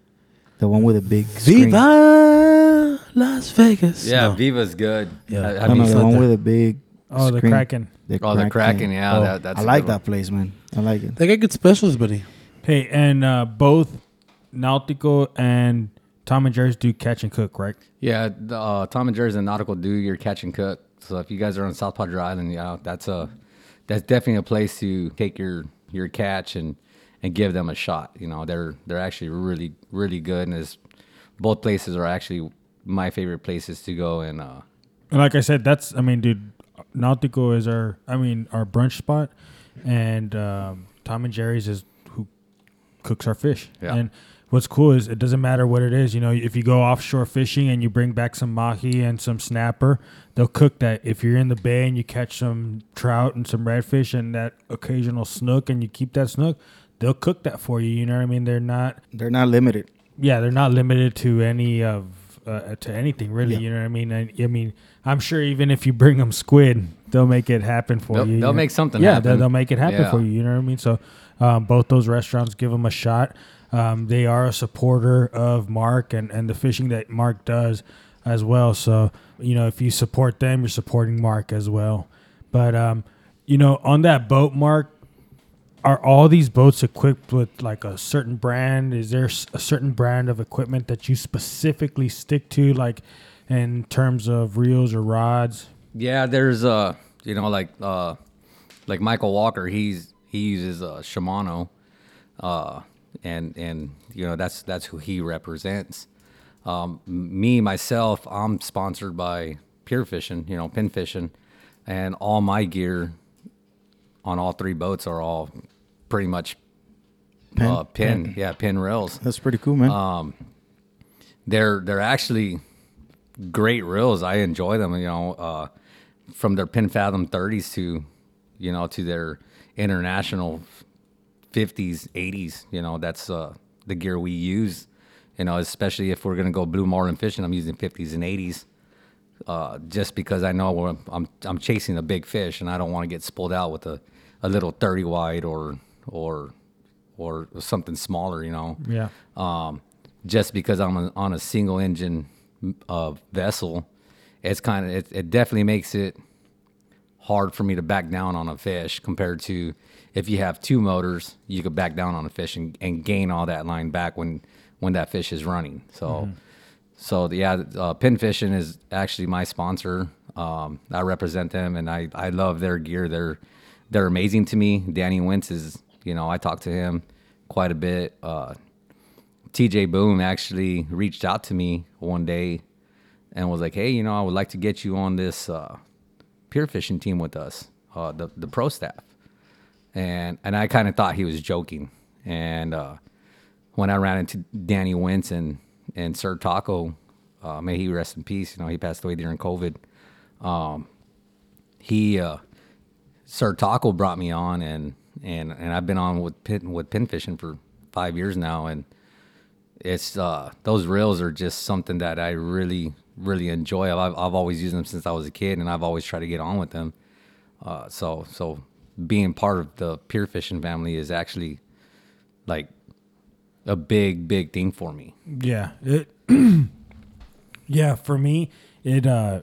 The one with a big screen. Viva Las Vegas. yeah, No. Viva's good. Yeah. Uh, No, have no, you the one that. with a big. Oh, the screen. Kraken. The Oh, the Kraken, yeah, Oh, that- that's I a like good one. that place, man. I like it. They got good specials, buddy. Hey, and uh, both Nautical and Tom and Jerry's do catch and cook, right? Yeah, the, uh, Tom and Jerry's and Nautical do your catch and cook. So if you guys are on South Padre Island, yeah, that's a that's definitely a place to take your your catch and and give them a shot. You know, they're they're actually really really good, and it's, both places are actually my favorite places to go. And uh, And like I said, that's I mean, dude, Nautico is our I mean our brunch spot, and um, Tom and Jerry's is who cooks our fish. Yeah. And what's cool is it doesn't matter what it is. You know, if you go offshore fishing and you bring back some mahi and some snapper, they'll cook that. If you're in the bay and you catch some trout and some redfish and that occasional snook and you keep that snook, they'll cook that for you. You know what I mean? They're not They're not limited. yeah, they're not limited to any of uh, to anything really. Yeah. You know what I mean? I, I mean, I'm sure even if you bring them squid, they'll make it happen for They'll- you. you they'll know? make something Yeah, happen. They'll, they'll make it happen Yeah. for you. You know what I mean? So um, both those restaurants give them a shot. Um, they are a supporter of Mark and and the fishing that Mark does as well. So you know, if you support them, you're supporting Mark as well. But um, you know, on that boat, Mark, are all these boats equipped with like a certain brand? Is there a certain brand of equipment that you specifically stick to, like in terms of reels or rods? yeah, there's uh you know like uh like Michael Walker, he's he uses uh, Shimano, uh, and and you know that's that's who he represents. Um, me myself, I'm sponsored by Pure Fishing, you know, Penn Fishing. and all my gear on all three boats are all pretty much Penn? uh, Penn, yeah, Penn rails. That's pretty cool, man. Um, they're they're actually great reels. I enjoy them. You know, uh, from their Penn fathom thirties to, you know, to their international fifties, eighties. You know, that's uh, the gear we use. You know, especially if we're gonna go blue marlin fishing, I'm using fifties and eighties. Uh, just because I know I'm, I'm I'm chasing a big fish and I don't want to get spooled out with a, a little thirty wide or or or something smaller. You know Yeah. um, just because I'm a, on a single engine uh, vessel, it's kind of it, it definitely makes it hard for me to back down on a fish compared to if you have two motors, you could back down on a fish and, and gain all that line back when when that fish is running. So, so yeah, uh, Penn Fishing is actually my sponsor. Um, I represent them, and I I love their gear. They're they're amazing to me. Danny Wentz is you know I talked to him quite a bit. Uh, TJ Boom actually reached out to me one day and was like, "Hey, you know, I would like to get you on this uh, pier fishing team with us, uh, the the pro staff." And and I kind of thought he was joking. And uh, when I ran into Danny Wentz and and Sir Taco, uh, may he rest in peace. You know, he passed away during COVID. Um, he uh, Sir Taco brought me on, and and and I've been on with Penn with Penn fishing for five years now, and it's uh those reels are just something that I really really enjoy. I've I've always used them since I was a kid, and I've always tried to get on with them. Uh, so so being part of the pier fishing family is actually like a big big thing for me. Yeah. It, *clears throat* yeah, for me, it uh,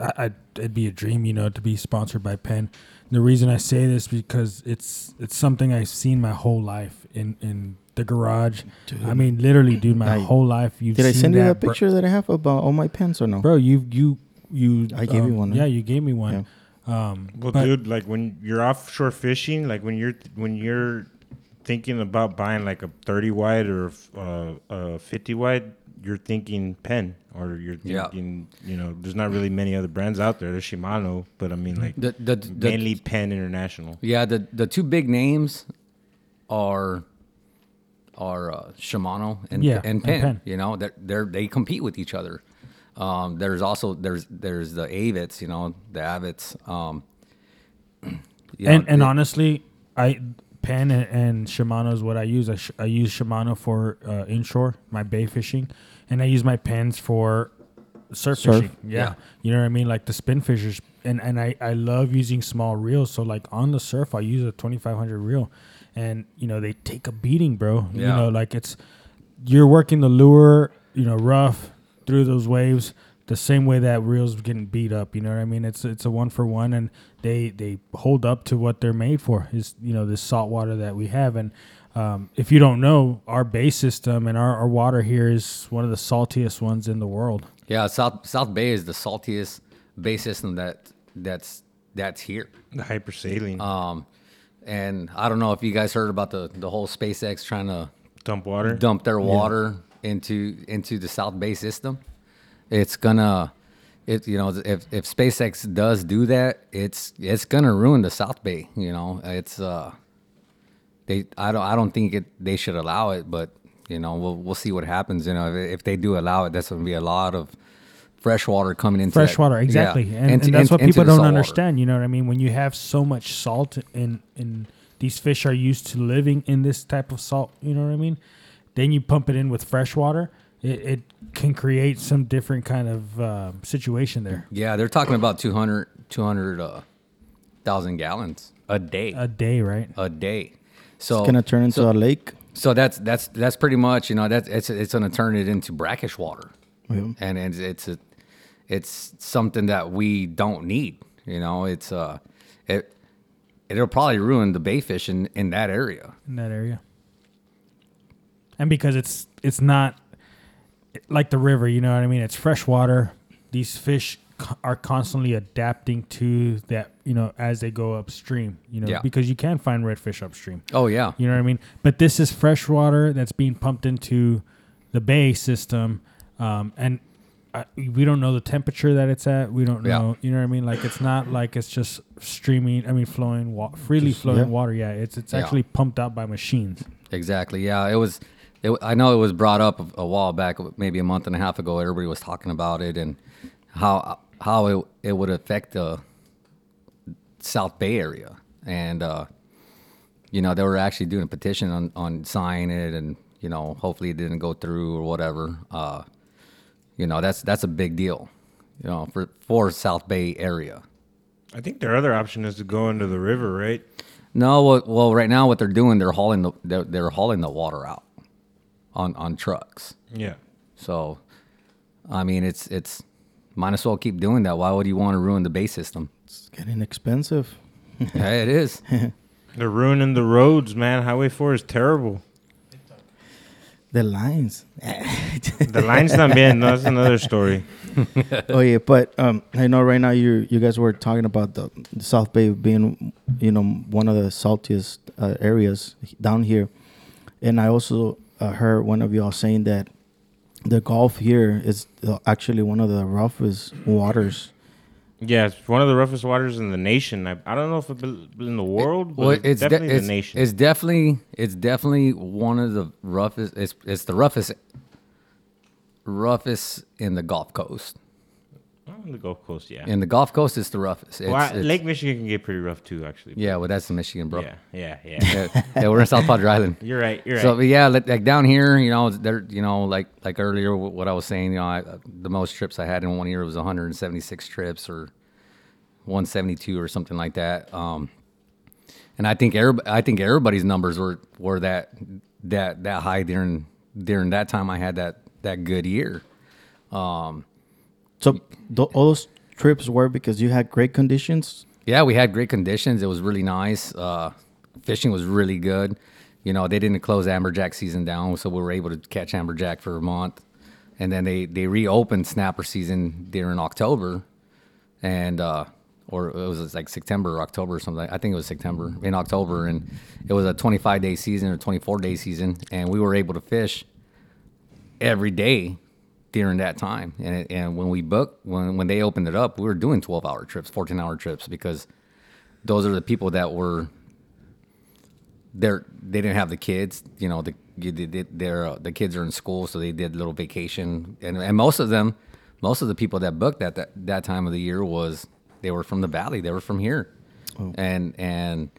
I, it'd be a dream, you know, to be sponsored by Penn. The reason I say this because it's it's something I've seen my whole life in in the garage. I mean, literally, dude, my I- whole life. You've Did I seen send you that that bro- picture that I have about all my Penns or no? bro? You you you. I gave you um, one, Yeah, you gave me one. Um, Well, dude, like when you're offshore fishing, like when you're when you're thinking about buying like a 30 wide or uh, a 50 wide, you're thinking Penn or you're Yeah. thinking, you know, there's not really many other brands out there. There's Shimano, but I mean like The the, the mainly Penn International. Yeah, the the two big names are are uh, Shimano and Yeah, and and Penn. Penn. You know, they they they compete with each other. Um, there's also there's there's the Avets, you know, the Avets. Um, *clears throat* you and know, and it- honestly, I Penn and, and Shimano is what I use. I, sh- I use Shimano for uh, inshore, my bay fishing, and I use my Penns for surf, Surf. fishing. Yeah. Yeah. you know what I mean, like the spin fishers. And and I I love using small reels. So like on the surf, I use a twenty five hundred reel, and you know they take a beating, bro. Yeah. You know, like it's you're working the lure, you know, rough through those waves the same way that reels getting beat up. You know what I mean? It's it's a one for one, and they they hold up to what they're made for. Is you know this salt water that we have, and um, if you don't know, our bay system and our, our water here is one of the saltiest ones in the world. yeah, South South Bay is the saltiest bay system that that's that's here. The hypersaline Um, and I don't know if you guys heard about the the whole SpaceX trying to dump water. dump their water into into the South Bay system. It's gonna, it you know, if if SpaceX does do that, it's it's gonna ruin the South Bay. You know, it's uh, they I don't I don't think it they should allow it, but you know we'll we'll see what happens. You know, if, if they do allow it, that's gonna be a lot of fresh water coming into Fresh that- water, yeah, exactly, and, into- and that's what into people don't salt water. understand. You know what I mean? When you have so much salt and and these fish are used to living in this type of salt, you know what I mean? Then you pump it in with fresh water, it, it can create some different kind of uh, situation there. Yeah, they're talking about 200 200 uh, thousand gallons a day. A day, right? a day. So It's gonna turn into so, a lake. So that's that's that's pretty much you know that's it's it's gonna turn it into brackish water, Yeah. and it's it's a, it's something that we don't need. You know, it's uh it it'll probably ruin the bay fish in, in that area. in that area. And because it's it's not like the river, you know what I mean? It's fresh water. These fish co- are constantly adapting to that, you know, as they go upstream, you know, Yeah. because you can find redfish upstream. Oh yeah, You know what I mean? But this is fresh water that's being pumped into the bay system, um, and I, we don't know the temperature that it's at. We don't Yeah. know, you know what I mean? Like it's not like it's just streaming. I mean, flowing, wa- freely flowing yeah. water. Yeah, it's it's Yeah. actually pumped out by machines. Exactly. Yeah, it was. It, I know it was brought up a, a while back, maybe a month and a half ago. Everybody was talking about it and how how it, it would affect the South Bay area, and uh, you know they were actually doing a petition on on signing it, and you know hopefully it didn't go through or whatever. Uh, you know that's that's a big deal, you know for for South Bay area. I think their other option is to go into the river, right? No, well, well, right now what they're doing, they're hauling the they're, they're hauling the water out on on trucks. Yeah. So, I mean, it's it's might as well keep doing that. Why would you want to ruin the bay system? It's getting expensive. *laughs* hey, it is. *laughs* They're ruining the roads, man. Highway 4 is terrible. The lines. *laughs* The lines también, no, that's another story. oh yeah, but um, I know right now you you guys were talking about the, the South Bay being you know one of the saltiest uh, areas down here, and I also uh, heard one of y'all saying that the Gulf here is uh, actually one of the roughest waters. Yeah, it's one of the roughest waters in the nation. I, I don't know if it's in the world, but Well, it's, it's de- definitely it's, the nation. it's definitely it's definitely one of the roughest. It's it's the roughest roughest in the Gulf Coast. On the Gulf Coast, yeah. In the Gulf Coast, it's the roughest. It's, well, I- it's- Lake Michigan can get pretty rough too, actually. yeah, well, that's the Michigan, bro. Yeah, yeah, *laughs* yeah. yeah, yeah, we're in South Padre Island. You're right. You're So right. but yeah, like, like down here, you know, there, you know, like like earlier, what I was saying, you know, I, the most trips I had in one year was 176 trips or 172 or something like that. Um, and I think every, I think everybody's numbers were were that that that high during during that time. I had that that good year. So all those trips were because you had great conditions. Yeah, we had great conditions. It was really nice. Uh, fishing was really good. You know, they didn't close amberjack season down, so we were able to catch amberjack for a month. And then they, they reopened snapper season during October, and uh, or it was like September or October or something. I think it was September in October, and it was a 25 day season or 24 day season, and we were able to fish every day during that time. And and when we booked, when when they opened it up, we were doing 12 hour trips, 14 hour trips because those are the people that were they're they didn't have the kids. You know, the you did- did- their uh, the kids are in school, so they did a little vacation, and and most of them, most of the people that booked that that, that time of the year was they were from the valley, they were from here, and and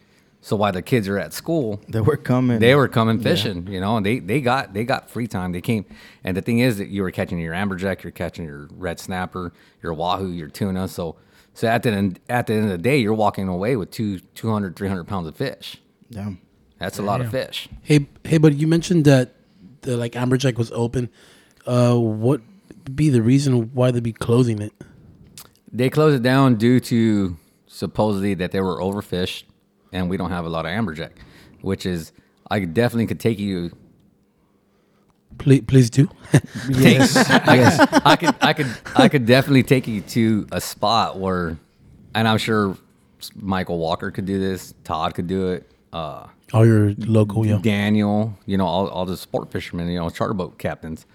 so while the kids are at school, They were coming. they were coming fishing, you know, and they, they got they got free time. They came, and the thing is that you were catching your amberjack, you're catching your red snapper, your wahoo, your tuna. So so at the end at the end of the day, you're walking away with two 200, 300 pounds of fish. Damn. That's a lot of fish. Hey, hey, but you mentioned that the like Amberjack was open. Uh, what be the reason why they'd be closing it? They closed it down due to supposedly that they were overfished, and we don't have a lot of amberjack, which is I definitely could take you Please, please do. *laughs* yes, I, I could I could I could definitely take you to a spot where and I'm sure Michael Walker could do this, Todd could do it, uh, All your local, yeah. Daniel, you know, all, all the sport fishermen, you know, charter boat captains.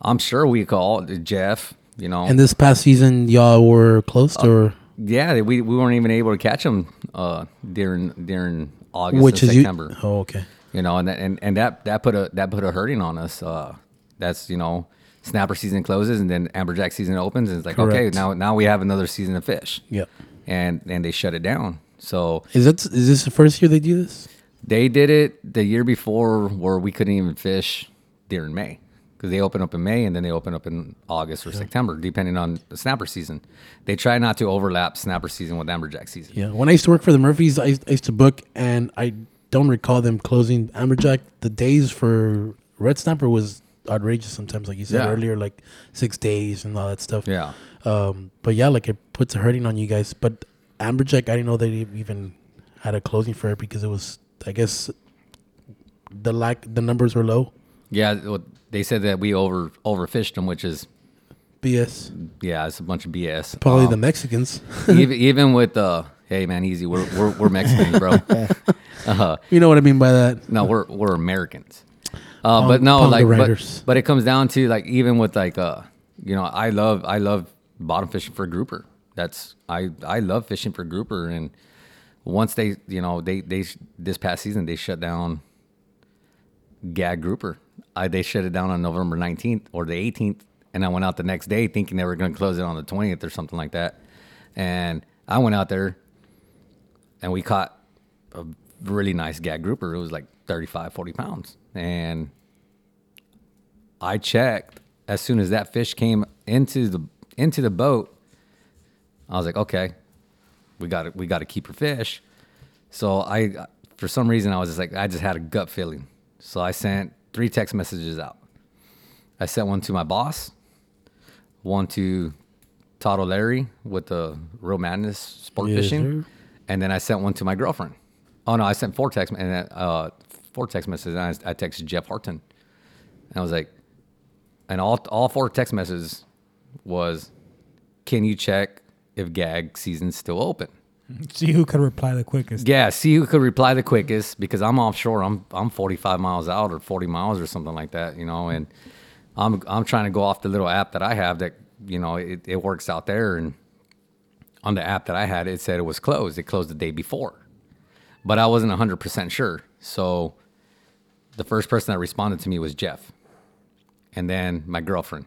I'm sure we could all Jeff, you know. And this past season, y'all were closed, or yeah, we, we weren't even able to catch them uh, during during August which and is September. you? Oh, okay. you know, and that, and and that that put a that put a hurting on us. Uh, that's you know, snapper season closes and then amberjack season opens, and it's like okay, now now we have another season of fish. Yep. and and they shut it down. So Is that is this the first year they do this? they did it the year before where we couldn't even fish during May because they open up in May and then they open up in August or September, depending on the snapper season. They try not to overlap snapper season with amberjack season. Yeah. When I used to work for the Murphys, I used, I used to book, and I don't recall them closing Amberjack. The days for Red Snapper was outrageous sometimes, like you said Yeah. earlier, like six days and all that stuff. Yeah. Um, but yeah, like it puts a hurting on you guys. But Amberjack, I didn't know they even had a closing for it because it was, I guess, the lack, the numbers were low. Yeah, well, they said that we over overfished them, which is BS. yeah, it's a bunch of BS. Probably Um, the Mexicans. *laughs* even even with uh, hey man, easy, we're we're, we're Mexicans, bro. *laughs* uh, you know what I mean by that. no, we're we're Americans. Uh, but no, like, but, but it comes down to like even with like uh, you know, I love I love bottom fishing for grouper. That's I I love fishing for grouper, and once they you know they they this past season they shut down gag grouper. I they shut it down on November nineteenth or the eighteenth, and I went out the next day thinking they were going to close it on the twentieth or something like that, and I went out there, and we caught a really nice gag grouper. It was like 35, 40 pounds, and I checked as soon as that fish came into the into the boat. I was like, okay, we got to we got to keep her fish. So I, for some reason, I was just like, I just had a gut feeling. So I sent three text messages out. I sent one to my boss, one to Todd O'Leary with the Real Madness Sport Yes, Fishing, sir. and then I sent one to my girlfriend. Oh no, I sent four text and uh, four text messages. And I, I texted Jeff Harton, and I was like, and all all four text messages was, "Can you check if gag season's still open?" *laughs* See who could reply the quickest. Yeah, see who could reply the quickest because I'm offshore. I'm I'm 45 miles out or 40 miles or something like that, you know, and I'm I'm trying to go off the little app that I have that you know it, it works out there and on the app that I had it said it was closed. It closed the day before, but I wasn't 100 percent sure. So the first person that responded to me was Jeff, and then my girlfriend,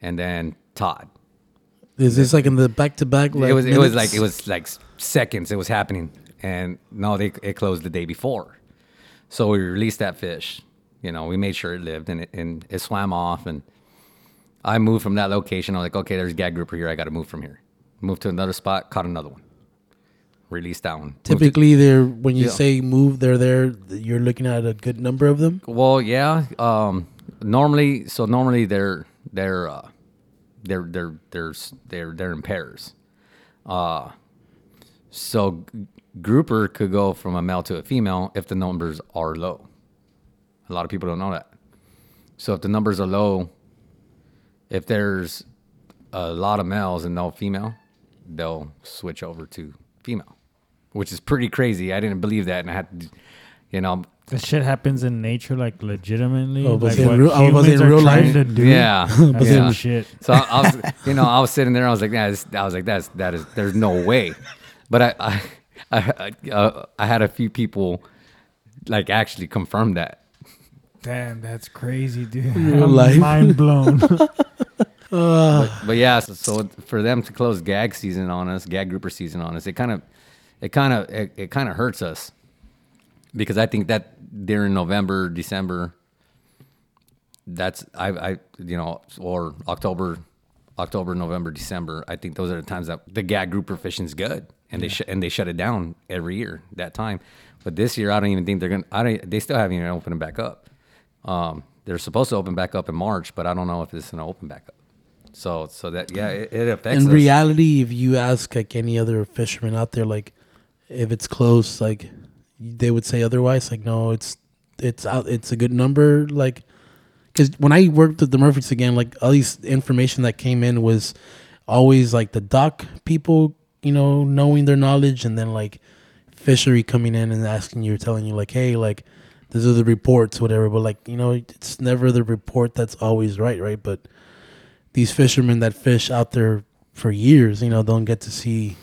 and then Todd. Is this like in the back to back? it was it was like it was like seconds it was happening and no they it closed the day before so we released that fish you know we made sure it lived and it, and it swam off and i moved from that location i was like okay there's gag grouper here i gotta move from here moved to another spot caught another one released that one to- Typically, they're when you Yeah. say move, they're there. You're looking at a good number of them. Well, yeah. Um, normally, so normally they're they're uh, they're they're they're they're they're in pairs. Uh, so grouper could go from a male to a female if the numbers are low. A lot of people don't know that. So if the numbers are low, if there's a lot of males and no female, they'll switch over to female, which is pretty crazy. I didn't believe that, and I had, to, you know, This shit happens in nature, like legitimately. Oh, was like in real- oh, was in humans are real trying life? To do. Yeah, That's yeah. shit. So I, I was, you know, I was sitting there. I was like, yeah, this, I was like, that's that is. There's no way. But I, I, *laughs* I, I, uh, I had a few people like actually confirm that. Damn, that's crazy, dude. Real I'm life. mind blown. *laughs* But yeah, so, so for them to close gag season on us, gag grouper season on us, it kind of, it kind of, it, it kind of hurts us because I think that during November, December, that's I, I, you know, or October, October, November, December. I think those are the times that the gag grouper is good, and they sh- and they shut it down every year that time. But this year, I don't even think they're gonna. I don't. They still haven't even opened it back up. Um, they're supposed to open back up in March, but I don't know if it's gonna open back up. So, so that yeah, it, it affects In us. reality, if you ask like any other fisherman out there, like if it's close, like they would say otherwise. Like no, it's it's out. It's a good number. Like because when I worked with the Murphys again, like all these information that came in was always like the dock people, you know, knowing their knowledge, and then like fishery coming in and asking you, telling you like, hey, like these are the reports, whatever. But like you know, it's never the report that's always right, right? But these fishermen that fish out there for years, you know, don't get to see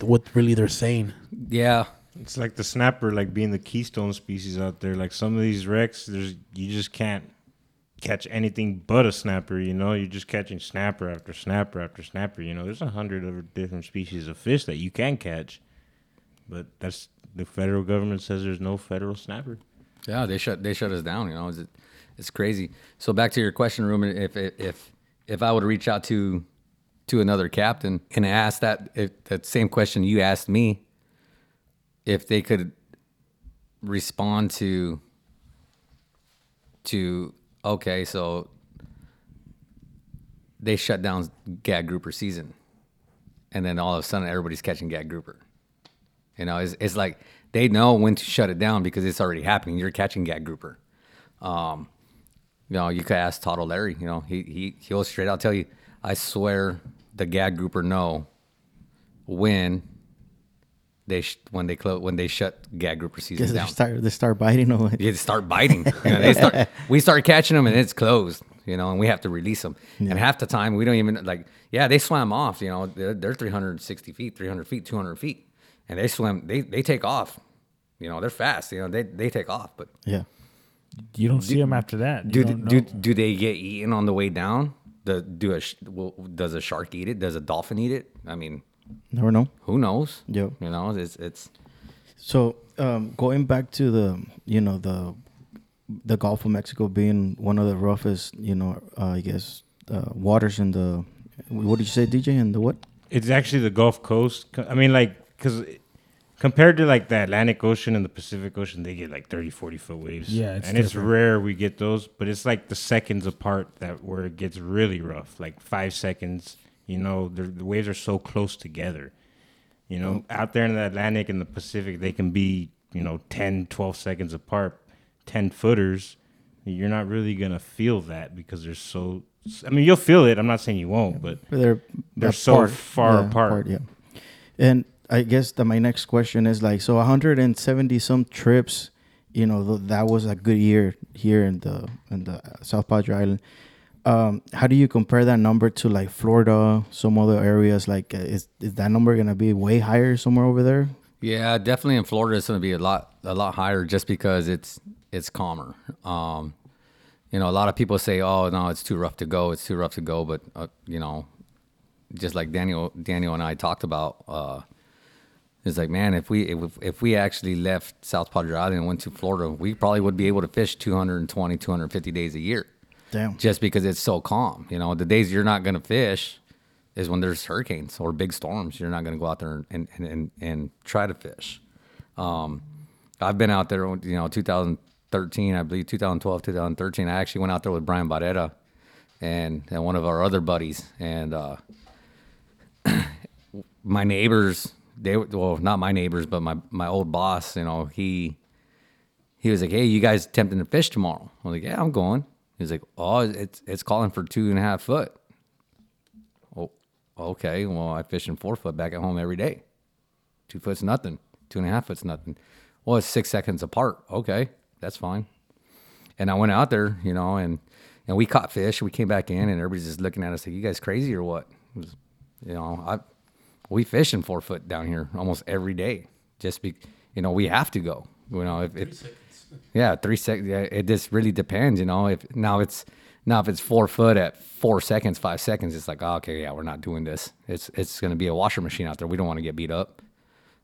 what really they're saying. yeah, It's like the snapper, like being the keystone species out there. Like some of these wrecks, there's you just can't catch anything but a snapper. You know, you're just catching snapper after snapper after snapper. You know, there's a hundred other different species of fish that you can catch, but that's the federal government says there's no federal snapper. Yeah, they shut they shut us down. You know, it's, it's crazy. So back to your question, Ruben, if if if I would reach out to to another captain and ask that if that same question you asked me, if they could respond to to okay, so they shut down gag grouper season, and then all of a sudden everybody's catching gag grouper. You know, it's, it's like they know when to shut it down because it's already happening. You're catching gag grouper. Um, you know, you could ask Todd O'Leary. You know, he he he'll straight out tell you. I swear, the gag grouper know when they sh- when they close when they shut gag grouper season Because they down. start they start biting on it. They start biting. *laughs* You know, they start. we start catching them and it's closed. you know, and we have to release them. And half the time we don't even like, yeah, they swam off, you know, they're, they're 360 feet, 300 feet, 200 feet, and they swim, they, they take off, you know, they're fast, you know, they, they take off, but Yeah. You don't see them after that. You do, don't do, do they get eaten on the way down? The, do a, sh- well, does a shark eat it? Does a dolphin eat it? I mean, Never know. who knows? Yeah. You know, it's, it's, So um, going back to the you know the the Gulf of Mexico being one of the roughest you know uh, I guess uh, waters in the what did you say DJ in the what It's actually the Gulf Coast. I mean, like, because compared to like the Atlantic Ocean and the Pacific Ocean, they get like 30, 40 foot waves. Yeah, it's and it's rare we get those, but it's like the seconds apart that where it gets really rough, like five seconds. You know, the waves are so close together. You know, oh. out there in the Atlantic and the Pacific, they can be, you know, 10, 12 seconds apart, 10 footers. You're not really going to feel that because they're so. I mean, you'll feel it. I'm not saying you won't, but they're They're so far yeah, apart. yeah and I guess that my next question is like so 170 some trips you know th- that was a good year here in the in the South Padre Island um, how do you compare that number to like Florida some other areas like uh, is is that number gonna be way higher somewhere over there Yeah, definitely in Florida it's to be a lot a lot higher just because it's it's calmer. Um, you know, a lot of people say, "Oh, no, it's too rough to go. It's too rough to go." But uh, you know, just like Daniel Daniel and I talked about, uh, it's like, man, if we if, if we actually left South Padre Island and went to Florida, we probably would be able to fish 220, 250 days a year damn just because it's so calm. You know, the days you're not going to fish is when there's hurricanes or big storms. You're not going to go out there and, and, and, and try to fish. Um, I've been out there, you know, 2013, I believe 2012, 2013. I actually went out there with Brian Barrera and, and one of our other buddies. And uh, *clears throat* my neighbors, they well, not my neighbors, but my, my old boss, you know, he he was like, "Hey, you guys attempting to fish tomorrow?" I was like, "Yeah, I'm going." He's like, "Oh, it's it's calling for two and a half foot." Oh, okay. Well, I fish in four foot back at home every day. Two foot's nothing. Two and a half foot's nothing. Well, it's six seconds apart. Okay, that's fine. And I went out there, you know, and and we caught fish. We came back in, and everybody's just looking at us like, "You guys crazy or what?" Was, you know, I we fish in four foot down here almost every day. Just be, you know, we have to go. You know, if, if yeah, three seconds. Yeah, it just really depends, you know. If now it's now if it's four foot at four seconds, five seconds, it's like oh, okay, yeah, we're not doing this. It's it's gonna be a washer machine out there. We don't want to get beat up.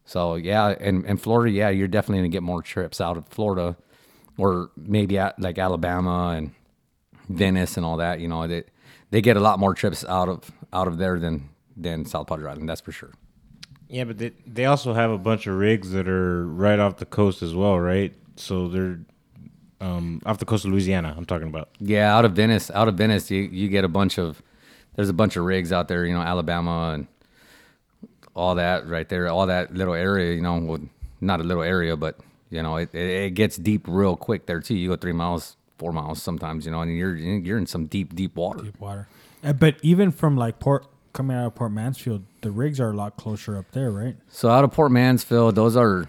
So yeah, and in Florida, yeah, you're definitely gonna get more trips out of Florida, or maybe at like Alabama and Venice and all that. You know, they they get a lot more trips out of out of there than than South Padre Island. That's for sure. Yeah, but they, they also have a bunch of rigs that are right off the coast as well, right? So they're um, off the coast of Louisiana. I'm talking about. Yeah, out of Venice, out of Venice, you, you get a bunch of there's a bunch of rigs out there, you know, Alabama and all that right there, all that little area, you know, well, not a little area, but you know, it, it, it gets deep real quick there too. You go three miles, four miles sometimes, you know, and you're you're in some deep, deep water. Deep water. Uh, but even from like Port coming out of Port Mansfield, the rigs are a lot closer up there, right? So out of Port Mansfield, those are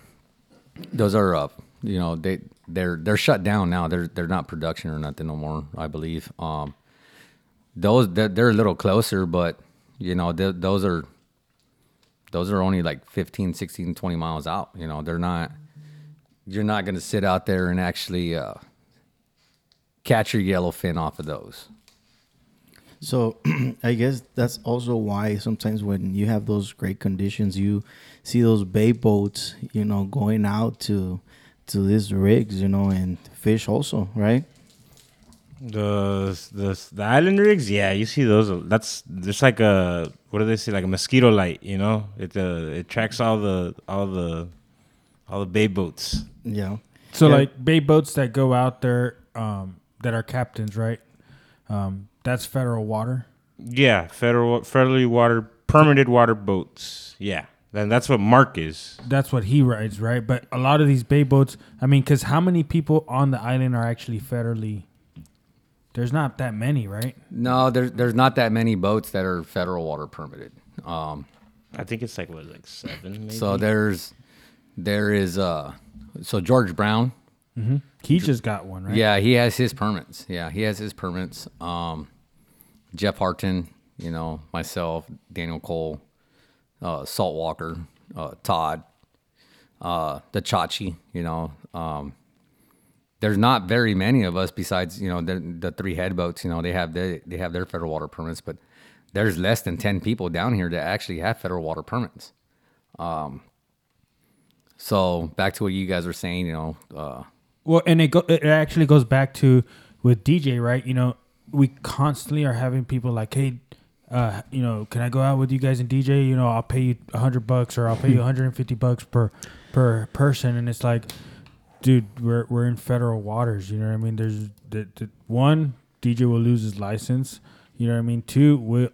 those are uh, you know they they're they're shut down now. They're they're not production or nothing no more. I believe. Um, those they're, they're a little closer, but you know th- those are those are only like 15, 16, 20 miles out. You know they're not. You're not going to sit out there and actually uh, catch your yellowfin off of those. So *clears throat* I guess that's also why sometimes when you have those great conditions, you see those bay boats, you know, going out to to these rigs, you know, and fish also, right? The the the island rigs, yeah, you see those. That's just like a what do they say? Like a mosquito light, you know? It uh, it tracks all the all the all the bay boats. Yeah. So Yeah. like bay boats that go out there um, that are captains, right? Um, that's federal water. Yeah, federal federally water permitted water boats. Yeah, and that's what Mark is. That's what he rides, right? But a lot of these bay boats, I mean, because how many people on the island are actually federally? There's not that many, right? No, there's there's not that many boats that are federal water permitted. Um, I think it's like what, like seven. Maybe? So there's there is uh so George Brown He just got one, right? Yeah, he has his permits. Yeah, he has his permits. Um, Jeff Harton, you know, myself, Daniel Cole, uh, Salt Walker, uh, Todd, uh, the Chachi, you know. Um, there's not very many of us besides, you know, the, the three head boats, you know, they have they, they have their federal water permits, but there's less than 10 people down here that actually have federal water permits. Um, so back to what you guys were saying, you know, uh, Well, and it go, it actually goes back to with DJ, right? You know, we constantly are having people like, hey, uh, you know, can I go out with you guys and DJ? You know, I'll pay you a hundred bucks or I'll pay you 150 *laughs* bucks per per person, and it's like, dude, we're we're in federal waters. You know what I mean? There's the, the one DJ will lose his license. You know what I mean? Two, we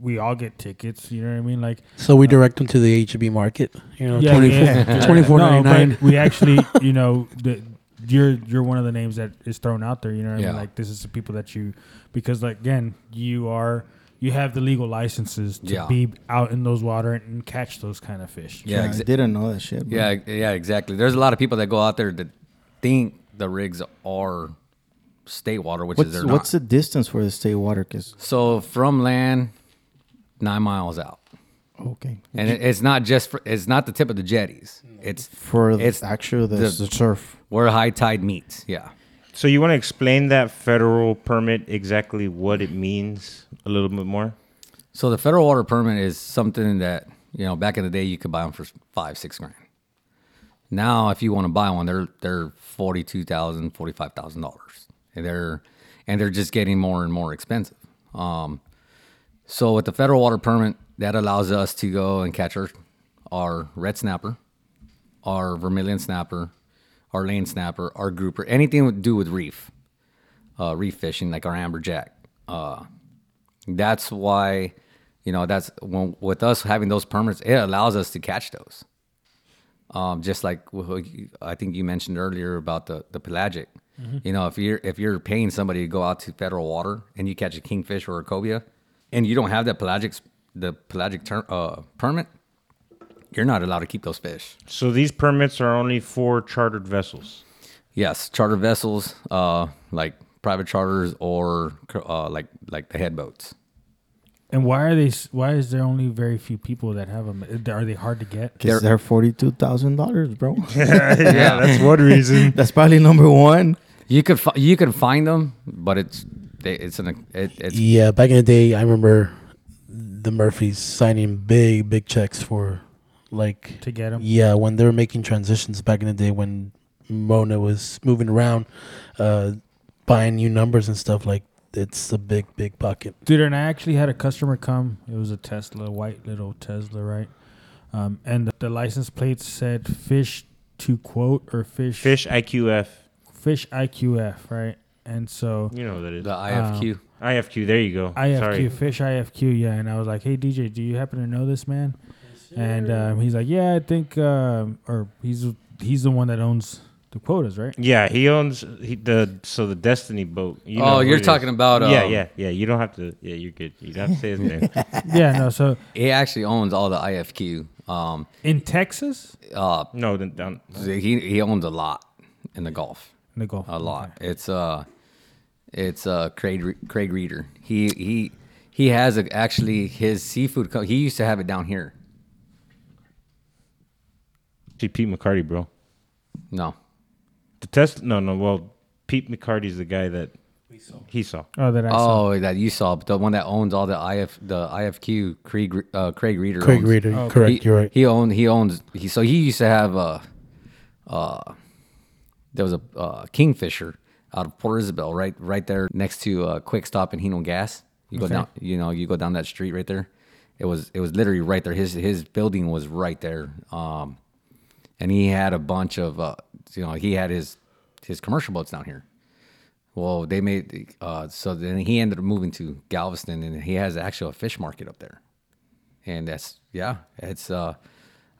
we all get tickets. You know what I mean? Like So we direct them to the HB market. You know, yeah, 24 yeah. 24 *laughs* No, but 99. we actually, *laughs* you know, the, you're you're one of the names that is thrown out there. You know, what I mean, like this is the people that you because like again, you are you have the legal licenses to Yeah. be out in those water and catch those kind of fish. yeah, I exa- didn't know that shit. bro. Yeah, yeah, exactly. There's a lot of people that go out there that think the rigs are state water, which is What's they're what's not. the distance for the state water? Cause so from land, nine miles out, okay, and it, it's not just for, it's not the tip of the jetties. It's for the It's actual the, the- the surf. where high tide meets. Yeah. So you want to explain that federal permit exactly what it means a little bit more? So the federal water permit is something that you know back in the day you could buy them for five, six grand. Now, if you want to buy one, they're they're forty two thousand, forty five thousand dollars, and they're and they're just getting more and more expensive. Um, so with the federal water permit, that allows us to go and catch our our red snapper, our vermilion snapper, our lane snapper, our grouper, anything to do with reef, uh, reef fishing like our amberjack. Uh, that's why, you know, that's when, with us having those permits, it allows us to catch those. Um, just like I think you mentioned earlier about the the pelagic. You know, if you're if you're paying somebody to go out to federal water and you catch a kingfish or a cobia, and you don't have that pelagic the pelagic ter- uh, permit, you're not allowed to keep those fish. So these permits are only for chartered vessels. Yes, charter vessels, uh, like private charters or uh, like like the head boats. And why are they? Why is there only very few people that have them? Are they hard to get? Cause they're forty two thousand dollars, bro. *laughs* Yeah, That's one reason. *laughs* That's probably number one. You could fi- you could find them, but it's they, it's an it, it's Yeah, back in the day, I remember the Murphys signing big, big checks for like To get 'em? Yeah, when they were making transitions back in the day when Mona was moving around, uh, buying new numbers and stuff. Like it's a big, big bucket. Dude, and I actually had a customer come. It was a Tesla, white little Tesla, right? Um, and the, the license plate said "fish to quote" or "fish Fish IQF. fish IQF, right? And so You know what that is. the IFQ. IFQ. There you go. IFQ, Sorry. fish IFQ, yeah. And I was like, "Hey DJ, do you happen to know this man?" And um, he's like, "Yeah, I think," um, or he's he's the one that owns the quotas, right? Yeah, he owns he, the so the Destiny boat. You know Oh, you're it is. talking about, yeah, um, yeah, yeah. You don't have to. Yeah, you're good. You don't have to say his name. *laughs* yeah, no. So He actually owns all the IFQ. Um, in Texas, uh, No, then down. he he owns a lot in the Gulf. in the Gulf, A lot. It's uh, it's uh Craig Craig Reeder. He he he has a, actually his seafood. Co- he used to have it down here. See Pete McCarty, bro. No, The test. No, no. Well, Pete McCarty's the guy that he saw. Oh, that I saw. oh that you saw, but the one that owns all the IF the IFQ Craig Re- uh, Craig Reeder. Craig owns. Reader, Oh, correct. he, you're right. He owned. He owns. He so he used to have a. Uh, there was a uh, kingfisher out of Port Isabel, right, right there next to uh, Quick Stop and Hino Gas. You go Okay. down. You know, you go down that street right there. It was. It was literally right there. His his building was right there. Um, and he had a bunch of. Uh, you know, he had his his commercial boats down here. Well, they made uh, so then he ended up moving to Galveston, and he has actually a fish market up there and that's yeah it's uh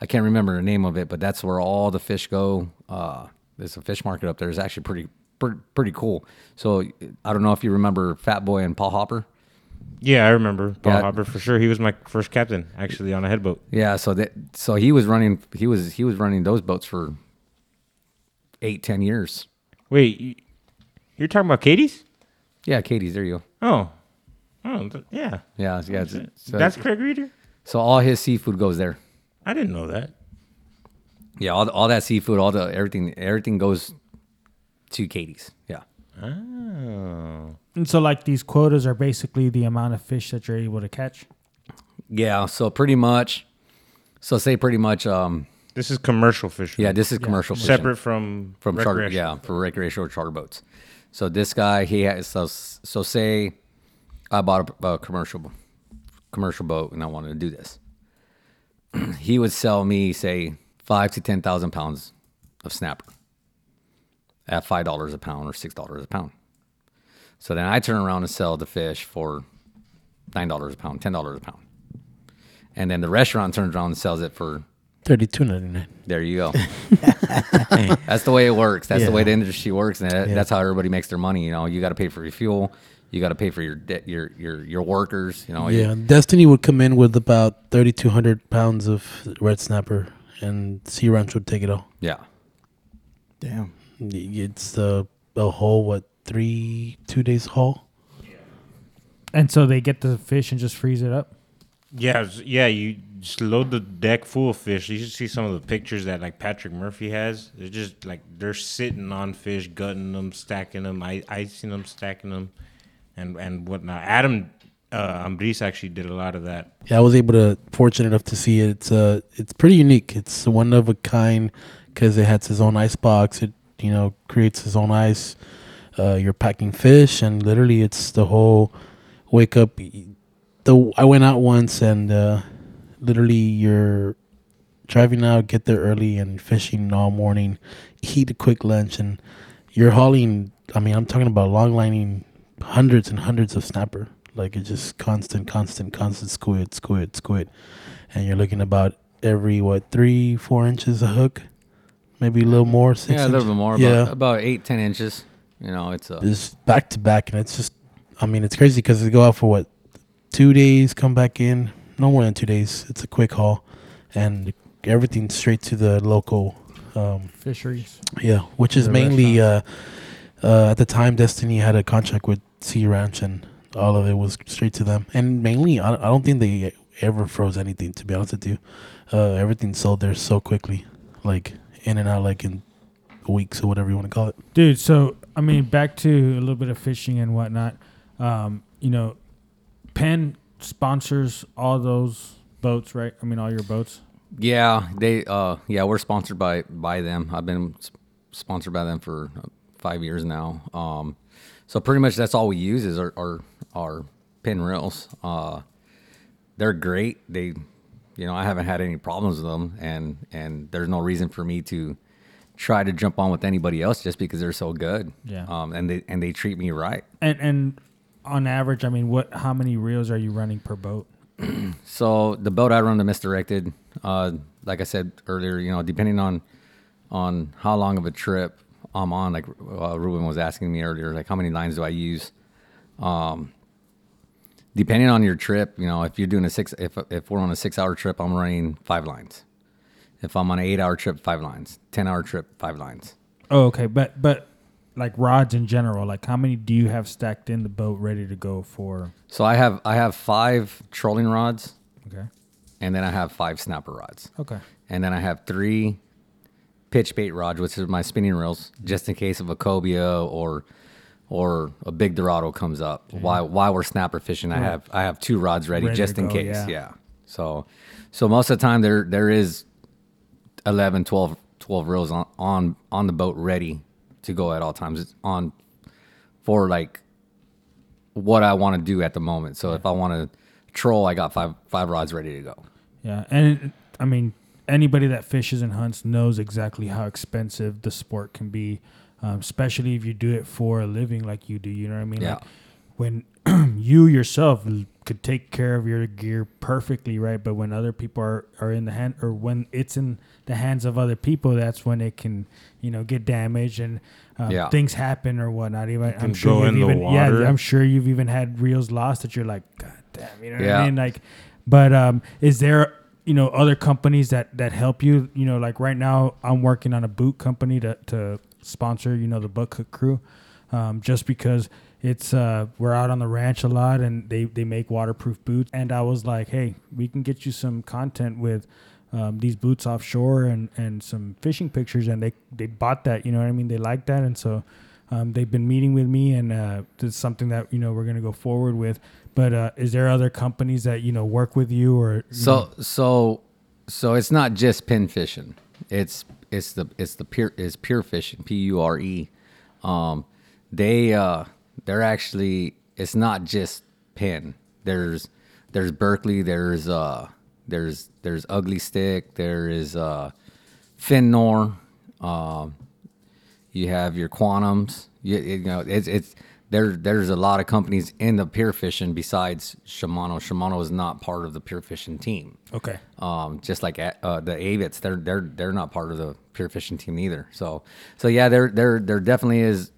i can't remember the name of it but that's where all the fish go uh there's a fish market up there it's actually pretty pretty, pretty cool so i don't know if you remember fat boy and paul hopper Yeah, I remember Paul Yeah. Hopper for sure. He was my first captain actually on a headboat. yeah so that so he was running he was he was running those boats for eight, ten years. Wait, you- you're talking about Katie's? Yeah, Katie's. There you go. Oh, oh, th- yeah. Yeah, yeah. it's- So, uh, That's Craig Reader. so all his seafood goes there. I didn't know that. Yeah, all, all that seafood, all the everything, everything goes to Katie's. Yeah. Oh, And so, like these quotas are basically the amount of fish that you're able to catch. Yeah. So pretty much. So say pretty much. Um. this is commercial fishing. Yeah. This is commercial fishing. separate from from charter, recreational. yeah, for recreational charter boats. So this guy, he has so, so say I bought a, a commercial commercial boat and I wanted to do this. *clears throat* he would sell me say five to ten thousand pounds of snapper at five dollars a pound or six dollars a pound. So then I turn around and sell the fish for nine dollars a pound, ten dollars a pound, and then the restaurant turns around and sells it for Thirty two ninety nine. there you go. *laughs* that's the way it works. That's the way Yeah. the industry works, and that, that's how everybody makes their money. You know, you got to pay for your fuel, you got to pay for your de- your your your workers. You know, you- Yeah, Destiny would come in with about thirty two hundred pounds of red snapper, and Sea Ranch would take it all. yeah, Damn. It's the a whole what three two days haul. And so they get the fish and just freeze it up. Yeah, yeah. You just load the deck full of fish. You should see some of the pictures that like Patrick Murphy has. They're just like they're sitting on fish, gutting them, stacking them, I- icing them, stacking them, and and whatnot. Adam uh, Ambris actually did a lot of that. Yeah, I was able to fortunate enough to see it. It's uh, it's pretty unique. It's one of a kind because it has its own ice box. It you know creates its own ice. Uh, you're packing fish, and literally, it's the whole wake up. The I went out once, and uh, literally, you're driving out, get there early, and fishing all morning. Eat a quick lunch, and you're hauling. I mean, I'm talking about long lining hundreds and hundreds of snapper. Like it's just constant, constant, constant squid, squid, squid, and you're looking about every what three, four inches a hook, maybe a little more. Six yeah, a little bit more. Yeah, About, about eight, ten inches. You know, it's a just back to back, and it's just, I mean, it's crazy because they go out for what two days, come back in, no more than two days. It's a quick haul, and everything straight to the local. Um, Fisheries. yeah, which is mainly uh, uh, at the time Destiny had a contract with Sea Ranch, and all of it was straight to them. And mainly, I, I don't think they ever froze anything. To be honest with you, uh, everything sold there so quickly, like in and out, like in weeks or whatever you want to call it. Dude, so I mean, back to a little bit of fishing and whatnot. Um, you know, Penn sponsors all those boats, right? I mean, all your boats. yeah, they uh, yeah, we're sponsored by by them. I've been s- sponsored by them for uh, five years now. Um, so pretty much that's all we use is our our, our Penn reels. Uh, they're great. They, you know, I haven't had any problems with them, and and there's no reason for me to try to jump on with anybody else just because they're so good. Yeah. Um, and they and they treat me right. And and on average, I mean, what? How many reels are you running per boat? *clears throat* So the boat I run, the Miss Directed, uh, like I said earlier, you know, depending on on how long of a trip I'm on, like uh, Ruben was asking me earlier, like how many lines do I use? Um, depending on your trip, you know, if you're doing a six, if if we're on a six hour trip, I'm running five lines. If I'm on an eight hour trip, five lines. Ten hour trip, five lines. Oh, okay, but but like rods in general, like how many do you have stacked in the boat ready to go for? So I have I have five trolling rods, Okay, and then I have five snapper rods. okay, and then I have three pitch bait rods, which is my spinning reels, just in case of a cobia or or a big dorado comes up. While while we're snapper fishing, I have I have two rods ready, Ready just in go, case. yeah. Yeah. So so most of the time there there is 11, 12, 12 reels on, on on the boat ready to go at all times. It's on for like what I want to do at the moment. So if I want to troll, I got five five rods ready to go. yeah, and I mean, anybody that fishes and hunts knows exactly how expensive the sport can be, um, especially if you do it for a living like you do. You know what I mean? Yeah. Like when *clears throat* you yourself could take care of your gear perfectly, right? But when other people are, are in the hand, or when it's in the hands of other people, that's when it can, you know, get damaged and um, Yeah. things happen or whatnot. Even I'm sure you've in the even, yeah. I'm sure you've even had reels lost that you're like, God damn, you know what I mean? Like, but um, is there you know other companies that that help you? You know, like right now I'm working on a boot company to to sponsor, you know, the Buckhook crew, um, just because it's uh, we're out on the ranch a lot and they they make waterproof boots. And I was like, hey, we can get you some content with. Um, these boots offshore and, and some fishing pictures and they, they bought that you know what I mean they like that and so um, they've been meeting with me and uh, it's something that you know we're gonna go forward with but uh, is there other companies that you know work with you or you So so so it's not just Penn fishing. It's it's the it's the pure is pure fishing. P U R E. Um, they uh they're actually it's not just Penn. There's there's Berkley. There's uh there's there's Ugly Stik. There is uh Fin-Nor. Um, you have your Quantums. You, you know it's it's there. There's a lot of companies in the pure fishing besides Shimano. Shimano is not part of the pure fishing team. okay Um, just like uh, the Avets, they're they're they're not part of the pure fishing team either. So so yeah, there there there definitely is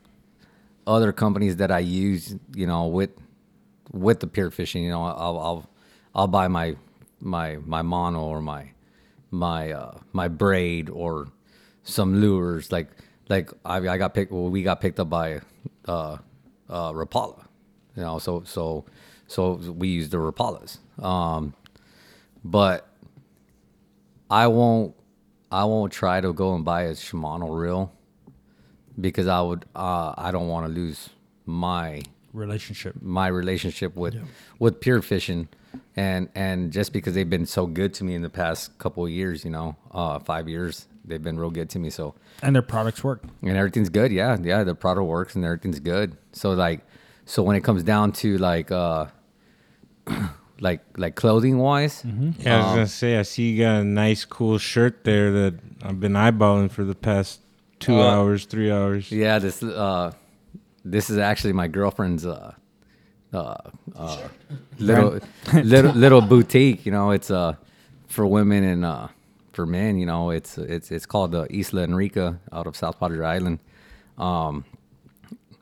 other companies that I use. You know, with with the pure fishing. You know, I'll I'll I'll buy my my my mono or my my uh my braid or some lures like like I I got picked well, we got picked up by uh uh Rapala. You know, so so so we use the Rapalas. Um but I won't I won't try to go and buy a Shimano reel because I would uh I don't want to lose my relationship. my relationship with with pure fishing. And and just because they've been so good to me in the past couple of years you know uh five years they've been real good to me so. And their products work. And everything's good yeah yeah the product works and everything's good. So like so when it comes down to like uh *clears throat* like like clothing wise Yeah, I was gonna say I see you got a nice cool shirt there that I've been eyeballing for the past two Uh, hours, three hours. Yeah, this uh, this is actually my girlfriend's uh, uh, uh, little *laughs* little little boutique. You know, it's uh for women and uh for men. You know, it's it's it's called the Isla Enrica out of South Padre Island. Um,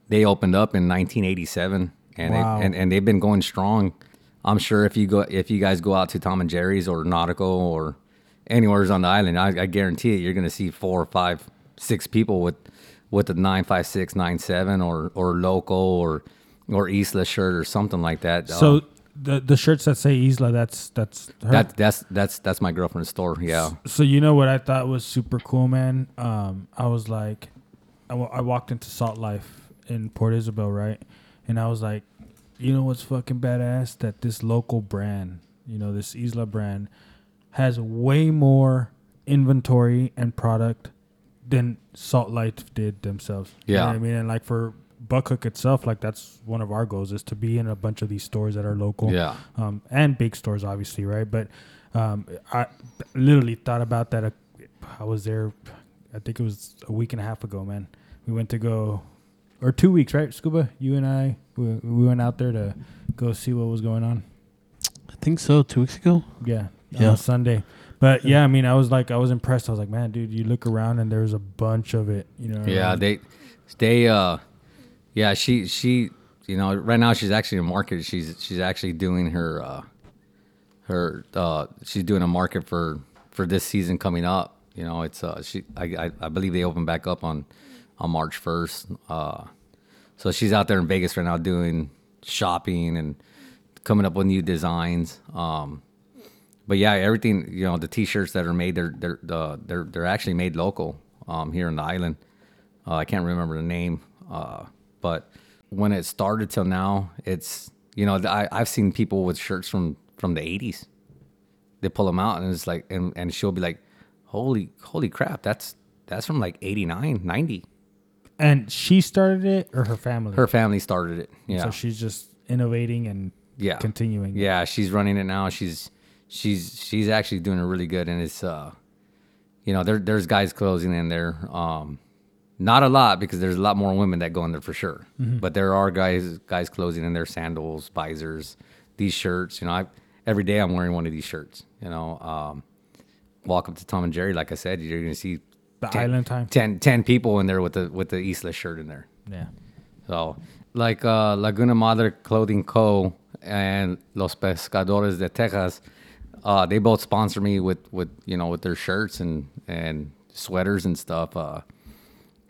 they opened up in 1987, and Wow. they, and and they've been going strong. I'm sure if you go if you guys go out to Tom and Jerry's or Nautical or anywhere's on the island, I, I guarantee it, you're gonna see four or five, six people with with a nine five six nine seven or or local or or Isla shirt or something like that. so Uh, the the shirts that say Isla that's that's her. that that's that's that's my girlfriend's store. Yeah, so you know what I thought was super cool, man. Um, I was like, I wa- I walked into Salt Life in Port Isabel, right, and I was like, you know what's fucking badass? That this local brand, you know, this Isla brand, has way more inventory and product than Salt Life did themselves. You know Yeah. what I mean, and like for Buckhook itself, like that's one of our goals is to be in a bunch of these stores that are local yeah. um, and big stores, obviously, right? But um, I literally thought about that. uh, I was there, I think it was a week and a half ago, man. We went to go, or two weeks, right? Scuba, you and I, we, we went out there to go see what was going on. I think so. Two weeks ago. Yeah, Yeah. on Sunday. But yeah, I mean, I was like, I was impressed. I was like, man, dude, you look around and there's a bunch of it. You know? what I Yeah, mean? they, they, uh, yeah, she, she, you know, right now she's actually in market. She's, she's actually doing her, uh, her, uh, she's doing a market for, for this season coming up. You know, it's, uh, she, I, I, I believe they open back up on, on March 1st. Uh, so she's out there in Vegas right now doing shopping and coming up with new designs. Um, but yeah, everything you know, the T-shirts that are made, they're they're uh, they're they're actually made local um, here in the island. Uh, I can't remember the name, uh, but when it started till now, it's you know I I've seen people with shirts from from the '80s. They pull them out and it's like, and, and she'll be like, "Holy holy crap, that's that's from like '89, '90." And she started it, or her family? Her family started it. Yeah, So she's just innovating and yeah continuing. yeah she's running it now she's she's she's actually doing it really good and it's uh you know there there's guys closing in there um not a lot because there's a lot more women that go in there for sure but there are guys guys closing in their sandals visors these shirts you know I every day I'm wearing one of these shirts you know um walk up to Tom and Jerry like I said you're gonna see The 10 island time. 10, 10 people in there with the with the Isla shirt in there Yeah. so, like uh, Laguna Madre Clothing Co. and Los Pescadores de Texas, uh, they both sponsor me with, with you know with their shirts and and sweaters and stuff. Uh,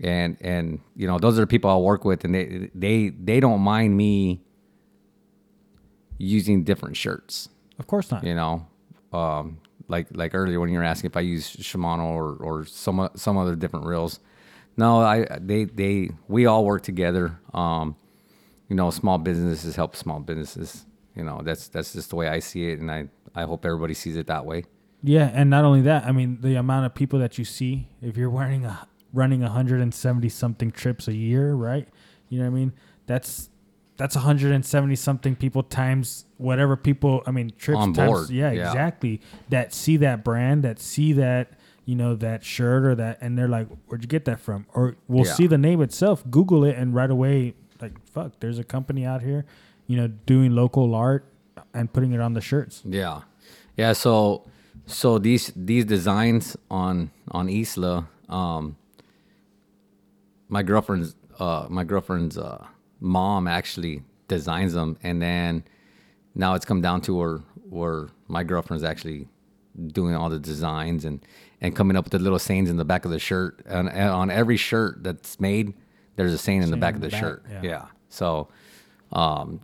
and and you know those are the people I work with, and they they they don't mind me using different shirts. Of course not. You know, um, like like earlier when you were asking if I use Shimano or or some some other different reels. No, I they they we all work together. Um, you know, small businesses help small businesses. You know, that's that's just the way I see it, and I I hope everybody sees it that way. Yeah, and not only that, I mean the amount of people that you see if you're wearing a running 170 something trips a year, right? You know what I mean? That's that's 170 something people times whatever people. I mean trips On times. Yeah, yeah. exactly. That see that brand, that see that you know that shirt or that, and they're like, "Where'd you get that from?" Or we'll Yeah. see the name itself, Google it, and right away, like, "Fuck, there's a company out here, you know, doing local art and putting it on the shirts." Yeah, yeah. So, so these these designs on on Isla, um, my girlfriend's uh, my girlfriend's uh, mom actually designs them, and then now it's come down to where where my girlfriend's actually doing all the designs and and coming up with the little sayings in the back of the shirt. And, and on every shirt that's made, there's a saying in the back of the, the back, shirt. yeah. Yeah. So, um,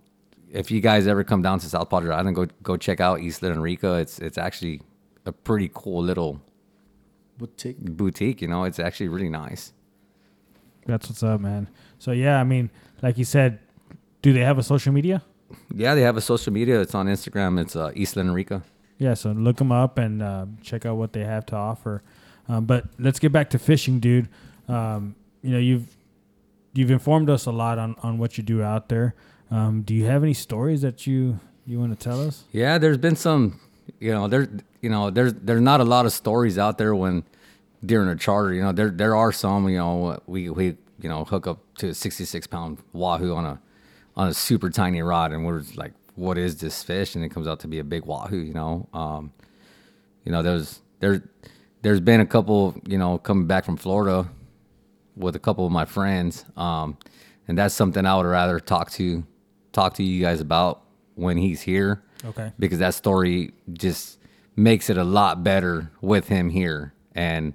if you guys ever come down to South Padre Island, go go check out Isla Enrica. It's it's actually a pretty cool little Boutique. boutique. You know, it's actually really nice. That's what's up, man. So yeah, I mean, like you said, do they have a social media? Yeah, they have a social media. It's on Instagram. It's uh, Isla Enrica. Yeah, so look them up and uh, check out what they have to offer. Um, but let's get back to fishing, dude. Um, you know, you've you've informed us a lot on, on what you do out there. Um, do you have any stories that you you want to tell us? Yeah, there's been some, you know, there's you know, there's there's not a lot of stories out there when during a charter. You know, there there are some. You know, we we you know hook up to a 66 pound wahoo on a on a super tiny rod, and we're like, what is this fish? And it comes out to be a big wahoo. You know, um, you know, there's there there's been a couple. You know, coming back from Florida with a couple of my friends, um, and that's something I would rather talk to talk to you guys about when he's here. Okay. because that story just makes it a lot better with him here. And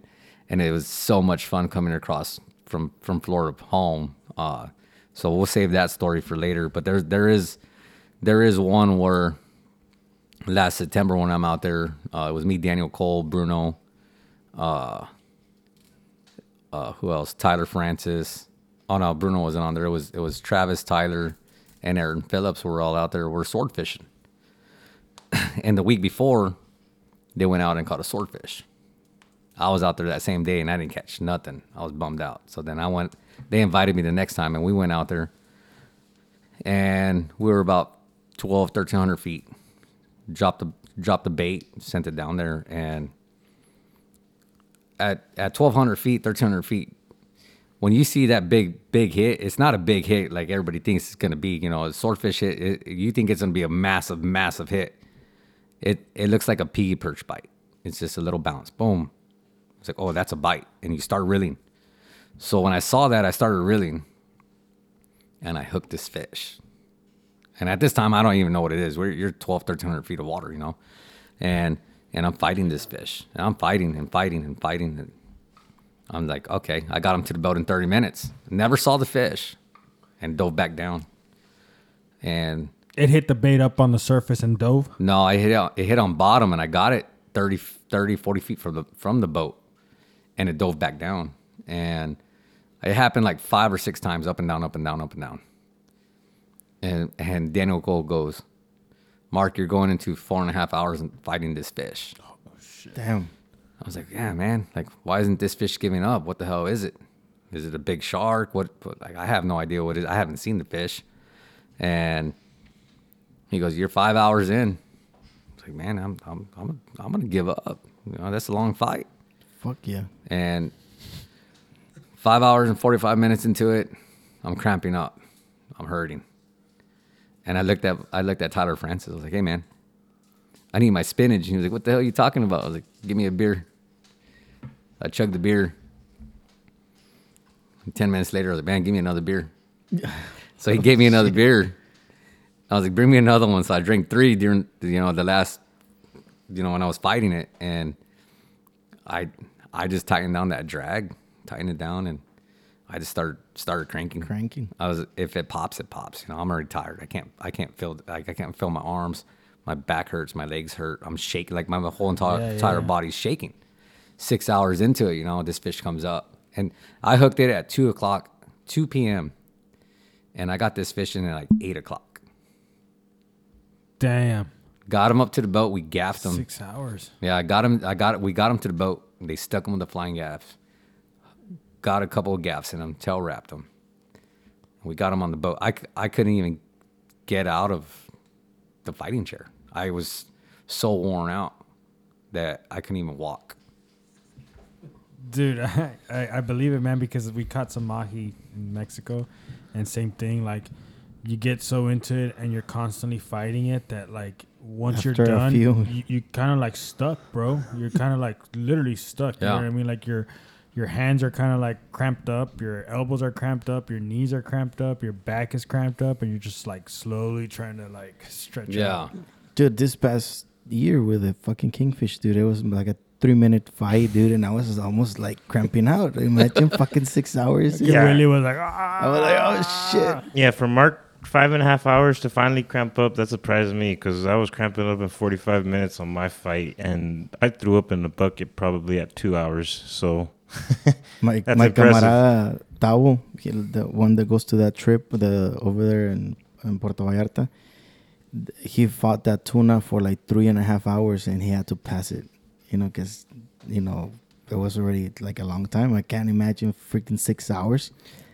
and it was so much fun coming across from from Florida home. Uh so we'll save that story for later. But there's there is there is one where last September when I'm out there uh it was me Daniel Cole Bruno uh uh who else? Tyler Francis. Oh no Bruno wasn't on there. It was it was Travis Tyler and Aaron Phillips were all out there were sword fishing *laughs* and the week before, they went out and caught a swordfish. I was out there that same day and I didn't catch nothing. I was bummed out. So then I went. They invited me the next time and we went out there, and we were about 12, 1300 feet. Dropped the dropped the bait, sent it down there, and at at 1200 feet, 1300 feet, when you see that big big hit, it's not a big hit like everybody thinks it's gonna be. You know, a swordfish hit. It, you think it's gonna be a massive, massive hit. It it looks like a pea perch bite. It's just a little bounce. Boom. It's like, oh, that's a bite, and you start reeling. So when I saw that, I started reeling, and I hooked this fish. And at this time, I don't even know what it is. We're, you're 12, 1300 feet of water, you know, and and I'm fighting this fish, and I'm fighting and fighting and fighting, and I'm like, okay, I got him to the boat in 30 minutes. Never saw the fish, and dove back down. And It hit the bait up on the surface and dove. no, I hit it, it hit on bottom, and I got it 30, 30 40 feet from the from the boat, and it dove back down. And it happened like five or six times, up and down, up and down, up and down. And and Daniel Cole goes, Mark, you're going into four and a half hours and fighting this fish. Oh, shit. Damn. I was like, yeah, man. Like, why isn't this fish giving up? What the hell is it? Is it a big shark? What? what like, I have no idea what it is. I haven't seen the fish. And he goes, "You're five hours in." I was like, man, I'm I'm I'm I'm gonna give up. You know, that's a long fight. Fuck yeah. And five hours and forty five minutes into it, I'm cramping up. I'm hurting. And I looked at I looked at Tyler Francis. I was like, hey man, I need my spinach. He was like, what the hell are you talking about? I was like, give me a beer. I chugged the beer. And Ten minutes later, I was like, man, give me another beer. *laughs* so he gave me another beer. I was like, bring me another one. So I drank three during you know the last, you know when I was fighting it, and I I just tightened down that drag, tightened it down, and I just started started cranking. Cranking. I was if it pops, it pops. You know, I'm already tired. I can't I can't feel like I can't feel my arms. My back hurts. My legs hurt. I'm shaking. Like my whole entire Yeah, entire yeah. body's shaking. Six hours into it, you know, this fish comes up, and I hooked it at two o'clock, two p.m. And I got this fish in at like eight o'clock. Damn. Got him up to the boat. We gaffed him. Six hours. Yeah, I got him. I got it. we got him to the boat. They stuck him with the flying gaffs. Got a couple of gaffs in him. Tail wrapped him. We got him on the boat. I, I couldn't even get out of the fighting chair. I was so worn out that I couldn't even walk. Dude, I, *laughs* I, I believe it, man, because we caught some mahi in Mexico, and same thing. Like, you get so into it, and you're constantly fighting it that, like, once After you're done, you, you kind of like stuck, bro. You're kind of like literally stuck. You know Yeah. what I mean? Like your your hands are kind of like cramped up, your elbows are cramped up, your knees are cramped up, your back is cramped up, and you're just like slowly trying to like stretch. Yeah. out. Dude, this past year with the fucking kingfish, dude, it was like a three minute fight, dude, and I was almost like cramping out. Imagine *laughs* fucking six hours. It really was like, ah. I was like, oh shit. Yeah, for Mark, five and a half hours to finally cramp up, that surprised me because I was cramping up in 45 minutes on my fight, and I threw up in the bucket probably at two hours. So, *laughs* My That's my impressive. camarada Tavo, the one that goes to that trip, the over there in, in Puerto Vallarta, th- he fought that tuna for like three and a half hours, and he had to pass it. You know, because you know it was already like a long time. I can't imagine freaking six hours.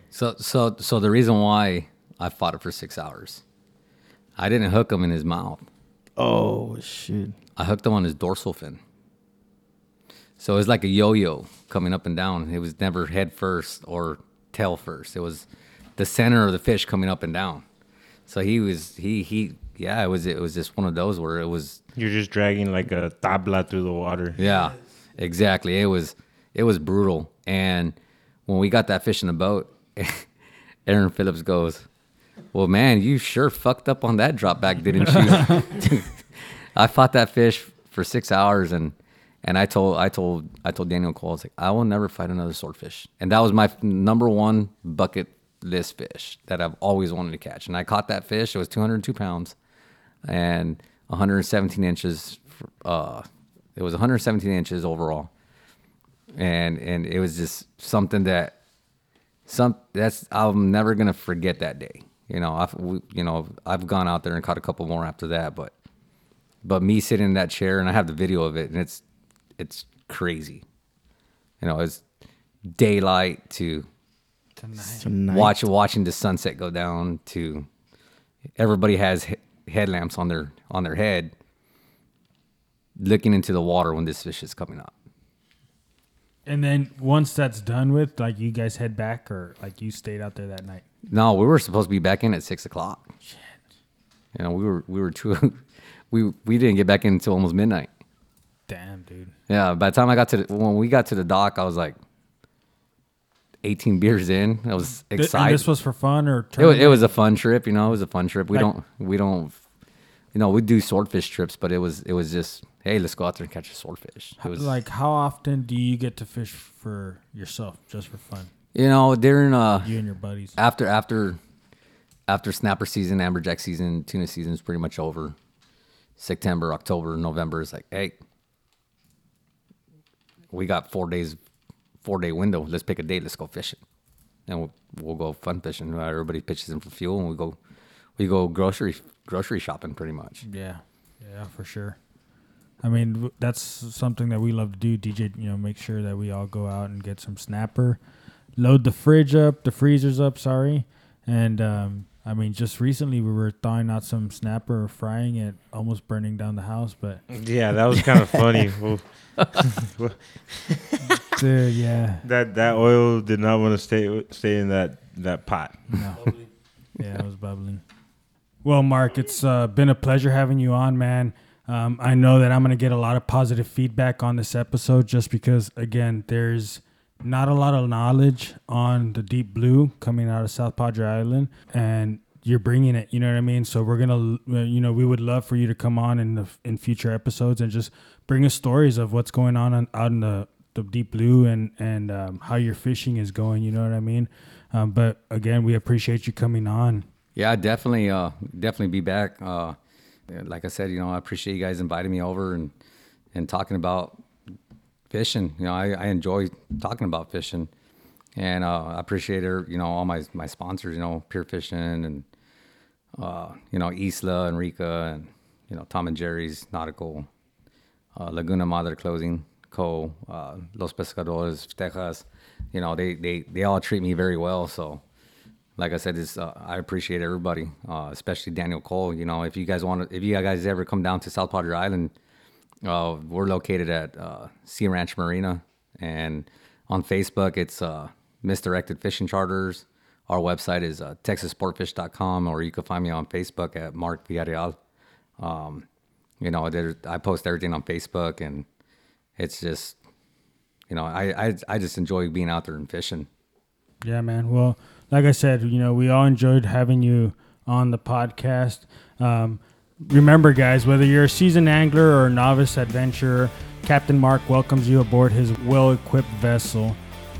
So so so the reason why I fought it for six hours, I didn't hook him in his mouth. Oh shit! I hooked him on his dorsal fin. So it was like a yo-yo coming up and down. It was never head first or tail first. It was the center of the fish coming up and down. So he was he he yeah. It was it was just one of those where it was you're just dragging like a tabla through the water. yeah exactly. It was it was brutal. And when we got that fish in the boat, *laughs* Aaron Phillips goes, "Well, man, you sure fucked up on that drop back, didn't you?" *laughs* *laughs* I fought that fish for six hours, and and I told I told I told Daniel Cole, I was like, I will never fight another swordfish, and that was my number one bucket list fish that I've always wanted to catch, and I caught that fish. It was 202 pounds, and 117 inches. Uh, it was 117 inches overall, and and it was just something that some that's I'm never gonna forget that day. You know, I've we, you know I've gone out there and caught a couple more after that, but but me sitting in that chair and I have the video of it and it's it's crazy. You know, it's daylight to Tonight. watch watching the sunset go down to everybody has he- headlamps on their on their head looking into the water when this fish is coming up. And then once that's done with, like you guys head back, or like you stayed out there that night. No, we were supposed to be back in at six o'clock. Shit. You know, we were we were too *laughs* we we didn't get back in until almost midnight. Damn, dude. Yeah, by the time I got to the, when we got to the dock, I was like eighteen beers in. I was excited. And this was for fun, or it, was, it was a fun trip, you know. It was a fun trip. We Like- don't we don't you know we do swordfish trips, but it was it was just hey, let's go out there and catch a swordfish. It was like how often do you get to fish for yourself, just for fun? you know during uh You and your buddies. after after after snapper season, amberjack season, tuna season is pretty much over. September, October, November is like, hey, we got four days, four day window. Let's pick a date. Let's go fishing, and we'll, we'll go fun fishing. Everybody pitches in for fuel, and we go we go grocery grocery shopping pretty much. Yeah, yeah, for sure. I mean, that's something that we love to do. DJ, you know, make sure that we all go out and get some snapper, load the fridge up, the freezers up. Sorry, and um, I mean, just recently we were thawing out some snapper, frying it, almost burning down the house. But Yeah, that was kind of funny. *laughs* *laughs* *laughs* Well, dude, *laughs* yeah, that that oil did not want to stay stay in that that pot. no, yeah, it was bubbling. Well, Mark, it's uh, been a pleasure having you on, man. Um, I know that I'm going to get a lot of positive feedback on this episode just because, again, there's not a lot of knowledge on the deep blue coming out of South Padre Island, and you're bringing it. You know what I mean? So we're gonna, uh, you know, we would love for you to come on in the in future episodes and just bring us stories of what's going on, on out in the the deep blue and and um, how your fishing is going. You know what I mean? Um, but again, we appreciate you coming on. Yeah, definitely, uh, definitely be back. Uh, like I said, you know, I appreciate you guys inviting me over and and talking about fishing. You know, I, I enjoy talking about fishing, and uh, I appreciate her. You know, all my my sponsors. You know, Pure Fishing and uh, you know Isla, Enrica, and you know Tom and Jerry's Nautical, uh, Laguna Madre Clothing Co. Uh, Los Pescadores, Texas. You know, they they they all treat me very well. So like I said, it's, uh, I appreciate everybody, uh, especially Daniel Cole. You know, if you guys want to, if you guys ever come down to South Padre Island, uh, we're located at uh, Sea Ranch Marina, and on Facebook, it's uh, Miss Directed Fishing Charters. Our website is uh, TexasSportfish.com, or you can find me on Facebook at Mark Villarreal. Um, you know, I post everything on Facebook, and it's just, you know, I, I I just enjoy being out there and fishing. Yeah, man. Well, like I said, you know, we all enjoyed having you on the podcast. Um, remember, guys, whether you're a seasoned angler or a novice adventurer, Captain Mark welcomes you aboard his well equipped vessel.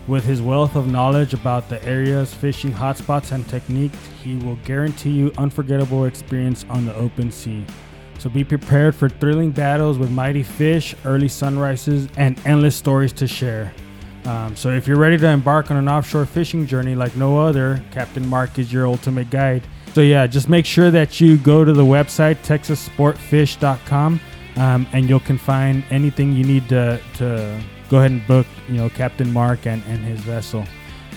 With his wealth of knowledge about the area's fishing hotspots and techniques, he will guarantee you unforgettable experience on the open sea. So be prepared for thrilling battles with mighty fish, early sunrises, and endless stories to share. Um, so if you're ready to embark on an offshore fishing journey like no other, Captain Mark is your ultimate guide. So yeah, just make sure that you go to the website texassportfish.com, um, and you'll can find anything you need to, to go ahead and book, you know, Captain Mark and, and his vessel.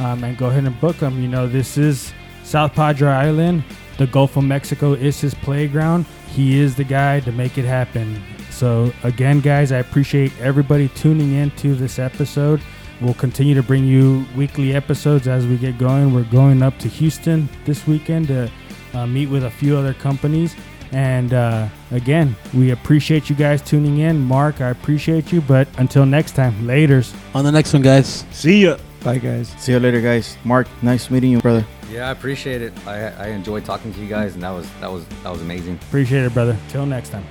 Um, and go ahead and book them. You know, this is South Padre Island. The Gulf of Mexico is his playground. He is the guy to make it happen. So again, guys, I appreciate everybody tuning in to this episode. We'll continue to bring you weekly episodes as we get going. We're going up to Houston this weekend to uh, meet with a few other companies. And uh, again, we appreciate you guys tuning in. Mark, I appreciate you. But until next time, laters. On the next one, guys. See ya. Bye, guys. See you later, guys. Mark, nice meeting you, brother. Yeah, I appreciate it. I I enjoyed talking to you guys, and that was that was that was amazing. Appreciate it, brother. Till next time.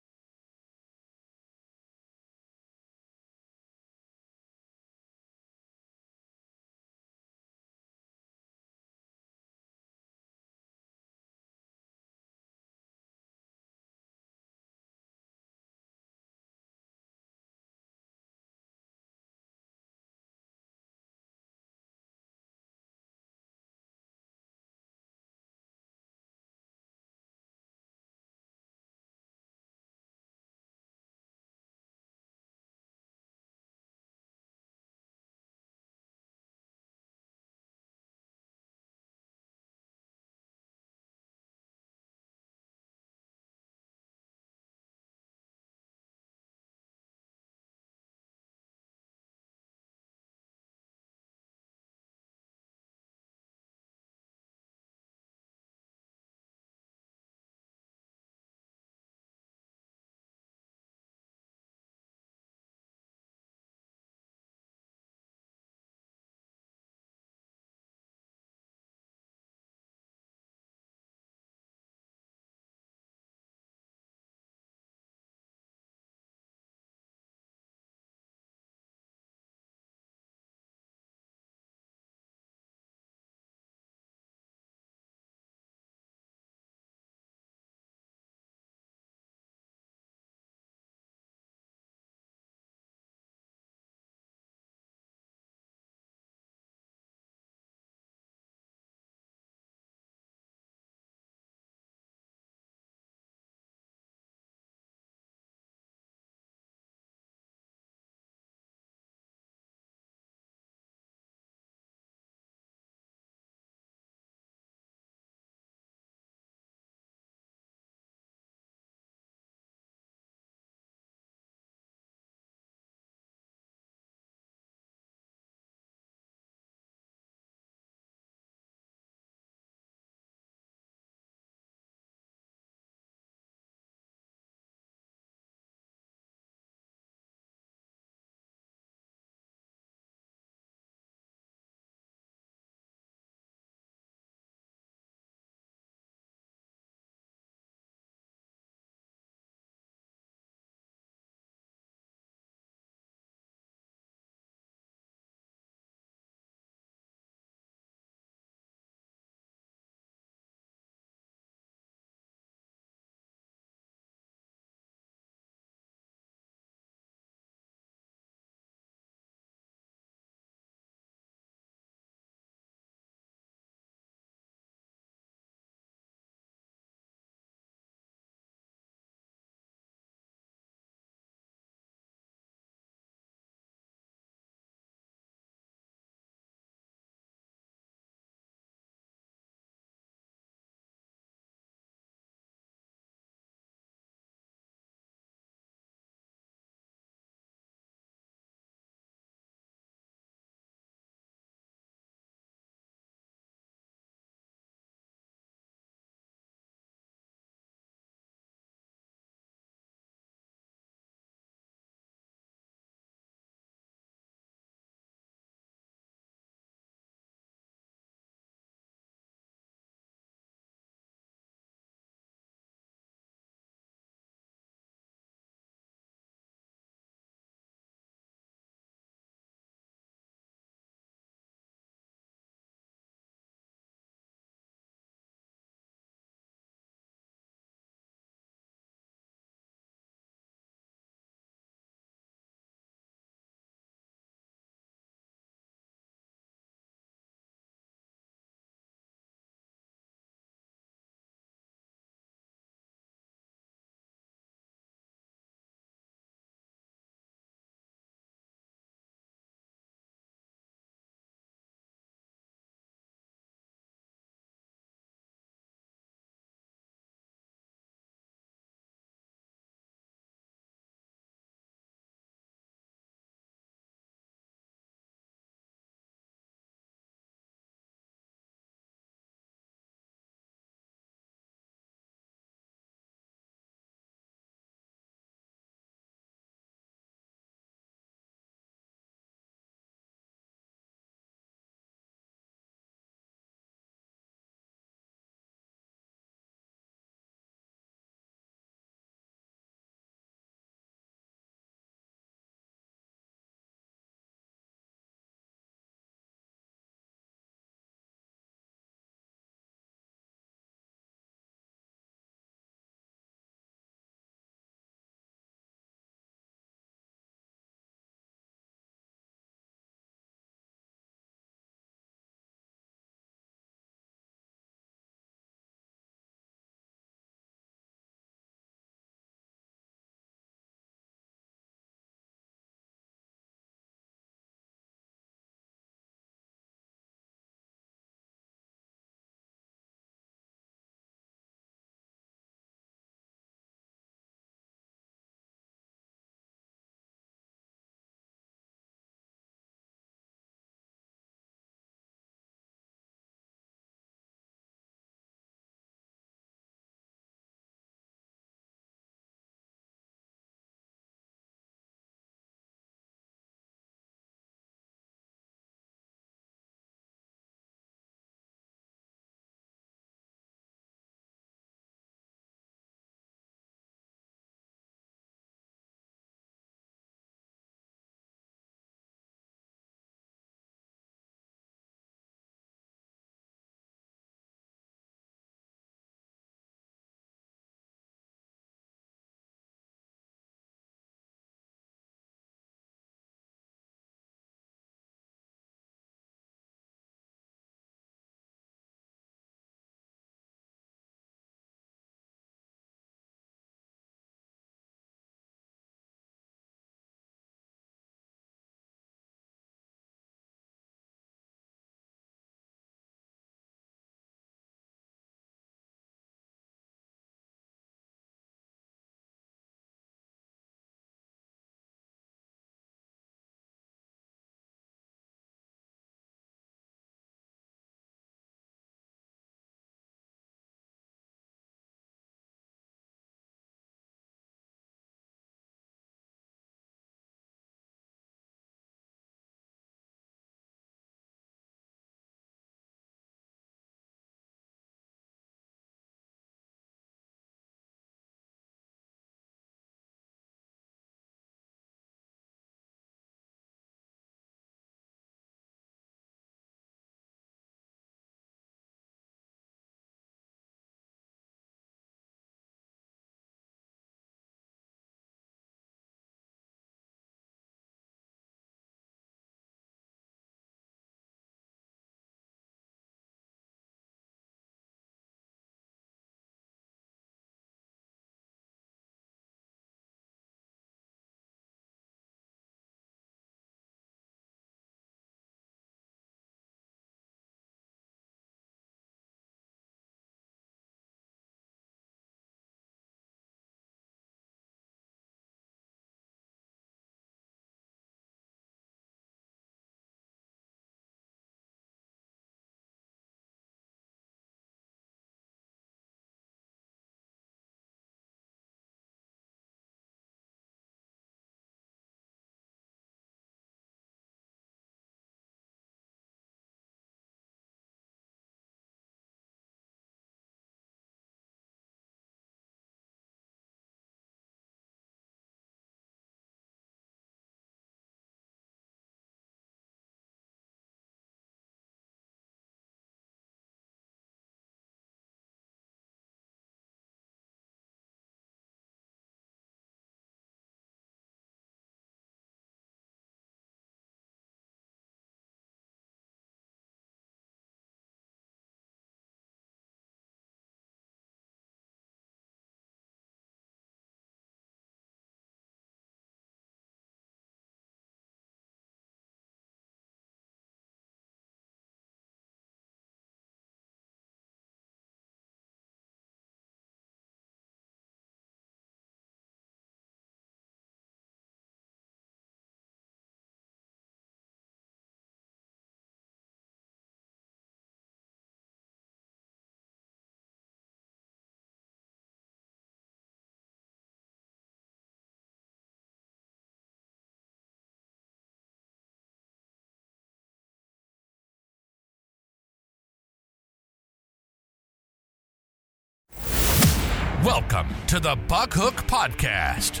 Welcome to the Buckhook Podcast.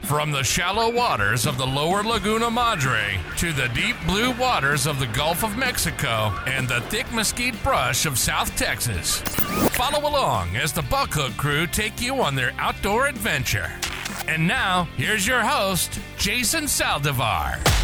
From the shallow waters of the lower Laguna Madre to the deep blue waters of the Gulf of Mexico and the thick mesquite brush of South Texas. Follow along as the Buckhook crew take you on their outdoor adventure. And now, here's your host, Jason Saldivar.